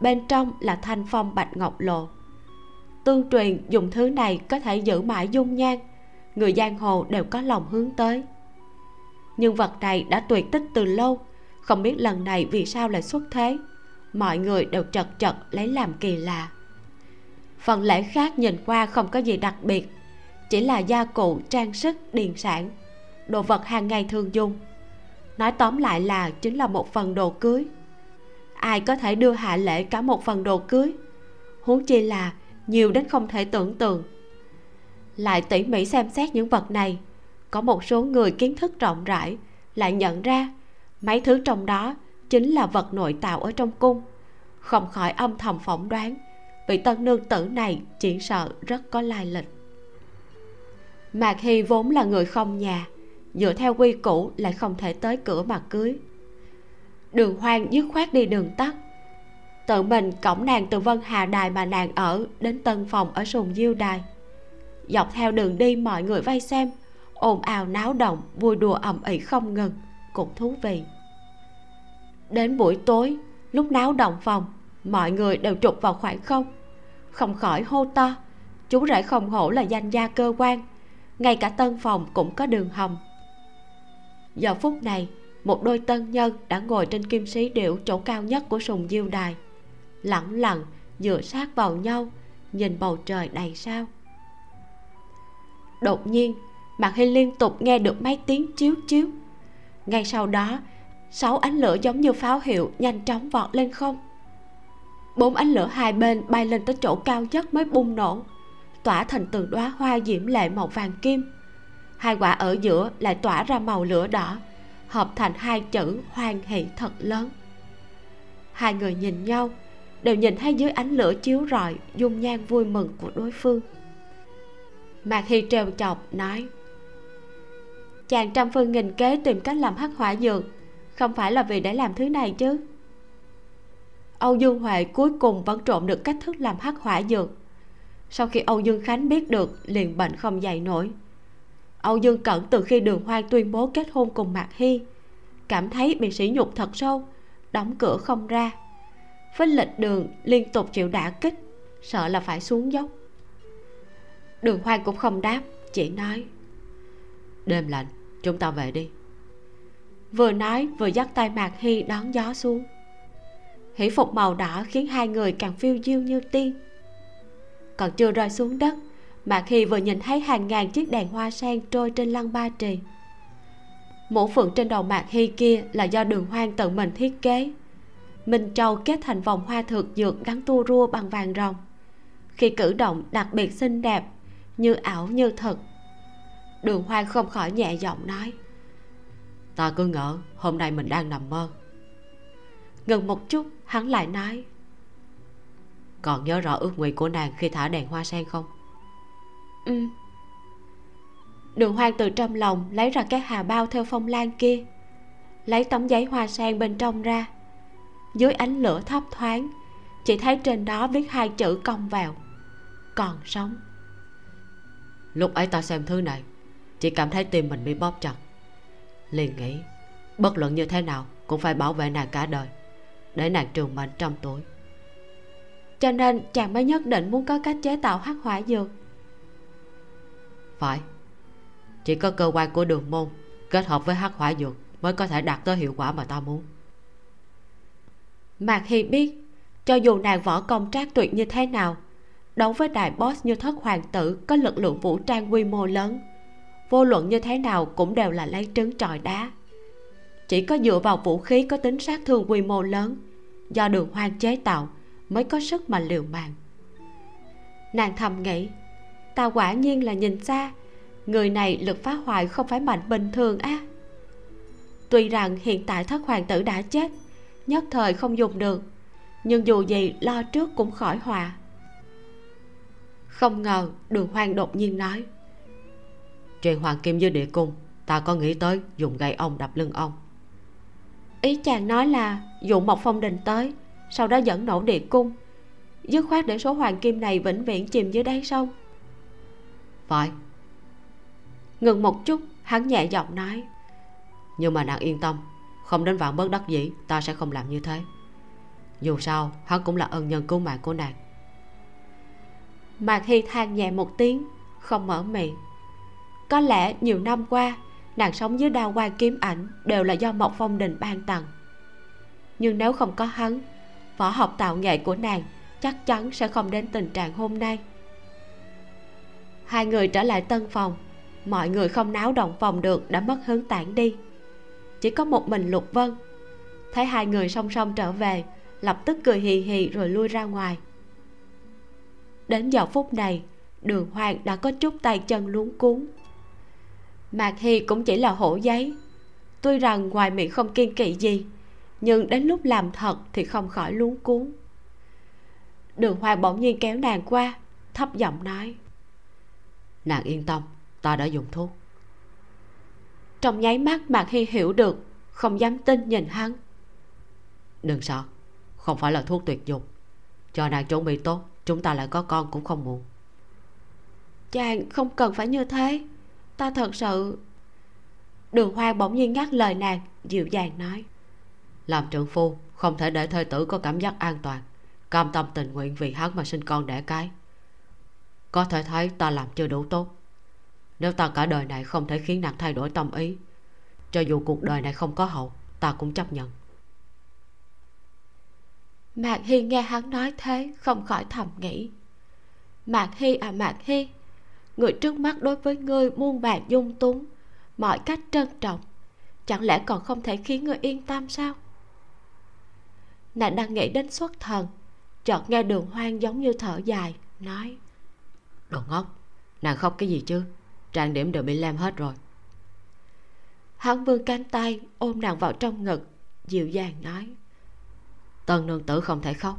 bên trong là thanh phong bạch ngọc lộ. Tương truyền dùng thứ này có thể giữ mãi dung nhan, người giang hồ đều có lòng hướng tới. Nhưng vật này đã tuyệt tích từ lâu, không biết lần này vì sao lại xuất thế mọi người đều chật chật lấy làm kỳ lạ. Phần lễ khác nhìn qua không có gì đặc biệt, chỉ là gia cụ trang sức điền sản, đồ vật hàng ngày thường dùng. Nói tóm lại là chính là một phần đồ cưới. Ai có thể đưa hạ lễ cả một phần đồ cưới? Huống chi là nhiều đến không thể tưởng tượng. Lại tỉ mỉ xem xét những vật này, có một số người kiến thức rộng rãi lại nhận ra mấy thứ trong đó chính là vật nội tạo ở trong cung. Không khỏi âm thầm phỏng đoán, vị tân nương tử này chỉ sợ rất có lai lịch. Mạc hy vốn là người không nhà, dựa theo quy củ lại không thể tới cửa mà cưới. Đường hoang dứt khoát đi đường tắt. Tự mình cổng nàng từ vân hà đài mà nàng ở đến tân phòng ở sùng diêu đài. Dọc theo đường đi mọi người vây xem, ồn ào náo động, vui đùa ầm ĩ không ngừng, cũng thú vị đến buổi tối, lúc náo động phòng, mọi người đều trục vào khoảng không. Không khỏi hô to, chú rể không hổ là danh gia cơ quan, ngay cả tân phòng cũng có đường hầm. Giờ phút này, một đôi tân nhân đã ngồi trên kim sĩ điệu chỗ cao nhất của sùng diêu đài, lẳng lặng dựa sát vào nhau, nhìn bầu trời đầy sao. Đột nhiên, mạc hy liên tục nghe được mấy tiếng chiếu chiếu ngay sau đó sáu ánh lửa giống như pháo hiệu nhanh chóng vọt lên không. Bốn ánh lửa hai bên bay lên tới chỗ cao nhất mới bùng nổ. Tỏa thành từng đóa hoa diễm lệ màu vàng kim. Hai quả ở giữa lại tỏa ra màu lửa đỏ, hợp thành hai chữ hoan hỷ thật lớn. Hai người nhìn nhau, đều nhìn thấy dưới ánh lửa chiếu rọi, dung nhan vui mừng của đối phương. Mạc hy trêu chọc nói, chàng trăm phương nghìn kế tìm cách làm hắc hỏa dược không phải là vì để làm thứ này chứ. Âu dương huệ cuối cùng vẫn trộn được cách thức làm hắc hỏa dược. Sau khi âu dương khánh biết được, liền bệnh không dậy nổi. Âu dương cẩn từ khi đường hoang tuyên bố kết hôn cùng mạc hy, cảm thấy bị sỉ nhục thật sâu, đóng cửa không ra. Với lịch đường liên tục chịu đả kích, sợ là phải xuống dốc. Đường hoang cũng không đáp, chỉ nói, đêm lạnh, chúng ta về đi vừa nói vừa dắt tay mạc hy đón gió xuống. Hỷ phục màu đỏ khiến hai người càng phiêu diêu như tiên. Còn chưa rơi xuống đất mà khi vừa nhìn thấy hàng ngàn chiếc đèn hoa sen trôi trên lăng ba trì. Mũ phượng trên đầu mạc hy kia là do đường hoang tự mình thiết kế. Minh châu kết thành vòng hoa thực dược gắn tua rua bằng vàng rồng. Khi cử động đặc biệt xinh đẹp, như ảo như thật đường hoang không khỏi nhẹ giọng nói ta cứ ngỡ hôm nay mình đang nằm mơ. Ngừng một chút hắn lại nói. Còn nhớ rõ ước nguyện của nàng khi thả đèn hoa sen không? Ừ. Đường hoang từ trong lòng lấy ra cái hà bao theo phong lan kia lấy tấm giấy hoa sen bên trong ra. Dưới ánh lửa thấp thoáng chỉ thấy trên đó viết hai chữ cong vào còn sống. Lúc ấy ta xem thứ này chỉ cảm thấy tim mình bị bóp chặt liền nghĩ bất luận như thế nào cũng phải bảo vệ nàng cả đời để nàng trường mệnh trăm tuổi cho nên chàng mới nhất định muốn có cách chế tạo hắc hỏa dược. Phải. Chỉ có cơ quan của đường môn kết hợp với hắc hỏa dược mới có thể đạt tới hiệu quả mà ta muốn. Mạc hy biết cho dù nàng võ công trác tuyệt như thế nào đấu với đại boss như thất hoàng tử có lực lượng vũ trang quy mô lớn vô luận như thế nào cũng đều là lấy trứng trọi đá. Chỉ có dựa vào vũ khí có tính sát thương quy mô lớn, do đường hoang chế tạo, mới có sức mà liều mạng. Nàng thầm nghĩ, ta quả nhiên là nhìn xa người này lực phá hoại không phải mạnh bình thường á. Tuy rằng hiện tại thất hoàng tử đã chết, nhất thời không dùng được, nhưng dù gì lo trước cũng khỏi hòa không ngờ đường hoang đột nhiên nói chuyện hoàng kim dưới địa cung ta có nghĩ tới dùng gậy ông đập lưng ông. Ý chàng nói là dụ một phong đình tới sau đó dẫn nổ địa cung. Dứt khoát để số hoàng kim này vĩnh viễn chìm dưới đáy sông. Phải. Ngừng một chút hắn nhẹ giọng nói. Nhưng mà nàng yên tâm không đến vạn bất đắc dĩ ta sẽ không làm như thế. Dù sao hắn cũng là ân nhân cứu mạng của nàng. Mạc hy than nhẹ một tiếng không mở miệng có lẽ nhiều năm qua, nàng sống dưới đao quan kiếm ảnh đều là do mộc phong đình ban tặng. Nhưng nếu không có hắn, võ học tạo nghệ của nàng chắc chắn sẽ không đến tình trạng hôm nay. Hai người trở lại tân phòng, mọi người không náo động phòng được đã mất hứng tản đi. Chỉ có một mình lục vân. Thấy hai người song song trở về, lập tức cười hì hì rồi lui ra ngoài. Đến giờ phút này, đường hoàng đã có chút tay chân luống cuống mạc hy cũng chỉ là hổ giấy. Tuy rằng ngoài miệng không kiên kỵ gì nhưng đến lúc làm thật thì không khỏi luống cuống đường hoàng bỗng nhiên kéo nàng qua thấp giọng nói nàng yên tâm ta đã dùng thuốc. Trong nháy mắt mạc hy hiểu được không dám tin nhìn hắn. Đừng sợ không phải là thuốc tuyệt dụng. Cho nàng chuẩn bị tốt chúng ta lại có con cũng không muộn. Chàng không cần phải như thế ta thật sự đường hoa bỗng nhiên ngắt lời nàng dịu dàng nói. Làm trượng phu không thể để thê tử có cảm giác an toàn. Cam tâm tình nguyện vì hắn mà sinh con đẻ cái. Có thể thấy ta làm chưa đủ tốt. Nếu ta cả đời này không thể khiến nàng thay đổi tâm ý cho dù cuộc đời này không có hậu ta cũng chấp nhận. Mạc hy nghe hắn nói thế không khỏi thầm nghĩ. Mạc hy à mạc hy người trước mắt đối với ngươi muôn vàng dung túng, mọi cách trân trọng, chẳng lẽ còn không thể khiến ngươi yên tâm sao? Nàng đang nghĩ đến xuất thần, chợt nghe đường hoang giống như thở dài, nói, đồ ngốc, nàng khóc cái gì chứ? Trang điểm đều bị lem hết rồi. Hắn vươn cánh tay ôm nàng vào trong ngực, dịu dàng nói, tân nương tử không thể khóc.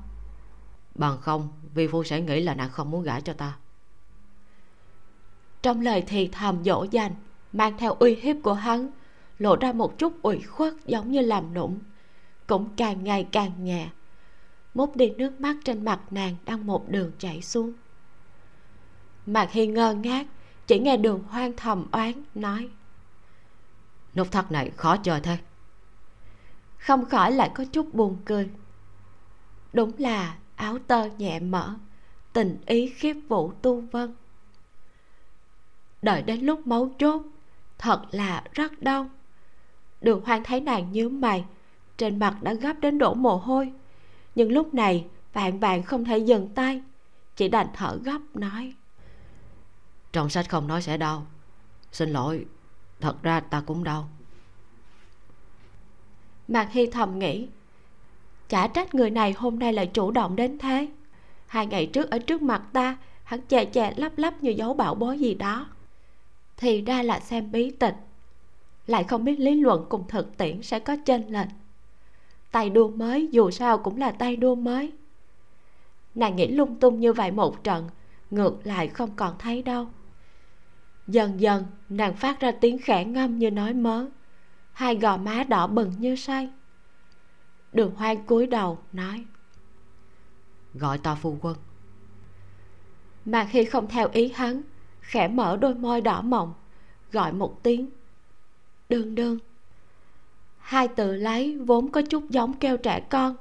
Bằng không, vi phu sẽ nghĩ là nàng không muốn gả cho ta trong lời thì thầm dỗ dành, mang theo uy hiếp của hắn, lộ ra một chút ủy khuất giống như làm nũng, cũng càng ngày càng nhẹ. Mút đi nước mắt trên mặt nàng đang một đường chảy xuống. Mạc hi ngơ ngác, chỉ nghe đường hoang thầm oán, nói, nút thắt này khó chơi thế. Không khỏi lại có chút buồn cười. Đúng là áo tơ nhẹ mở, tình ý khiếp vũ tu vân đợi đến lúc máu chốt. Thật là rất đau. Đường hoang thấy nàng nhíu mày trên mặt đã gấp đến đổ mồ hôi. Nhưng lúc này vạn vạn không thể dừng tay chỉ đành thở gấp nói. Trong sách không nói sẽ đau. Xin lỗi thật ra ta cũng đau. Mạc hy thầm nghĩ chả trách người này hôm nay lại chủ động đến thế. Hai ngày trước ở trước mặt ta hắn chè chè lắp lắp như dấu bảo bối gì đó thì ra là xem bí tịch. Lại không biết lý luận cùng thực tiễn sẽ có chênh lệch. Tay đua mới dù sao cũng là tay đua mới. Nàng nghĩ lung tung như vậy một trận ngược lại không còn thấy đâu. Dần dần nàng phát ra tiếng khẽ ngâm như nói mớ. Hai gò má đỏ bừng như say. Đường hoang cúi đầu nói. Gọi ta phu quân. Mà khi không theo ý hắn khẽ mở đôi môi đỏ mọng, gọi một tiếng. Đương đương hai từ lấy vốn có chút giống kêu trẻ con.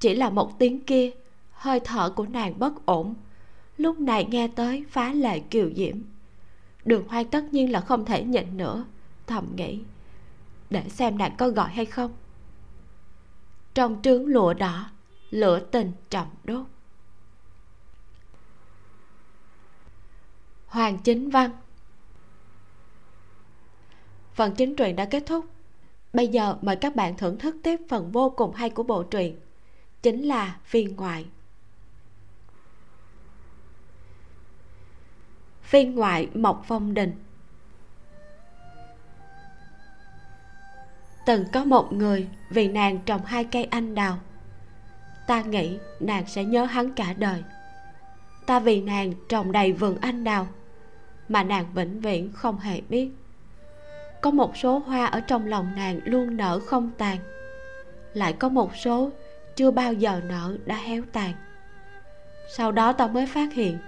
Chỉ là một tiếng kia, hơi thở của nàng bất ổn. Lúc này nghe tới phá lệ kiều diễm. Đường hoang tất nhiên là không thể nhịn nữa, thầm nghĩ. Để xem nàng có gọi hay không. Trong trướng lụa đỏ, lửa tình chậm đốt. Hoàng chính văn. Phần chính truyện đã kết thúc. Bây giờ mời các bạn thưởng thức tiếp phần vô cùng hay của bộ truyện, chính là phiên ngoại. Phiên ngoại mộc phong đình. Từng có một người vì nàng trồng hai cây anh đào. Ta nghĩ nàng sẽ nhớ hắn cả đời. Ta vì nàng trồng đầy vườn anh đào mà nàng vĩnh viễn không hề biết. Có một số hoa ở trong lòng nàng luôn nở không tàn. Lại có một số chưa bao giờ nở đã héo tàn. Sau đó ta mới phát hiện,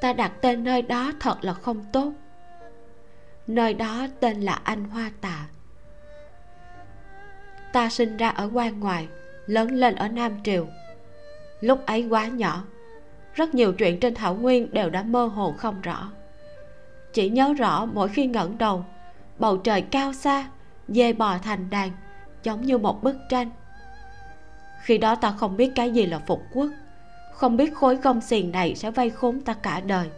ta đặt tên nơi đó thật là không tốt. Nơi đó tên là anh hoa tạ. Ta sinh ra ở quan ngoài lớn lên ở nam triều. Lúc ấy quá nhỏ, rất nhiều chuyện trên thảo nguyên đều đã mơ hồ không rõ chỉ nhớ rõ mỗi khi ngẩng đầu, bầu trời cao xa, dê bò thành đàn, giống như một bức tranh. Khi đó ta không biết cái gì là phục quốc, không biết khối công xiềng này sẽ vây khốn ta cả đời.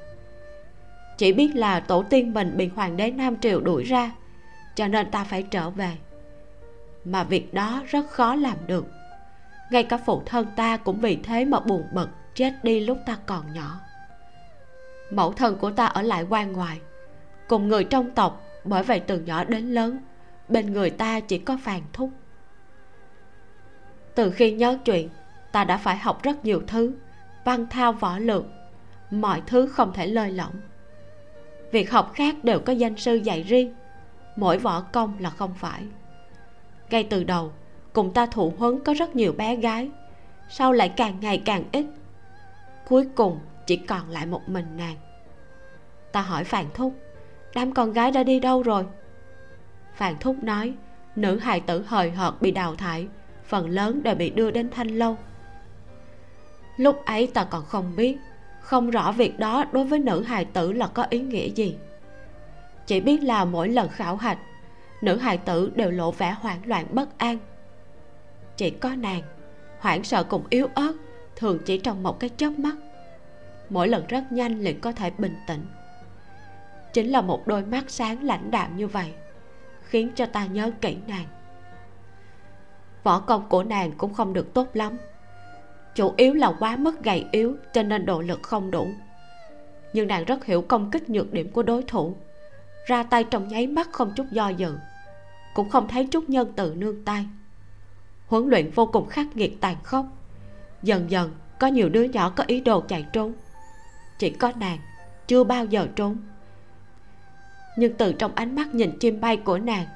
Chỉ biết là tổ tiên mình bị hoàng đế nam triều đuổi ra, cho nên ta phải trở về. Mà việc đó rất khó làm được. Ngay cả phụ thân ta cũng vì thế mà buồn bực, chết đi lúc ta còn nhỏ mẫu thân của ta ở lại quan ngoài. Cùng người trong tộc bởi vậy từ nhỏ đến lớn, bên người ta chỉ có phàn thúc. Từ khi nhớ chuyện, ta đã phải học rất nhiều thứ, văn thao võ lược, mọi thứ không thể lơi lỏng. Việc học khác đều có danh sư dạy riêng, mỗi võ công là không phải. Ngay từ đầu, cùng ta thụ huấn có rất nhiều bé gái, sau lại càng ngày càng ít. Cuối cùng chỉ còn lại một mình nàng. Ta hỏi phàn thúc, đám con gái đã đi đâu rồi? Phàn thúc nói, nữ hài tử hời hợt bị đào thải, phần lớn đều bị đưa đến thanh lâu. Lúc ấy ta còn không biết, không rõ việc đó đối với nữ hài tử là có ý nghĩa gì. Chỉ biết là mỗi lần khảo hạch, nữ hài tử đều lộ vẻ hoảng loạn bất an. Chỉ có nàng, hoảng sợ cùng yếu ớt, thường chỉ trong một cái chớp mắt mỗi lần rất nhanh liền có thể bình tĩnh. Chính là một đôi mắt sáng lãnh đạm như vậy, khiến cho ta nhớ kỹ nàng. Võ công của nàng cũng không được tốt lắm. Chủ yếu là quá mức gầy yếu cho nên độ lực không đủ. Nhưng nàng rất hiểu công kích nhược điểm của đối thủ. Ra tay trong nháy mắt không chút do dự, cũng không thấy chút nhân từ nương tay. Huấn luyện vô cùng khắc nghiệt tàn khốc. Dần dần, có nhiều đứa nhỏ có ý đồ chạy trốn chỉ có nàng, chưa bao giờ trốn. Nhưng từ trong ánh mắt nhìn chim bay của nàng,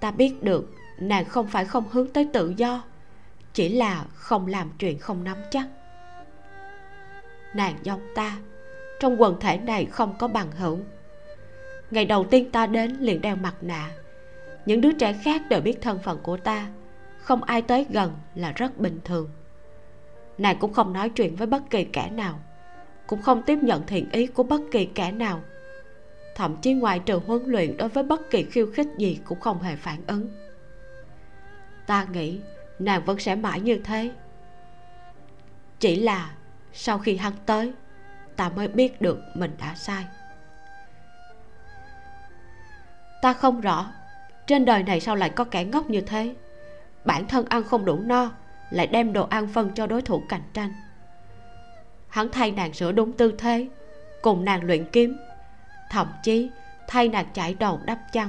ta biết được nàng không phải không hướng tới tự do, chỉ là không làm chuyện không nắm chắc. Nàng giống ta, trong quần thể này không có bằng hữu. Ngày đầu tiên ta đến liền đeo mặt nạ. Những đứa trẻ khác đều biết thân phận của ta, không ai tới gần là rất bình thường. Nàng cũng không nói chuyện với bất kỳ kẻ nào cũng không tiếp nhận thiện ý của bất kỳ kẻ nào. Thậm chí ngoài trừ huấn luyện đối với bất kỳ khiêu khích gì cũng không hề phản ứng. Ta nghĩ nàng vẫn sẽ mãi như thế. Chỉ là sau khi hắn tới, ta mới biết được mình đã sai. Ta không rõ trên đời này sao lại có kẻ ngốc như thế. Bản thân ăn không đủ no, lại đem đồ ăn phân cho đối thủ cạnh tranh hắn thay nàng sửa đúng tư thế, cùng nàng luyện kiếm. Thậm chí, thay nàng chải đầu đắp chăn.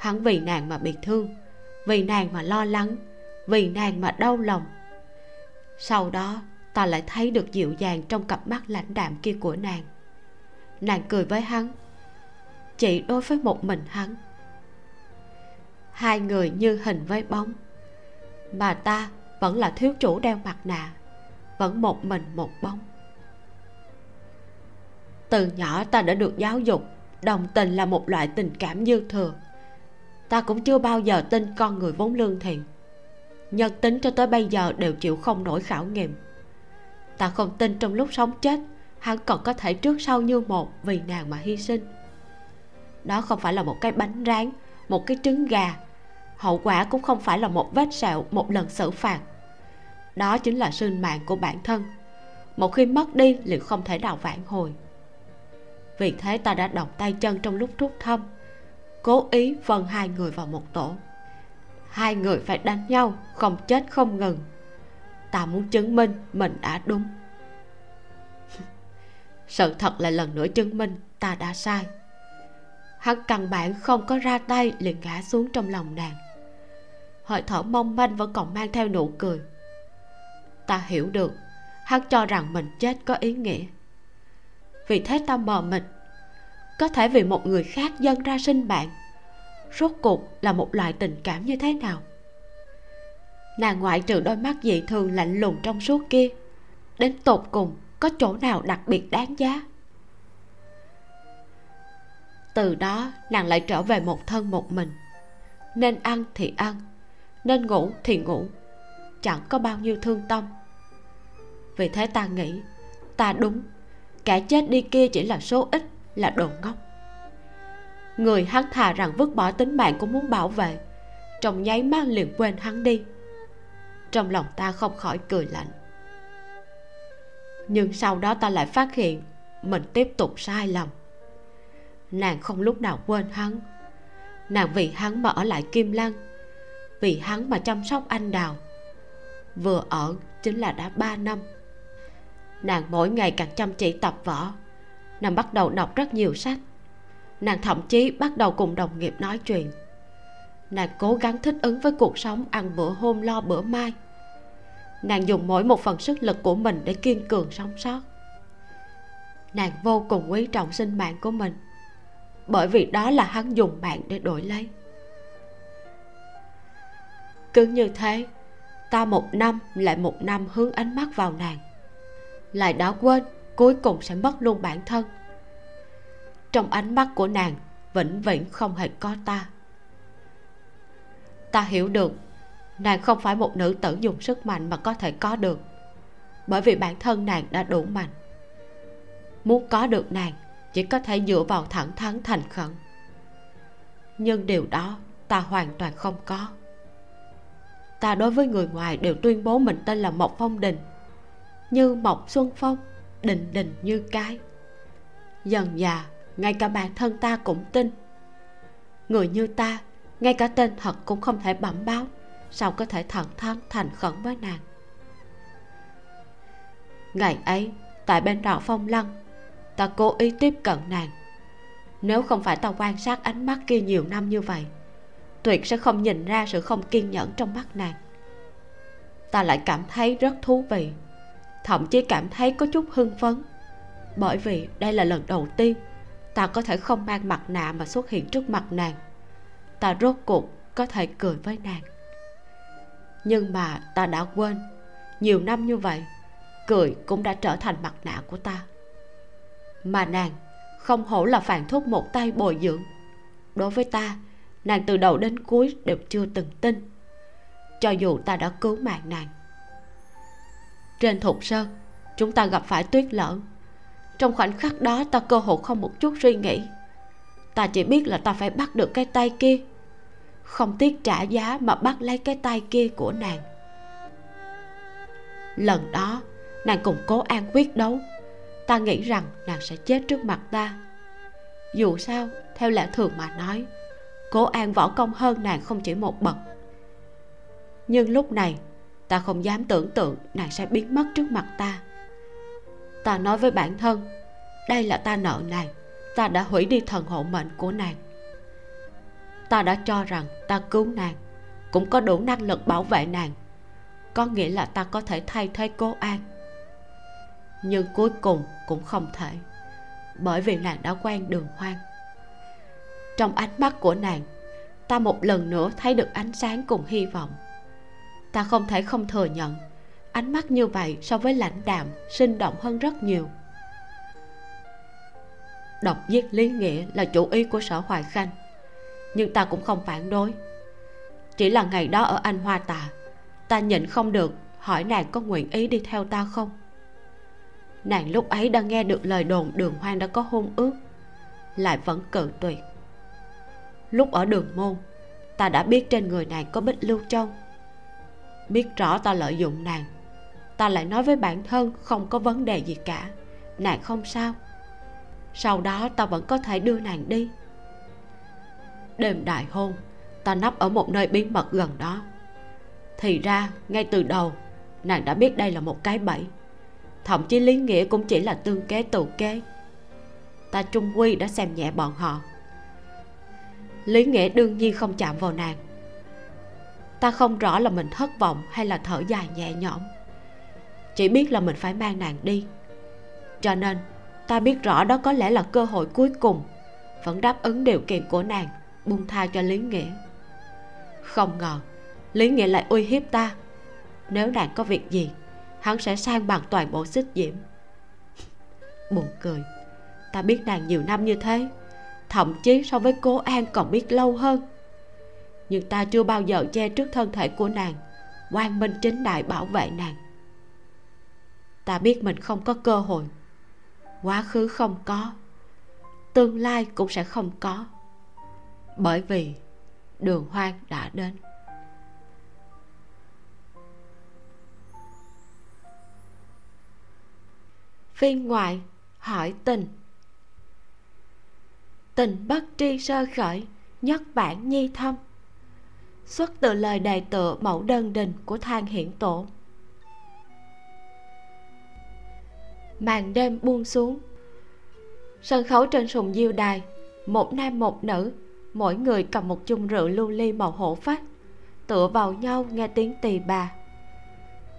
Hắn vì nàng mà bị thương, vì nàng mà lo lắng, vì nàng mà đau lòng. Sau đó, ta lại thấy được dịu dàng trong cặp mắt lãnh đạm kia của nàng. Nàng cười với hắn, chỉ đối với một mình hắn. Hai người như hình với bóng, mà ta vẫn là thiếu chủ đeo mặt nạ vẫn một mình một bóng từ nhỏ ta đã được giáo dục, đồng tình là một loại tình cảm dư thừa. Ta cũng chưa bao giờ tin con người vốn lương thiện. Nhân tính cho tới bây giờ đều chịu không nổi khảo nghiệm. Ta không tin trong lúc sống chết, hắn còn có thể trước sau như một vì nàng mà hy sinh. Đó không phải là một cái bánh rán, một cái trứng gà. Hậu quả cũng không phải là một vết sẹo, một lần xử phạt đó chính là sinh mạng của bản thân. Một khi mất đi liền không thể nào vãn hồi. Vì thế ta đã động tay chân trong lúc rút thăm cố ý phân hai người vào một tổ. Hai người phải đánh nhau, không chết không ngừng. Ta muốn chứng minh mình đã đúng. Sự thật là lần nữa chứng minh ta đã sai. Hắn căn bản không có ra tay liền ngã xuống trong lòng nàng. Hơi thở mong manh vẫn còn mang theo nụ cười ta hiểu được. Hắn cho rằng mình chết có ý nghĩa. Vì thế ta mờ mịt. Có thể vì một người khác dâng ra sinh bạn rốt cuộc là một loại tình cảm như thế nào? Nàng ngoại trừ đôi mắt dị thường lạnh lùng trong suốt kia, đến tột cùng có chỗ nào đặc biệt đáng giá? Từ đó, nàng lại trở về một thân một mình. Nên ăn thì ăn, nên ngủ thì ngủ chẳng có bao nhiêu thương tâm. Vì thế ta nghĩ, ta đúng, kẻ chết đi kia chỉ là số ít, là đồ ngốc. Người hắn thà rằng vứt bỏ tính mạng cũng muốn bảo vệ, trong nháy mắt liền quên hắn đi. Trong lòng ta không khỏi cười lạnh. Nhưng sau đó ta lại phát hiện mình tiếp tục sai lầm. Nàng không lúc nào quên hắn. Nàng vì hắn mà ở lại kim lăng, vì hắn mà chăm sóc anh đào vừa ở chính là đã ba năm. Nàng mỗi ngày càng chăm chỉ tập võ, nàng bắt đầu đọc rất nhiều sách. Nàng thậm chí bắt đầu cùng đồng nghiệp nói chuyện. Nàng cố gắng thích ứng với cuộc sống ăn bữa hôm lo bữa mai. Nàng dùng mỗi một phần sức lực của mình để kiên cường sống sót. Nàng vô cùng quý trọng sinh mạng của mình, bởi vì đó là hắn dùng mạng để đổi lấy. Cứ như thế ta một năm, lại một năm hướng ánh mắt vào nàng. Lại đã quên, cuối cùng sẽ mất luôn bản thân. Trong ánh mắt của nàng, vĩnh viễn không hề có ta. Ta hiểu được, nàng không phải một nữ tử dùng sức mạnh mà có thể có được, bởi vì bản thân nàng đã đủ mạnh. Muốn có được nàng, chỉ có thể dựa vào thẳng thắn thành khẩn. Nhưng điều đó ta hoàn toàn không có ta đối với người ngoài đều tuyên bố mình tên là mộc phong đình. Như mộc xuân phong, đình đình như cái. Dần già ngay cả bản thân ta cũng tin. Người như ta, ngay cả tên thật cũng không thể bẩm báo, sao có thể thẳng thắn, thành khẩn với nàng? Ngày ấy, tại bên đảo phong lăng, ta cố ý tiếp cận nàng. Nếu không phải ta quan sát ánh mắt kia nhiều năm như vậy tuyệt sẽ không nhìn ra sự không kiên nhẫn trong mắt nàng. Ta lại cảm thấy rất thú vị, thậm chí cảm thấy có chút hưng phấn, bởi vì đây là lần đầu tiên ta có thể không mang mặt nạ mà xuất hiện trước mặt nàng. Ta rốt cuộc có thể cười với nàng. Nhưng mà ta đã quên, nhiều năm như vậy, cười cũng đã trở thành mặt nạ của ta. Mà nàng không hổ là phản thúc một tay bồi dưỡng. Đối với ta nàng từ đầu đến cuối đều chưa từng tin. Cho dù ta đã cứu mạng nàng. Trên thục sơn, chúng ta gặp phải tuyết lở. Trong khoảnh khắc đó, ta cơ hội không một chút suy nghĩ. Ta chỉ biết là ta phải bắt được cái tay kia. Không tiếc trả giá mà bắt lấy cái tay kia của nàng. Lần đó, nàng cùng cố an quyết đấu. Ta nghĩ rằng nàng sẽ chết trước mặt ta. Dù sao, theo lẽ thường mà nói cố an võ công hơn nàng không chỉ một bậc. Nhưng lúc này, ta không dám tưởng tượng nàng sẽ biến mất trước mặt ta. Ta nói với bản thân, đây là ta nợ nàng, ta đã hủy đi thần hộ mệnh của nàng. Ta đã cho rằng ta cứu nàng, cũng có đủ năng lực bảo vệ nàng. Có nghĩa là ta có thể thay thế cố an. Nhưng cuối cùng cũng không thể, bởi vì nàng đã quen đường hoang trong ánh mắt của nàng. Ta một lần nữa thấy được ánh sáng cùng hy vọng. Ta không thể không thừa nhận, ánh mắt như vậy so với lãnh đạm, sinh động hơn rất nhiều. Độc giết lý nghĩa là chủ ý của sở hoài khanh, nhưng ta cũng không phản đối. Chỉ là ngày đó ở anh hoa tà, ta nhịn không được hỏi nàng có nguyện ý đi theo ta không? Nàng lúc ấy đã nghe được lời đồn đường hoang đã có hôn ước, lại vẫn cự tuyệt lúc ở đường môn, ta đã biết trên người nàng có bích lưu châu biết rõ ta lợi dụng nàng, ta lại nói với bản thân không có vấn đề gì cả. Nàng không sao. Sau đó ta vẫn có thể đưa nàng đi. Đêm đại hôn, ta nấp ở một nơi bí mật gần đó. Thì ra, ngay từ đầu, nàng đã biết đây là một cái bẫy. Thậm chí lý nghĩa cũng chỉ là tương kế tự kế. Ta trung quy đã xem nhẹ bọn họ lý nghĩa đương nhiên không chạm vào nàng. Ta không rõ là mình thất vọng hay là thở dài nhẹ nhõm. Chỉ biết là mình phải mang nàng đi. Cho nên, ta biết rõ đó có lẽ là cơ hội cuối cùng, vẫn đáp ứng điều kiện của nàng, buông tha cho lý nghĩa không ngờ, lý nghĩa lại uy hiếp ta. Nếu nàng có việc gì, hắn sẽ sang bằng toàn bộ xích diễm. Buồn cười, ta biết nàng nhiều năm như thế thậm chí so với cố an còn biết lâu hơn. Nhưng ta chưa bao giờ che trước thân thể của nàng quang minh chính đại bảo vệ nàng. Ta biết mình không có cơ hội. Quá khứ không có, tương lai cũng sẽ không có. Bởi vì đường hoang đã đến. Phiên ngoại, hỏi tình tình bất tri sơ khởi, nhất bản nhi thâm. Xuất từ lời đề tựa mẫu đơn đình của thang hiển tổ. Màn đêm buông xuống. Sân khấu trên sùng diêu đài, một nam một nữ, mỗi người cầm một chung rượu lưu ly màu hổ phách, tựa vào nhau nghe tiếng tỳ bà.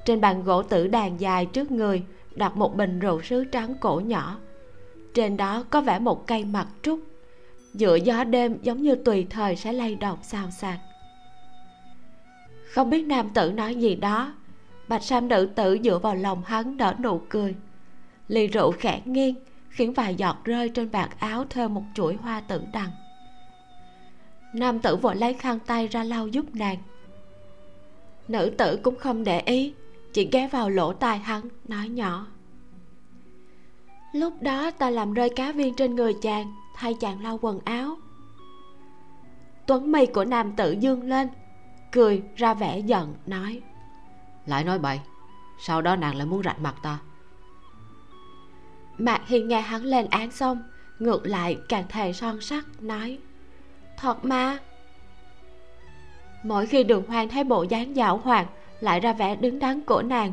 Trên bàn gỗ tử đàn dài trước người đặt một bình rượu sứ trắng cổ nhỏ. Trên đó có vẽ một cây mặt trúc giữa gió đêm giống như tùy thời sẽ lay động xào xạc. Không biết nam tử nói gì đó, bạch sam nữ tử dựa vào lòng hắn nở nụ cười. Ly rượu khẽ nghiêng, khiến vài giọt rơi trên vạt áo thêu một chuỗi hoa tử đằng. Nam tử vội lấy khăn tay ra lau giúp nàng. Nữ tử cũng không để ý, chỉ ghé vào lỗ tai hắn, nói nhỏ. Lúc đó ta làm rơi cá viên trên người chàng thay chàng lau quần áo. Tuấn mi của nam tử dương lên cười ra vẻ giận nói lại nói bậy sau đó nàng lại muốn rạch mặt ta. Mạc hiền nghe hắn lên án xong ngược lại càng thề son sắc nói thật mà. Mỗi khi đường hoang thấy bộ dáng dạo hoạt lại ra vẻ đứng đắn của nàng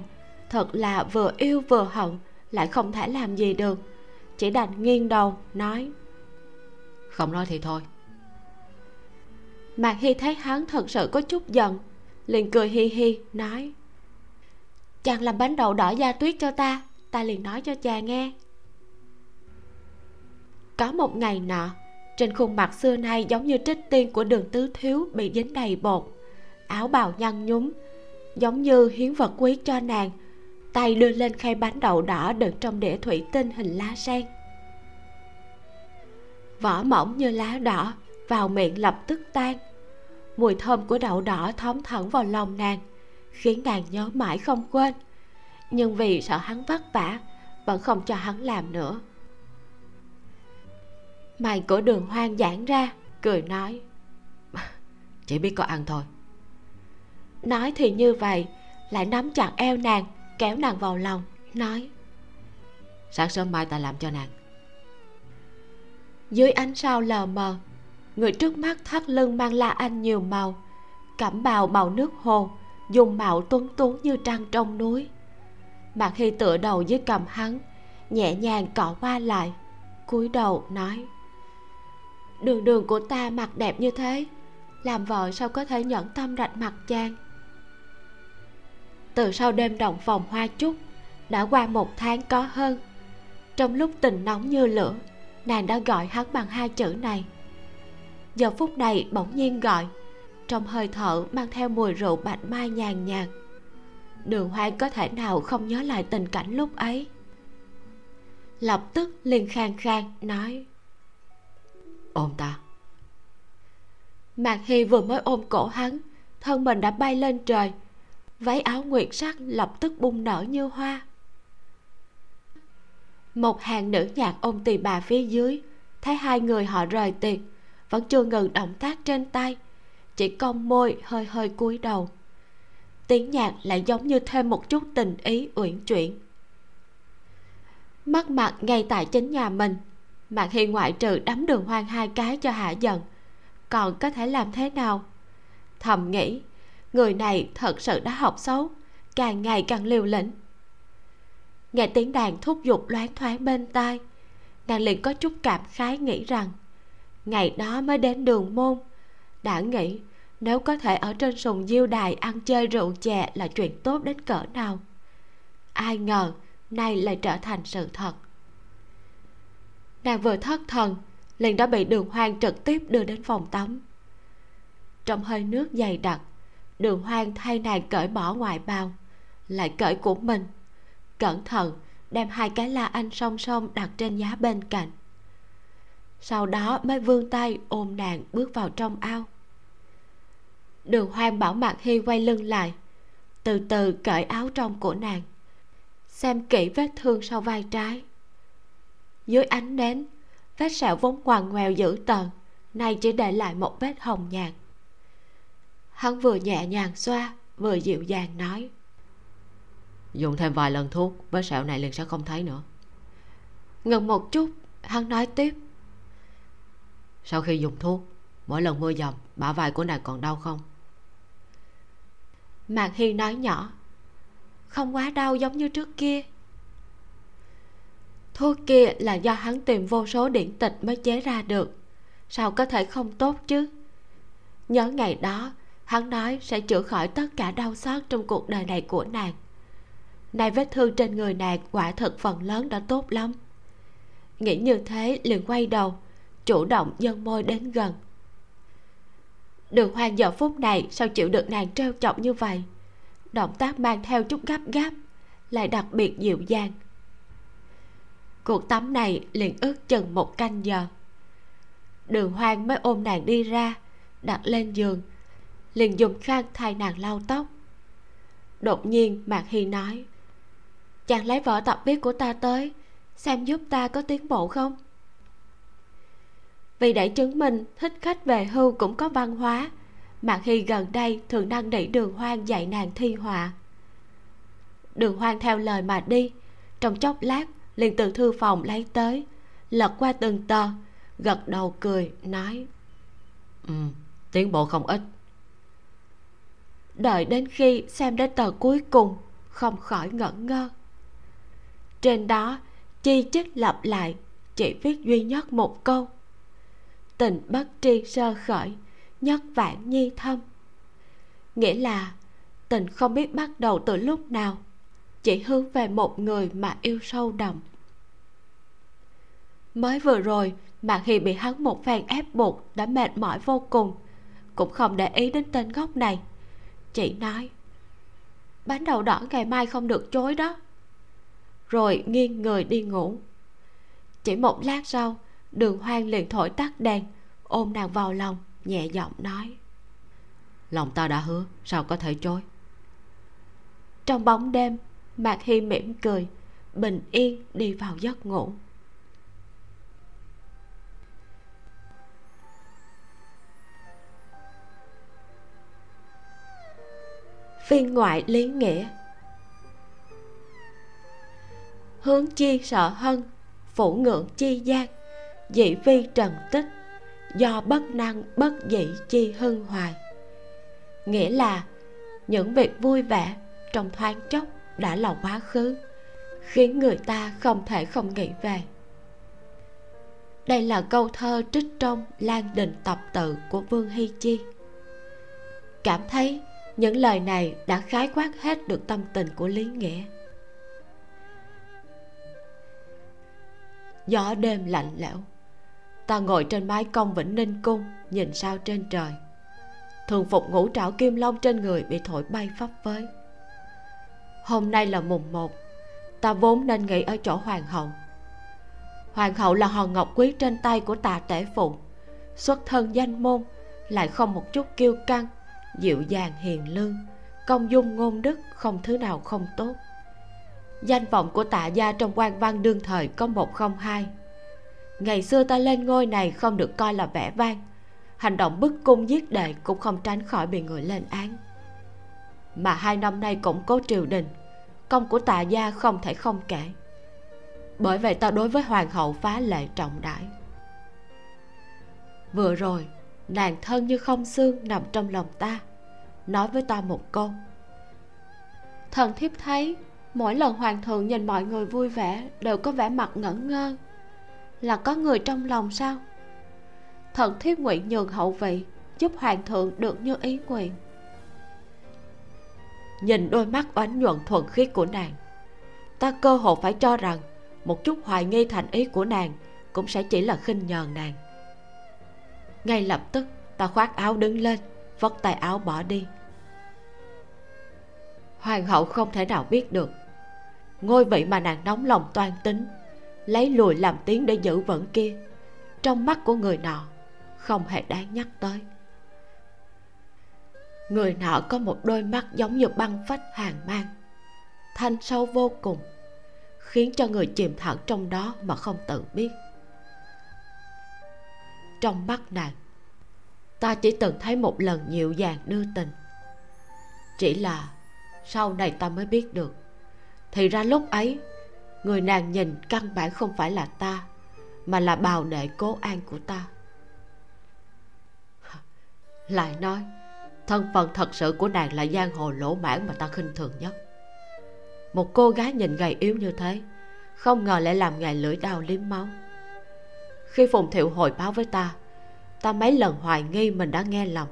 thật là vừa yêu vừa hận lại không thể làm gì được. Chỉ đành nghiêng đầu nói không nói thì thôi. Mạc hy thấy hắn thật sự có chút giận, liền cười hi hi, nói, chàng làm bánh đậu đỏ da tuyết cho ta ta liền nói cho chàng nghe. Có một ngày nọ, trên khuôn mặt xưa nay giống như trích tiên của đường tứ thiếu bị dính đầy bột, áo bào nhăn nhúm, giống như hiến vật quý cho nàng, tay đưa lên khay bánh đậu đỏ đựng trong đĩa thủy tinh hình lá sen vỏ mỏng như lá đỏ, vào miệng lập tức tan. Mùi thơm của đậu đỏ thấm thẳng vào lòng nàng, khiến nàng nhớ mãi không quên. Nhưng vì sợ hắn vất vả, vẫn không cho hắn làm nữa. Mày của đường hoang giãn ra, cười nói, chỉ biết có ăn thôi. Nói thì như vậy, lại nắm chặt eo nàng, kéo nàng vào lòng, nói, sáng sớm mai ta làm cho nàng dưới ánh sao lờ mờ, người trước mắt thắt lưng mang la anh nhiều màu. Cẩm bào màu nước hồ dùng mạo tuấn tú như trăng trong núi. Mặt khi tựa đầu dưới cầm hắn, nhẹ nhàng cọ qua lại, cúi đầu nói, đường đường của ta mặt đẹp như thế, làm vợ sao có thể nhẫn tâm rạch mặt chàng? Từ sau đêm động phòng hoa chúc, đã qua một tháng có hơn. Trong lúc tình nóng như lửa nàng đã gọi hắn bằng hai chữ này. Giờ phút này bỗng nhiên gọi trong hơi thở mang theo mùi rượu bạch mai nhàn nhạt. Đường hoang có thể nào không nhớ lại tình cảnh lúc ấy? Lập tức liền khang khang nói ôm ta. Mạc hy vừa mới ôm cổ hắn thân mình đã bay lên trời váy áo nguyệt sắc lập tức bung nở như hoa một hàng nữ nhạc ôm tỳ bà phía dưới. Thấy hai người họ rời tiệc vẫn chưa ngừng động tác trên tay. Chỉ cong môi hơi hơi cúi đầu. Tiếng nhạc lại giống như thêm một chút tình ý uyển chuyển. Mắt mặt ngay tại chính nhà mình. Mạc hiên ngoại trừ đấm đường hoang hai cái cho hạ giận. Còn có thể làm thế nào? Thầm nghĩ, người này thật sự đã học xấu, càng ngày càng liều lĩnh nghe tiếng đàn thúc giục loáng thoáng bên tai, nàng liền có chút cảm khái nghĩ rằng, ngày đó mới đến đường môn, đã nghĩ nếu có thể ở trên sùng diêu đài ăn chơi rượu chè là chuyện tốt đến cỡ nào. Ai ngờ, nay lại trở thành sự thật. Nàng vừa thất thần, liền đã bị đường hoang trực tiếp đưa đến phòng tắm. Trong hơi nước dày đặc, đường hoang thay nàng cởi bỏ ngoại bào, lại cởi của mình cẩn thận, đem hai cái la anh song song đặt trên giá bên cạnh. Sau đó mới vươn tay ôm nàng bước vào trong ao. Đường hoang bảo mạc hy quay lưng lại, từ từ cởi áo trong của nàng, xem kỹ vết thương sau vai trái. Dưới ánh nến, vết sẹo vốn ngoằn ngoèo dữ tợn, nay chỉ để lại một vết hồng nhạt. Hắn vừa nhẹ nhàng xoa, vừa dịu dàng nói dùng thêm vài lần thuốc, vết sẹo này liền sẽ không thấy nữa. Ngừng một chút, hắn nói tiếp. Sau khi dùng thuốc, mỗi lần mưa dầm, bả vai của nàng còn đau không? Mạc hi nói nhỏ. Không quá đau giống như trước kia. Thuốc kia là do hắn tìm vô số điển tịch mới chế ra được. Sao có thể không tốt chứ? Nhớ ngày đó, hắn nói sẽ chữa khỏi tất cả đau xót trong cuộc đời này của nàng nay vết thương trên người nàng quả thật phần lớn đã tốt lắm. Nghĩ như thế liền quay đầu, chủ động dâng môi đến gần. Đường hoang giờ phút này sao chịu được nàng trêu chọc như vậy? Động tác mang theo chút gấp gáp, lại đặc biệt dịu dàng. Cuộc tắm này liền ước chừng một canh giờ. Đường hoang mới ôm nàng đi ra, đặt lên giường, liền dùng khăn thay nàng lau tóc. Đột nhiên mạc hy nói chàng lấy vở tập viết của ta tới xem giúp ta có tiến bộ không? Vì để chứng minh thích khách về hưu cũng có văn hóa mạc hy gần đây thường năn nỉ đường hoang dạy nàng thi họa. Đường hoang theo lời mà đi trong chốc lát liền từ thư phòng lấy tới lật qua từng tờ gật đầu cười nói ừ tiến bộ không ít. Đợi đến khi xem đến tờ cuối cùng không khỏi ngẩn ngơ trên đó, chi chích lặp lại, chỉ viết duy nhất một câu. Tình bất tri sơ khởi, nhất vạn nhi thâm. Nghĩa là, tình không biết bắt đầu từ lúc nào, chỉ hướng về một người mà yêu sâu đậm. Mới vừa rồi mạc hi bị hắn một phen ép buộc đã mệt mỏi vô cùng, cũng không để ý đến tên gốc này. Chị nói, bánh đậu đỏ ngày mai không được chối đó rồi nghiêng người đi ngủ. Chỉ một lát sau đường hoang liền thổi tắt đèn ôm nàng vào lòng nhẹ giọng nói. Lòng ta đã hứa sao có thể chối? Trong bóng đêm mạc hy mỉm cười bình yên đi vào giấc ngủ. Phiên ngoại lý nghĩa hướng chi sợ hân, phủ ngưỡng chi gian. Dị vi trần tích, do bất năng bất dĩ chi hưng hoài. Nghĩa là, những việc vui vẻ trong thoáng chốc đã là quá khứ, khiến người ta không thể không nghĩ về. Đây là câu thơ trích trong lan đình tập tự của vương hy chi. Cảm thấy những lời này đã khái quát hết được tâm tình của lý nghĩa. Gió đêm lạnh lẽo. Ta ngồi trên mái cong vĩnh ninh cung, nhìn sao trên trời. Thường phục ngũ trảo kim long trên người bị thổi bay phấp phới. Hôm nay là mùng một, ta vốn nên nghỉ ở chỗ hoàng hậu. Hoàng hậu là hòn ngọc quý trên tay của tà tể phụ. Xuất thân danh môn, lại không một chút kiêu căng, dịu dàng hiền lương, công dung ngôn đức không thứ nào không tốt danh vọng của tạ gia trong quan văn đương thời có một không hai. Ngày xưa ta lên ngôi này không được coi là vẻ vang. Hành động bức cung giết đệ cũng không tránh khỏi bị người lên án. Mà hai năm nay cũng cố triều đình, công của tạ gia không thể không kể. Bởi vậy ta đối với hoàng hậu phá lệ trọng đại. Vừa rồi, nàng thân như không xương nằm trong lòng ta, nói với ta một câu. Thần thiếp thấy mỗi lần hoàng thượng nhìn mọi người vui vẻ đều có vẻ mặt ngẩn ngơ. Là có người trong lòng sao? Thần thiếp nguyện nhường hậu vị, giúp hoàng thượng được như ý nguyện. Nhìn đôi mắt oánh nhuận thuần khiết của nàng, ta cơ hồ phải cho rằng một chút hoài nghi thành ý của nàng cũng sẽ chỉ là khinh nhờn nàng. Ngay lập tức, ta khoác áo đứng lên, vất tay áo bỏ đi. Hoàng hậu không thể nào biết được ngôi vị mà nàng nóng lòng toan tính, lấy lùi làm tiếng để giữ vững kia. Trong mắt của người nọ, không hề đáng nhắc tới. Người nọ có một đôi mắt giống như băng phách hàng mang, thanh sâu vô cùng, khiến cho người chìm thẳng trong đó mà không tự biết. Trong mắt nàng, ta chỉ từng thấy một lần dịu dàng đưa tình. Chỉ là sau này ta mới biết được thì ra lúc ấy, người nàng nhìn căn bản không phải là ta, mà là bào đệ cố an của ta. Lại nói, thân phận thật sự của nàng là giang hồ lỗ mãn mà ta khinh thường nhất. Một cô gái nhìn gầy yếu như thế, không ngờ lại làm ngài lưỡi đao liếm máu. Khi phùng thiệu hồi báo với ta ta mấy lần hoài nghi mình đã nghe lầm.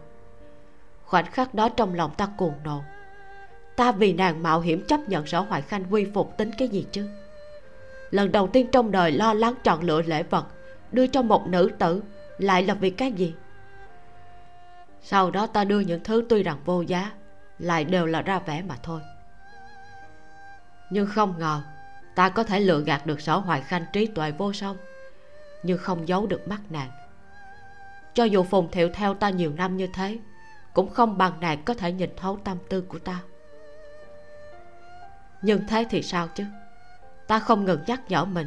Khoảnh khắc đó trong lòng ta cuồng nộ ta vì nàng mạo hiểm chấp nhận sở hoài khanh quy phục tính cái gì chứ? Lần đầu tiên trong đời lo lắng chọn lựa lễ vật, đưa cho một nữ tử, lại là vì cái gì? Sau đó ta đưa những thứ tuy rằng vô giá, lại đều là ra vẻ mà thôi. Nhưng không ngờ, ta có thể lựa gạt được sở hoài khanh trí tuệ vô song, nhưng không giấu được mắt nàng. Cho dù phùng thiệu theo ta nhiều năm như thế, cũng không bằng nàng có thể nhìn thấu tâm tư của ta nhưng thế thì sao chứ? Ta không ngừng nhắc nhở mình.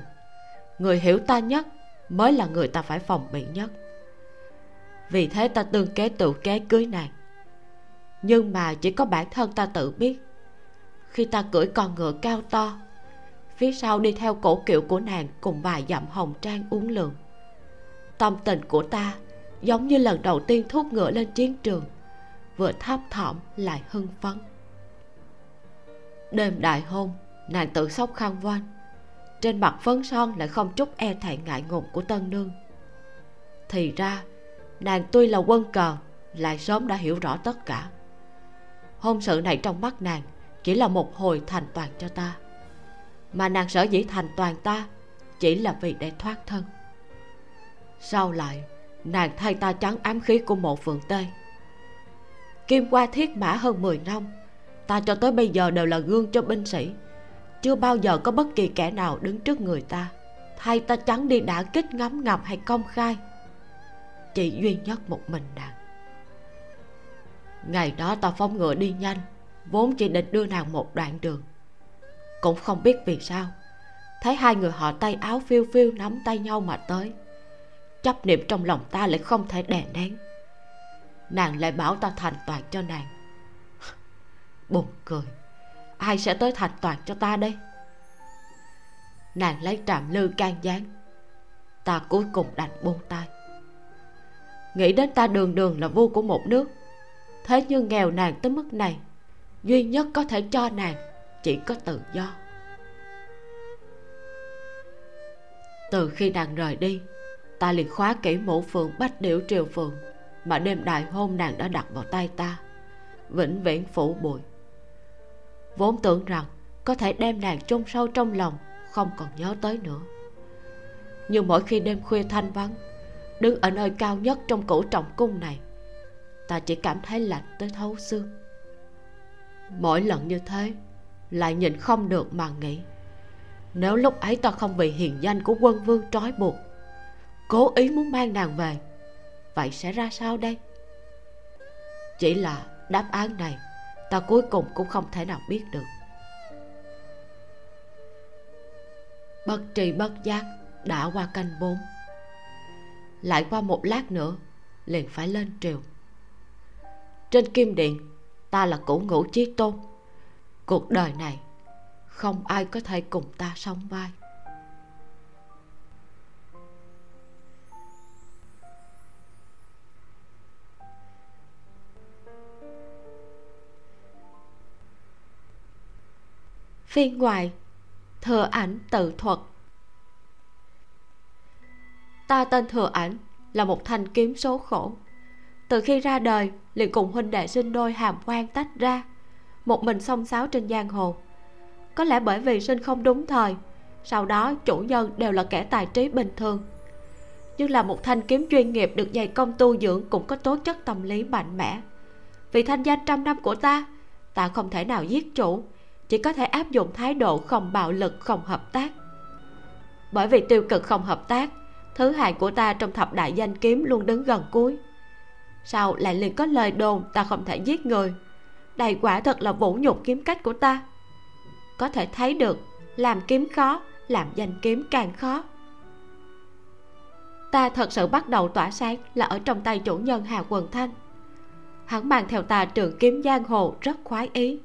Người hiểu ta nhất mới là người ta phải phòng bị nhất. Vì thế ta tương kế tự kế cưới nàng. Nhưng mà chỉ có bản thân ta tự biết. Khi ta cưỡi con ngựa cao to, phía sau đi theo cổ kiệu của nàng cùng vài dặm hồng trang uống lượng tâm tình của ta giống như lần đầu tiên thúc ngựa lên chiến trường, vừa thấp thỏm lại hưng phấn đêm đại hôn, nàng tự sóc khăn voan. Trên mặt phấn son lại không chút e thẹn ngại ngùng của tân nương. Thì ra, nàng tuy là quân cờ, lại sớm đã hiểu rõ tất cả. Hôn sự này trong mắt nàng chỉ là một hồi thành toàn cho ta. Mà nàng sở dĩ thành toàn ta chỉ là vì để thoát thân. Sau lại, nàng thay ta trắng ám khí của một phượng tê. Kim qua thiết mã hơn 10 năm ta cho tới bây giờ đều là gương cho binh sĩ. Chưa bao giờ có bất kỳ kẻ nào đứng trước người ta. Thay ta trắng đi đã kích ngấm ngầm hay công khai. Chỉ duy nhất một mình nàng. Ngày đó ta phóng ngựa đi nhanh. Vốn chỉ định đưa nàng một đoạn đường. Cũng không biết vì sao. Thấy hai người họ tay áo phiêu phiêu nắm tay nhau mà tới. Chấp niệm trong lòng ta lại không thể đè nén. Nàng lại bảo ta thành toàn cho nàng buồn cười. Ai sẽ tới thành toàn cho ta đây? Nàng lấy trạm lư can gián. Ta cuối cùng đành buông tay. Nghĩ đến ta đường đường là vua của một nước. Thế nhưng nghèo nàng tới mức này, duy nhất có thể cho nàng chỉ có tự do. Từ khi nàng rời đi, ta liền khóa kỹ mũ phượng bách điểu triều phượng mà đêm đại hôn nàng đã đặt vào tay ta, vĩnh viễn phủ bụi vốn tưởng rằng có thể đem nàng chôn sâu trong lòng, không còn nhớ tới nữa. Nhưng mỗi khi đêm khuya thanh vắng, đứng ở nơi cao nhất trong cổ trọng cung này, ta chỉ cảm thấy lạnh tới thấu xương. Mỗi lần như thế, lại nhìn không được mà nghĩ, nếu lúc ấy ta không bị hiền danh của quân vương trói buộc, cố ý muốn mang nàng về, vậy sẽ ra sao đây? Chỉ là đáp án này ta cuối cùng cũng không thể nào biết được. Bất tri bất giác đã qua canh bốn. Lại qua một lát nữa, liền phải lên triều. Trên kim điện, ta là cũ ngũ chí tôn. Cuộc đời này, không ai có thể cùng ta song vai. Phiên ngoài thừa ảnh tự thuật. Ta tên thừa ảnh là một thanh kiếm số khổ. Từ khi ra đời, liền cùng huynh đệ sinh đôi hàm quan tách ra, một mình xông xáo trên giang hồ. Có lẽ bởi vì sinh không đúng thời, sau đó chủ nhân đều là kẻ tài trí bình thường. Nhưng là một thanh kiếm chuyên nghiệp được dày công tu dưỡng cũng có tố chất tâm lý mạnh mẽ. Vì thanh danh trăm năm của ta ta không thể nào giết chủ chỉ có thể áp dụng thái độ không bạo lực, không hợp tác. Bởi vì tiêu cực không hợp tác, thứ hạng của ta trong thập đại danh kiếm luôn đứng gần cuối. Sau lại liền có lời đồn ta không thể giết người? Đây quả thật là vũ nhục kiếm cách của ta. Có thể thấy được, làm kiếm khó, làm danh kiếm càng khó. Ta thật sự bắt đầu tỏa sáng là ở trong tay chủ nhân hà quần thanh. Hắn mang theo ta trường kiếm giang hồ rất khoái ý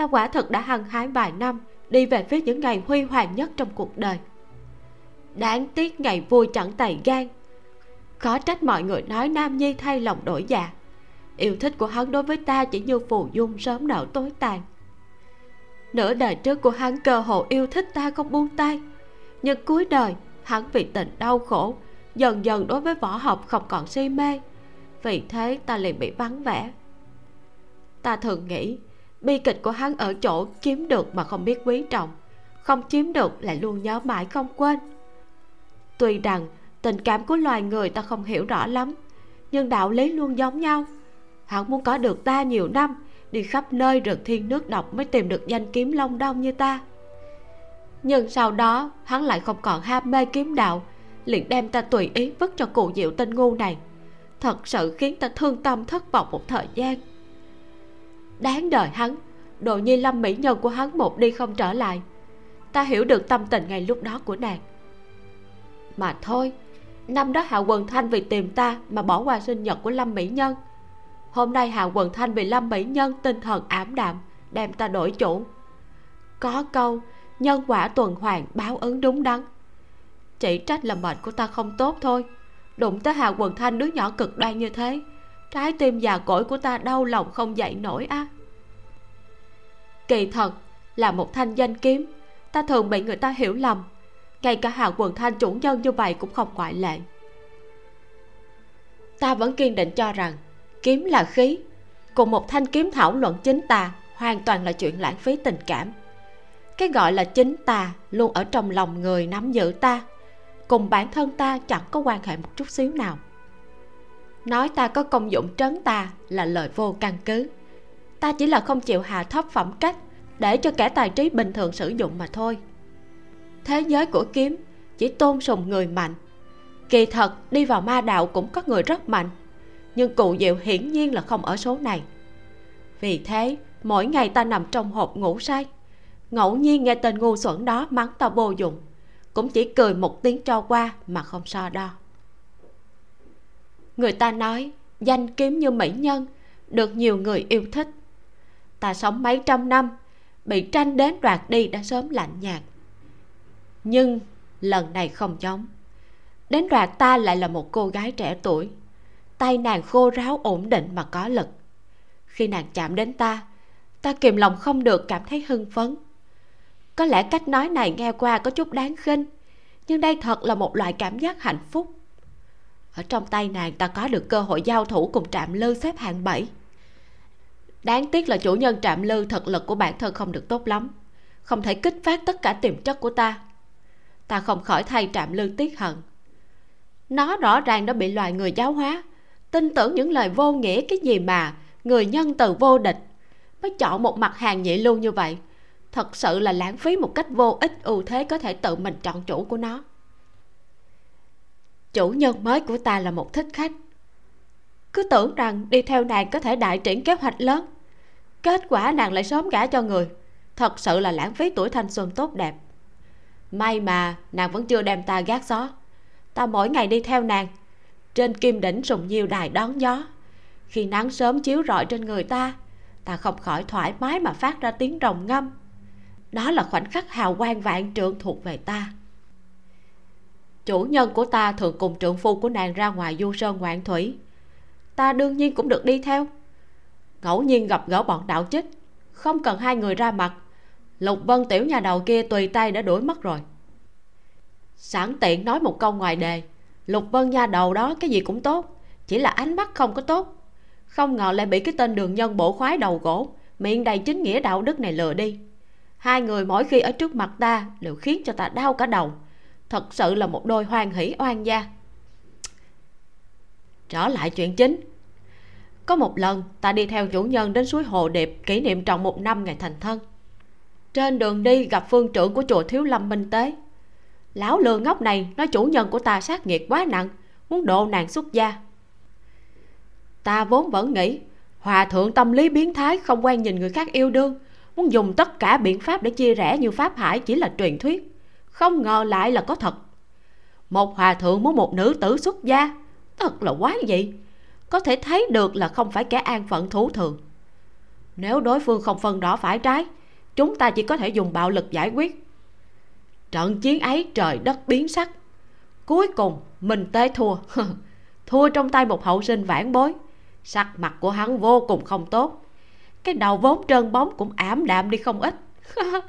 ta quả thật đã hăng hái vài năm, đi về phía những ngày huy hoàng nhất trong cuộc đời. Đáng tiếc ngày vui chẳng tày gan. Khó trách mọi người nói nam nhi thay lòng đổi dạ. Yêu thích của hắn đối với ta chỉ như phù dung sớm nở tối tàn. Nửa đời trước của hắn cơ hồ yêu thích ta không buông tay. Nhưng cuối đời, hắn vì tình đau khổ, dần dần đối với võ học không còn si mê. Vì thế ta liền bị vắng vẻ. Ta thường nghĩ bi kịch của hắn ở chỗ chiếm được mà không biết quý trọng. Không chiếm được lại luôn nhớ mãi không quên. Tuy rằng, tình cảm của loài người ta không hiểu rõ lắm, nhưng đạo lý luôn giống nhau. Hắn muốn có được ta nhiều năm, đi khắp nơi rực thiên nước độc mới tìm được danh kiếm long đông như ta. Nhưng sau đó, hắn lại không còn ham mê kiếm đạo, liền đem ta tùy ý vứt cho cụ diệu tên ngu này. Thật sự khiến ta thương tâm thất vọng một thời gian đáng đời hắn. Đồ nhi lâm mỹ nhân của hắn một đi không trở lại. Ta hiểu được tâm tình ngày lúc đó của nàng. Mà thôi, năm đó hạ quần thanh vì tìm ta mà bỏ qua sinh nhật của lâm mỹ nhân. Hôm nay hạ quần thanh vì lâm mỹ nhân tinh thần ảm đạm, đem ta đổi chủ. Có câu, nhân quả tuần hoàn, báo ứng đúng đắn. Chỉ trách là mệnh của ta không tốt thôi. Đụng tới hạ quần thanh đứa nhỏ cực đoan như thế trái tim già cỗi của ta đau lòng không dậy nổi á. Kỳ thật, là một thanh danh kiếm, ta thường bị người ta hiểu lầm. Ngay cả hạ quần thanh chủ nhân như vậy cũng không ngoại lệ. Ta vẫn kiên định cho rằng, kiếm là khí. Cùng một thanh kiếm thảo luận chính ta hoàn toàn là chuyện lãng phí tình cảm. Cái gọi là chính ta luôn ở trong lòng người nắm giữ ta. Cùng bản thân ta chẳng có quan hệ một chút xíu nào nói ta có công dụng trấn ta là lời vô căn cứ. Ta chỉ là không chịu hạ thấp phẩm cách để cho kẻ tài trí bình thường sử dụng mà thôi. Thế giới của kiếm chỉ tôn sùng người mạnh. Kỳ thật, đi vào ma đạo cũng có người rất mạnh, nhưng cụ diệu hiển nhiên là không ở số này. Vì thế, mỗi ngày ta nằm trong hộp ngủ say, ngẫu nhiên nghe tên ngu xuẩn đó mắng ta vô dụng, cũng chỉ cười một tiếng cho qua mà không so đo người ta nói, danh kiếm như mỹ nhân, được nhiều người yêu thích. Ta sống mấy trăm năm, bị tranh đến đoạt đi đã sớm lạnh nhạt. Nhưng lần này không giống. Đến đoạt ta lại là một cô gái trẻ tuổi. Tay nàng khô ráo ổn định mà có lực. Khi nàng chạm đến ta ta kìm lòng không được cảm thấy hưng phấn. Có lẽ cách nói này nghe qua có chút đáng khinh, nhưng đây thật là một loại cảm giác hạnh phúc ở trong tay nàng ta có được cơ hội giao thủ cùng trạm lư xếp hạng 7 đáng tiếc là chủ nhân trạm lư thực lực của bản thân không được tốt lắm, không thể kích phát tất cả tiềm chất của ta. Ta không khỏi thay trạm lư tiếc hận. Nó rõ ràng đã bị loài người giáo hóa, tin tưởng những lời vô nghĩa cái gì mà người nhân từ vô địch mới chọn một mặt hàng nhị lưu như vậy. Thật sự là lãng phí một cách vô ích ưu thế có thể tự mình chọn chủ của nó chủ nhân mới của ta là một thích khách. Cứ tưởng rằng đi theo nàng có thể đại triển kế hoạch lớn. Kết quả nàng lại sớm gả cho người. Thật sự là lãng phí tuổi thanh xuân tốt đẹp. May mà nàng vẫn chưa đem ta gác gió. Ta mỗi ngày đi theo nàng. Trên kim đỉnh sùng nhiều đài đón gió. Khi nắng sớm chiếu rọi trên người ta ta không khỏi thoải mái mà phát ra tiếng rồng ngâm. Đó là khoảnh khắc hào quang vạn trượng thuộc về ta chủ nhân của ta thường cùng trượng phu của nàng ra ngoài du sơn ngoạn thủy. Ta đương nhiên cũng được đi theo. Ngẫu nhiên gặp gỡ bọn đạo chích. Không cần hai người ra mặt. Lục vân tiểu nhà đầu kia tùy tay đã đuổi mất rồi. Sẵn tiện nói một câu ngoài đề. Lục vân nha đầu đó cái gì cũng tốt. Chỉ là ánh mắt không có tốt. Không ngờ lại bị cái tên đường nhân bổ khoái đầu gỗ, miệng đầy chính nghĩa đạo đức này lừa đi. Hai người mỗi khi ở trước mặt ta đều khiến cho ta đau cả đầu thật sự là một đôi hoan hỷ, oan gia. Trở lại chuyện chính. Có một lần, ta đi theo chủ nhân đến suối hồ điệp kỷ niệm tròn một năm ngày thành thân. Trên đường đi gặp phương trưởng của chùa thiếu lâm minh tế. Lão lừa ngốc này nói chủ nhân của ta sát nghiệt quá nặng, muốn độ nàng xuất gia. Ta vốn vẫn nghĩ, hòa thượng tâm lý biến thái, không quen nhìn người khác yêu đương, muốn dùng tất cả biện pháp để chia rẽ như pháp hải chỉ là truyền thuyết không ngờ lại là có thật. Một hòa thượng muốn một nữ tử xuất gia, thật là quá gì? Có thể thấy được là không phải kẻ an phận thú thường. Nếu đối phương không phân rõ phải trái, chúng ta chỉ có thể dùng bạo lực giải quyết. Trận chiến ấy trời đất biến sắc. Cuối cùng, mình tế thua. Thua trong tay một hậu sinh vãn bối. Sắc mặt của hắn vô cùng không tốt. Cái đầu vốn trơn bóng cũng ảm đạm đi không ít.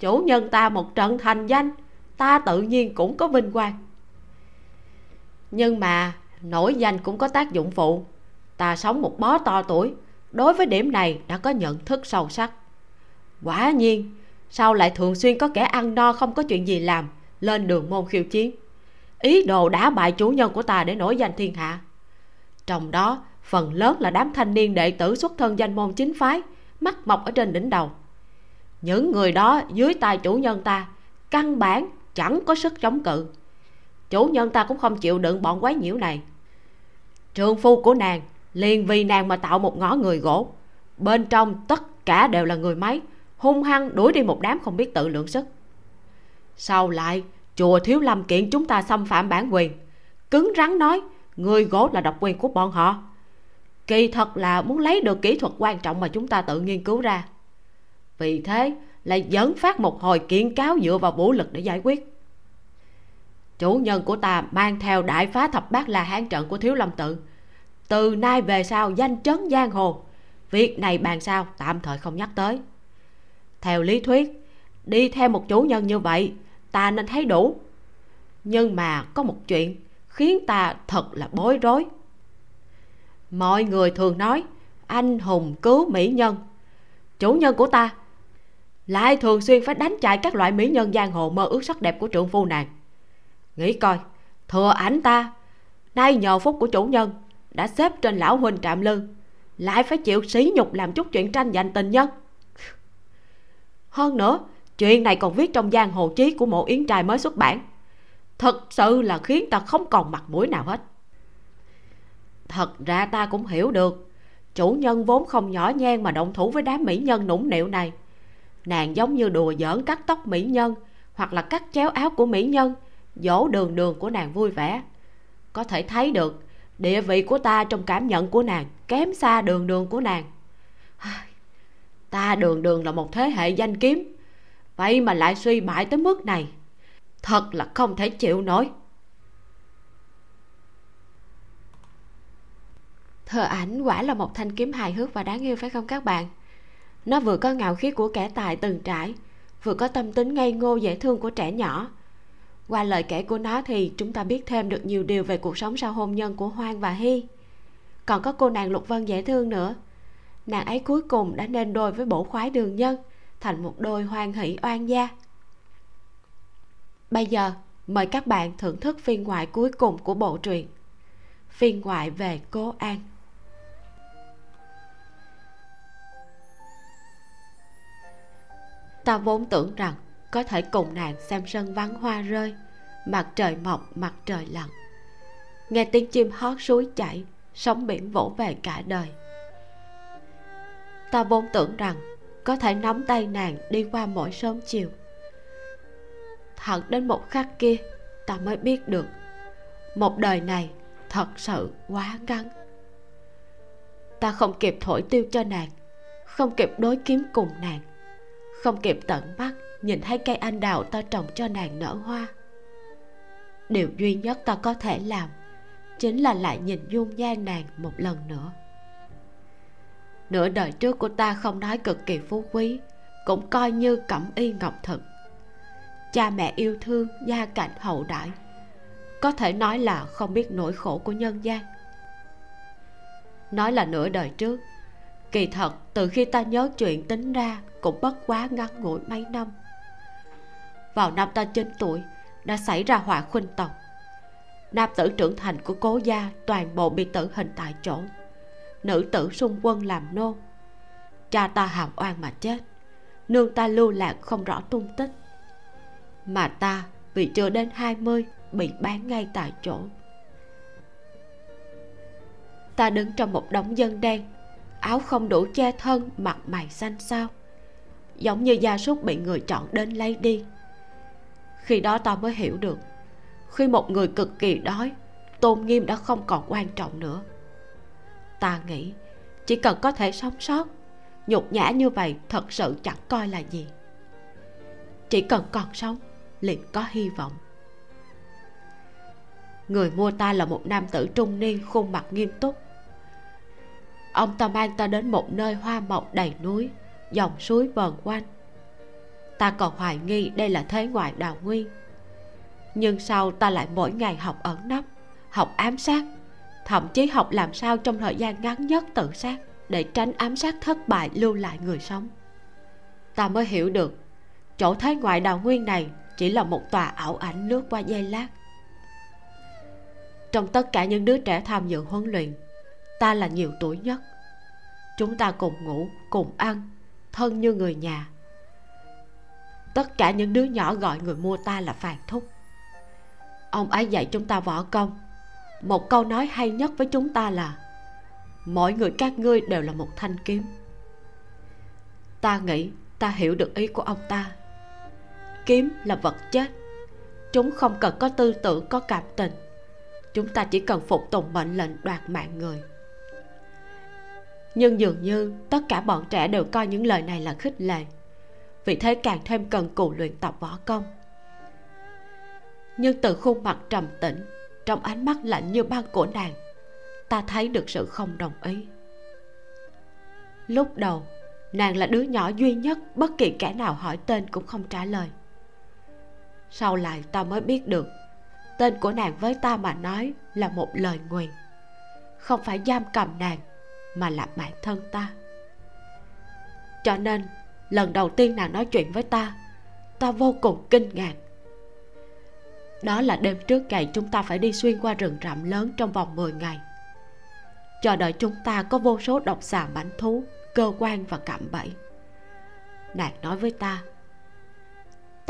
chủ nhân ta một trận thành danh, ta tự nhiên cũng có vinh quang. Nhưng mà, nổi danh cũng có tác dụng phụ. Ta sống một bó to tuổi, đối với điểm này đã có nhận thức sâu sắc. Quả nhiên, sao lại thường xuyên có kẻ ăn no không có chuyện gì làm, lên đường môn khiêu chiến? Ý đồ đá bại chủ nhân của ta để nổi danh thiên hạ. Trong đó, phần lớn là đám thanh niên đệ tử xuất thân danh môn chính phái, mắt mọc ở trên đỉnh đầu những người đó dưới tay chủ nhân ta, căn bản chẳng có sức chống cự. Chủ nhân ta cũng không chịu đựng bọn quái nhiễu này. Trường phu của nàng liền vì nàng mà tạo một ngõ người gỗ. Bên trong tất cả đều là người máy, hung hăng đuổi đi một đám không biết tự lượng sức. Sau lại, chùa thiếu lâm kiện chúng ta xâm phạm bản quyền. Cứng rắn nói, người gỗ là độc quyền của bọn họ. Kỳ thật là muốn lấy được kỹ thuật quan trọng mà chúng ta tự nghiên cứu ra vì thế, lại dẫn phát một hồi kiện cáo dựa vào vũ lực để giải quyết. Chủ nhân của ta mang theo đại phá thập bát là hán trận của thiếu lâm tự. Từ nay về sau danh chấn giang hồ. Việc này bàn sao tạm thời không nhắc tới. Theo lý thuyết, đi theo một chủ nhân như vậy, ta nên thấy đủ. Nhưng mà có một chuyện khiến ta thật là bối rối. Mọi người thường nói anh hùng cứu mỹ nhân. Chủ nhân của ta lại thường xuyên phải đánh chạy các loại mỹ nhân giang hồ mơ ước sắc đẹp của trượng phu nàng. Nghĩ coi, thừa ảnh ta, nay nhờ phúc của chủ nhân, đã xếp trên lão huynh trạm lư, lại phải chịu sỉ nhục làm chút chuyện tranh giành tình nhân. Hơn nữa, chuyện này còn viết trong giang hồ chí của mộ yến trai mới xuất bản. Thật sự là khiến ta không còn mặt mũi nào hết. Thật ra ta cũng hiểu được, chủ nhân vốn không nhỏ nhen mà động thủ với đám mỹ nhân nũng nịu này nàng giống như đùa giỡn cắt tóc mỹ nhân, hoặc là cắt chéo áo của mỹ nhân dỗ đường đường của nàng vui vẻ. Có thể thấy được, địa vị của ta trong cảm nhận của nàng kém xa đường đường của nàng. Ta đường đường là một thế hệ danh kiếm. Vậy mà lại suy bại tới mức này, thật là không thể chịu nổi. Thơ ảnh quả là một thanh kiếm hài hước và đáng yêu, phải không các bạn? Nó vừa có ngạo khí của kẻ tài từng trải, vừa có tâm tính ngây ngô dễ thương của trẻ nhỏ. Qua lời kể của nó thì chúng ta biết thêm được nhiều điều về cuộc sống sau hôn nhân của hoang và hy. Còn có cô nàng lục vân dễ thương nữa. Nàng ấy cuối cùng đã nên đôi với bổ khoái đường nhân, thành một đôi hoan hỷ oan gia. Bây giờ, mời các bạn thưởng thức phiên ngoại cuối cùng của bộ truyện, phiên ngoại về cố an. Ta vốn tưởng rằng có thể cùng nàng xem sân vắng hoa rơi, mặt trời mọc, mặt trời lặn. Nghe tiếng chim hót suối chảy, sóng biển vỗ về cả đời. Ta vốn tưởng rằng có thể nắm tay nàng đi qua mỗi sớm chiều. Thật đến một khắc kia, ta mới biết được, một đời này thật sự quá ngắn. Ta không kịp thổi tiêu cho nàng, không kịp đối kiếm cùng nàng không kịp tận mắt, nhìn thấy cây anh đào ta trồng cho nàng nở hoa. Điều duy nhất ta có thể làm chính là lại nhìn dung nhan nàng một lần nữa. Nửa đời trước của ta không nói cực kỳ phú quý, cũng coi như cẩm y ngọc thực. Cha mẹ yêu thương, gia cảnh hậu đại, có thể nói là không biết nỗi khổ của nhân gian. Nói là nửa đời trước kỳ thật, từ khi ta nhớ chuyện tính ra cũng bất quá ngắn ngủi mấy năm. Vào năm ta 9 tuổi, đã xảy ra họa khuynh tộc. Nam tử trưởng thành của cố gia toàn bộ bị tử hình tại chỗ. Nữ tử xung quân làm nô. Cha ta hàm oan mà chết. Nương ta lưu lạc không rõ tung tích. Mà ta vì chưa đến 20 bị bán ngay tại chỗ. Ta đứng trong một đống dân đen áo không đủ che thân, mặt mày xanh xao. Giống như gia súc bị người chọn đến lấy đi. Khi đó ta mới hiểu được, khi một người cực kỳ đói, tôn nghiêm đã không còn quan trọng nữa. Ta nghĩ chỉ cần có thể sống sót, nhục nhã như vậy thật sự chẳng coi là gì. Chỉ cần còn sống, liền có hy vọng. Người mua ta là một nam tử trung niên, khuôn mặt nghiêm túc ông ta mang ta đến một nơi hoa mộng đầy núi, dòng suối vờn quanh. Ta còn hoài nghi đây là thế ngoại đào nguyên. Nhưng sau ta lại mỗi ngày học ẩn nấp, học ám sát, thậm chí học làm sao trong thời gian ngắn nhất tự sát để tránh ám sát thất bại lưu lại người sống? Ta mới hiểu được, chỗ thế ngoại đào nguyên này chỉ là một tòa ảo ảnh lướt qua dây lát. Trong tất cả những đứa trẻ tham dự huấn luyện ta là nhiều tuổi nhất. Chúng ta cùng ngủ, cùng ăn, thân như người nhà. Tất cả những đứa nhỏ gọi người mua ta là phàn thúc. Ông ấy dạy chúng ta võ công. Một câu nói hay nhất với chúng ta là, mỗi người các ngươi đều là một thanh kiếm. Ta nghĩ ta hiểu được ý của ông ta. Kiếm là vật chết. Chúng không cần có tư tưởng, có cảm tình. Chúng ta chỉ cần phục tùng mệnh lệnh đoạt mạng người nhưng dường như tất cả bọn trẻ đều coi những lời này là khích lệ. Vì thế càng thêm cần cù luyện tập võ công. Nhưng từ khuôn mặt trầm tĩnh, trong ánh mắt lạnh như băng của nàng, ta thấy được sự không đồng ý. Lúc đầu, nàng là đứa nhỏ duy nhất, bất kỳ kẻ nào hỏi tên cũng không trả lời. Sau lại ta mới biết được, tên của nàng với ta mà nói là một lời nguyền. Không phải giam cầm nàng mà là bản thân ta. Cho nên, lần đầu tiên nàng nói chuyện với ta ta vô cùng kinh ngạc. Đó là đêm trước ngày chúng ta phải đi xuyên qua rừng rậm lớn trong vòng 10 ngày. Chờ đợi chúng ta có vô số độc xà mảnh thú, cơ quan và cạm bẫy. Nàng nói với ta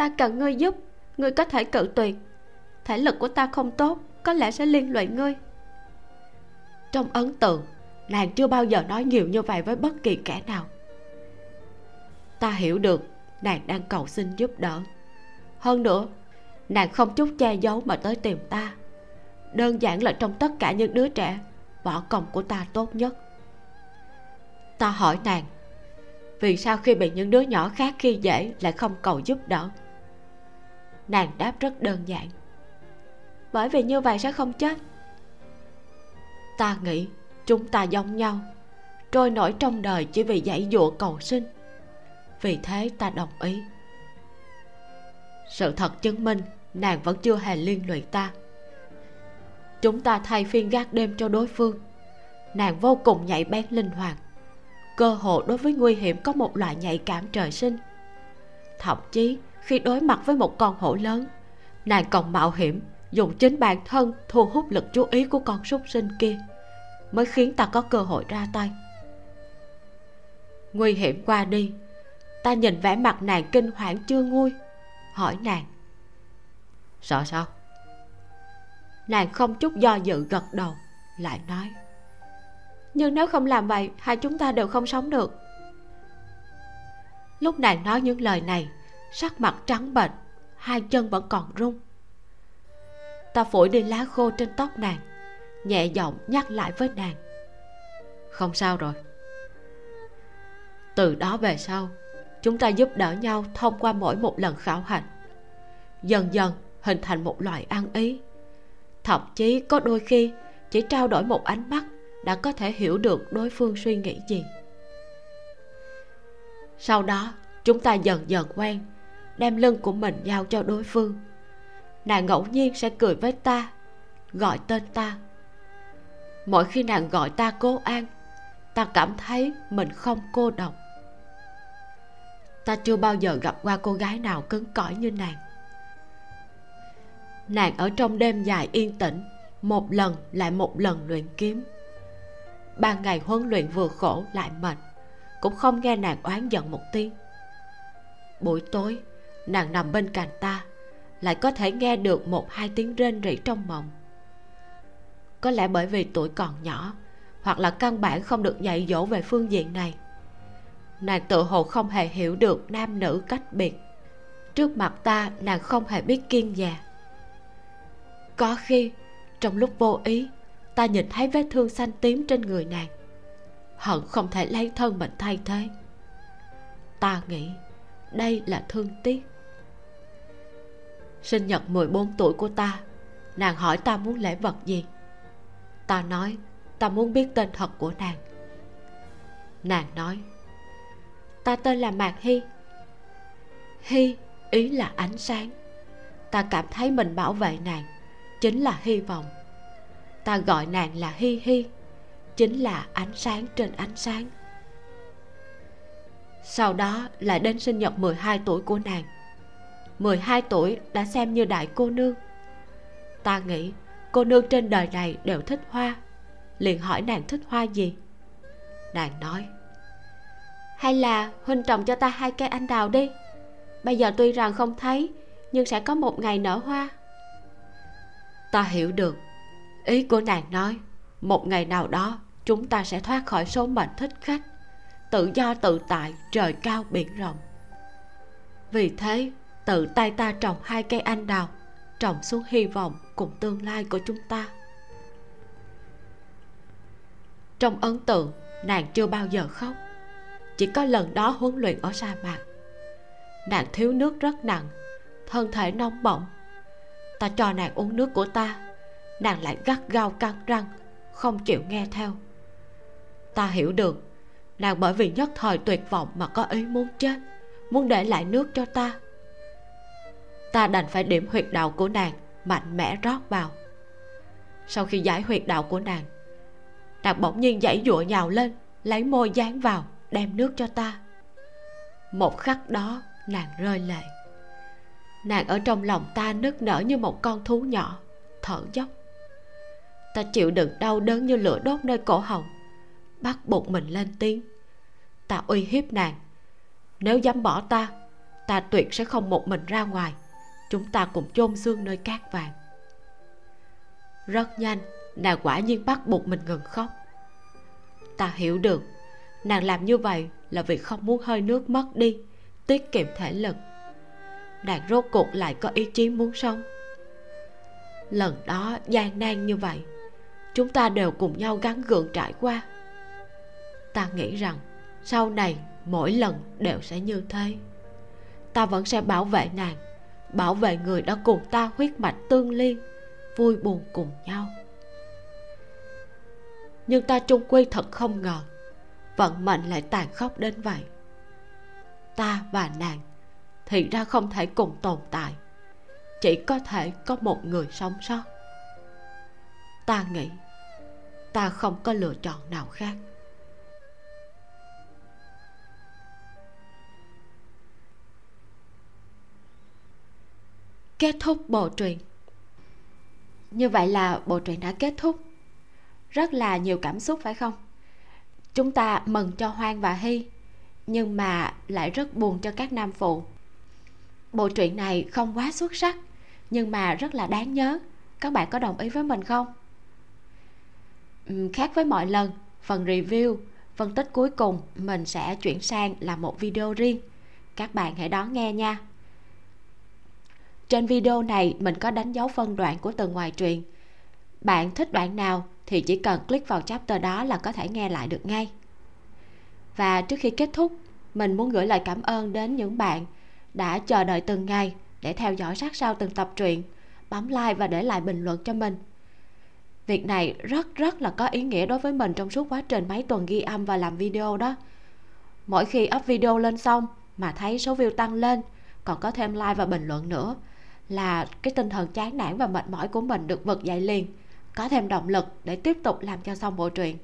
ta cần ngươi giúp, ngươi có thể cự tuyệt. Thể lực của ta không tốt, có lẽ sẽ liên lụy ngươi. Trong ấn tượng nàng chưa bao giờ nói nhiều như vậy với bất kỳ kẻ nào. Ta hiểu được nàng đang cầu xin giúp đỡ. Hơn nữa, nàng không chút che giấu mà tới tìm ta. Đơn giản là trong tất cả những đứa trẻ võ công của ta tốt nhất. Ta hỏi nàng, vì sao khi bị những đứa nhỏ khác khi dễ lại không cầu giúp đỡ? Nàng đáp rất đơn giản, bởi vì như vậy sẽ không chết. Ta nghĩ chúng ta giống nhau, trôi nổi trong đời chỉ vì dãy dụa cầu sinh. Vì thế ta đồng ý. Sự thật chứng minh nàng vẫn chưa hề liên lụy ta. Chúng ta thay phiên gác đêm cho đối phương. Nàng vô cùng nhạy bén linh hoạt. Cơ hội đối với nguy hiểm có một loại nhạy cảm trời sinh. Thậm chí, khi đối mặt với một con hổ lớn, nàng còn mạo hiểm dùng chính bản thân thu hút lực chú ý của con súc sinh kia mới khiến ta có cơ hội ra tay. Nguy hiểm qua đi, ta nhìn vẻ mặt nàng kinh hoảng chưa nguôi, hỏi nàng. Sợ sao? Nàng không chút do dự gật đầu, lại nói. Nhưng nếu không làm vậy, hai chúng ta đều không sống được. Lúc nàng nói những lời này, sắc mặt trắng bệch, hai chân vẫn còn run ta phủi đi lá khô trên tóc nàng nhẹ giọng nhắc lại với nàng. Không sao rồi. Từ đó về sau, chúng ta giúp đỡ nhau thông qua mỗi một lần khảo hạch. Dần dần hình thành một loại ăn ý. Thậm chí có đôi khi, chỉ trao đổi một ánh mắt đã có thể hiểu được đối phương suy nghĩ gì. Sau đó, chúng ta dần dần quen, đem lưng của mình giao cho đối phương. Nàng ngẫu nhiên sẽ cười với ta, gọi tên ta mỗi khi nàng gọi ta cô an, ta cảm thấy mình không cô độc. Ta chưa bao giờ gặp qua cô gái nào cứng cỏi như nàng. Nàng ở trong đêm dài yên tĩnh, một lần lại một lần luyện kiếm. Ban ngày huấn luyện vừa khổ lại mệt, cũng không nghe nàng oán giận một tiếng. Buổi tối, nàng nằm bên cạnh ta, lại có thể nghe được một hai tiếng rên rỉ trong mộng có lẽ bởi vì tuổi còn nhỏ, hoặc là căn bản không được dạy dỗ về phương diện này. Nàng tự hồ không hề hiểu được nam nữ cách biệt. Trước mặt ta, nàng không hề biết kiên già có khi, trong lúc vô ý, ta nhìn thấy vết thương xanh tím trên người nàng. Hận không thể lấy thân mình thay thế. Ta nghĩ, đây là thương tiếc. Sinh nhật 14 tuổi của ta, nàng hỏi ta muốn lễ vật gì? Ta nói, ta muốn biết tên thật của nàng. Nàng nói, ta tên là mạc hy. Hy ý là ánh sáng. Ta cảm thấy mình bảo vệ nàng chính là hy vọng. Ta gọi nàng là hi hi chính là ánh sáng trên ánh sáng. Sau đó là đến sinh nhật 12 tuổi của nàng. 12 tuổi đã xem như đại cô nương. Ta nghĩ cô nương trên đời này đều thích hoa. Liền hỏi nàng thích hoa gì? Nàng nói hay là huynh trồng cho ta hai cây anh đào đi. Bây giờ tuy rằng không thấy nhưng sẽ có một ngày nở hoa. Ta hiểu được. Ý của nàng nói một ngày nào đó chúng ta sẽ thoát khỏi số mệnh thích khách. Tự do tự tại trời cao biển rộng. Vì thế tự tay ta trồng hai cây anh đào trồng xuống hy vọng cùng tương lai của chúng ta. Trong ấn tượng, nàng chưa bao giờ khóc. Chỉ có lần đó huấn luyện ở sa mạc. Nàng thiếu nước rất nặng, thân thể nóng bỏng. Ta cho nàng uống nước của ta, nàng lại gắt gao căng răng, không chịu nghe theo. Ta hiểu được, nàng bởi vì nhất thời tuyệt vọng mà có ý muốn chết, muốn để lại nước cho ta ta đành phải điểm huyệt đạo của nàng, mạnh mẽ rót vào. Sau khi giải huyệt đạo của nàng nàng bỗng nhiên dãy dụa nhào lên, lấy môi dán vào, đem nước cho ta. Một khắc đó, nàng rơi lệ. Nàng ở trong lòng ta nức nở như một con thú nhỏ, thở dốc. Ta chịu đựng đau đớn như lửa đốt nơi cổ họng, bắt buộc mình lên tiếng. Ta uy hiếp nàng. Nếu dám bỏ ta ta tuyệt sẽ không một mình ra ngoài chúng ta cùng chôn xương nơi cát vàng. Rất nhanh, nàng quả nhiên bắt buộc mình ngừng khóc. Ta hiểu được, nàng làm như vậy là vì không muốn hơi nước mất đi, tiết kiệm thể lực. Nàng rốt cuộc lại có ý chí muốn sống. Lần đó, gian nan như vậy, chúng ta đều cùng nhau gắn gượng trải qua. Ta nghĩ rằng, sau này, mỗi lần đều sẽ như thế. Ta vẫn sẽ bảo vệ nàng bảo vệ người đã cùng ta huyết mạch tương liên, vui buồn cùng nhau. Nhưng ta chung quy thật không ngờ, vận mệnh lại tàn khốc đến vậy. Ta và nàng thì ra không thể cùng tồn tại, chỉ có thể có một người sống sót. Ta nghĩ ta không có lựa chọn nào khác. Kết thúc bộ truyện. Như vậy là bộ truyện đã kết thúc. Rất là nhiều cảm xúc phải không? Chúng ta mừng cho hoang và hy, nhưng mà lại rất buồn cho các nam phụ. Bộ truyện này không quá xuất sắc, nhưng mà rất là đáng nhớ. Các bạn có đồng ý với mình không? Khác với mọi lần, phần review, phân tích cuối cùng mình sẽ chuyển sang là một video riêng. Các bạn hãy đón nghe nha trên video này, mình có đánh dấu phân đoạn của từng ngoài truyện bạn thích đoạn nào thì chỉ cần click vào chapter đó là có thể nghe lại được ngay. Và trước khi kết thúc, mình muốn gửi lời cảm ơn đến những bạn đã chờ đợi từng ngày để theo dõi sát sao từng tập truyện, bấm like và để lại bình luận cho mình. Việc này rất rất là có ý nghĩa đối với mình trong suốt quá trình mấy tuần ghi âm và làm video đó. Mỗi khi up video lên xong mà thấy số view tăng lên, còn có thêm like và bình luận nữa là cái tinh thần chán nản và mệt mỏi của mình được vực dậy liền, có thêm động lực để tiếp tục làm cho xong bộ truyện.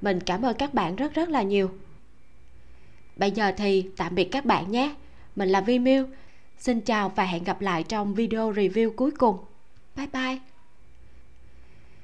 Mình cảm ơn các bạn rất rất là nhiều. Bây giờ thì tạm biệt các bạn nhé. Mình là vi miu xin chào và hẹn gặp lại trong video review cuối cùng. Bye bye.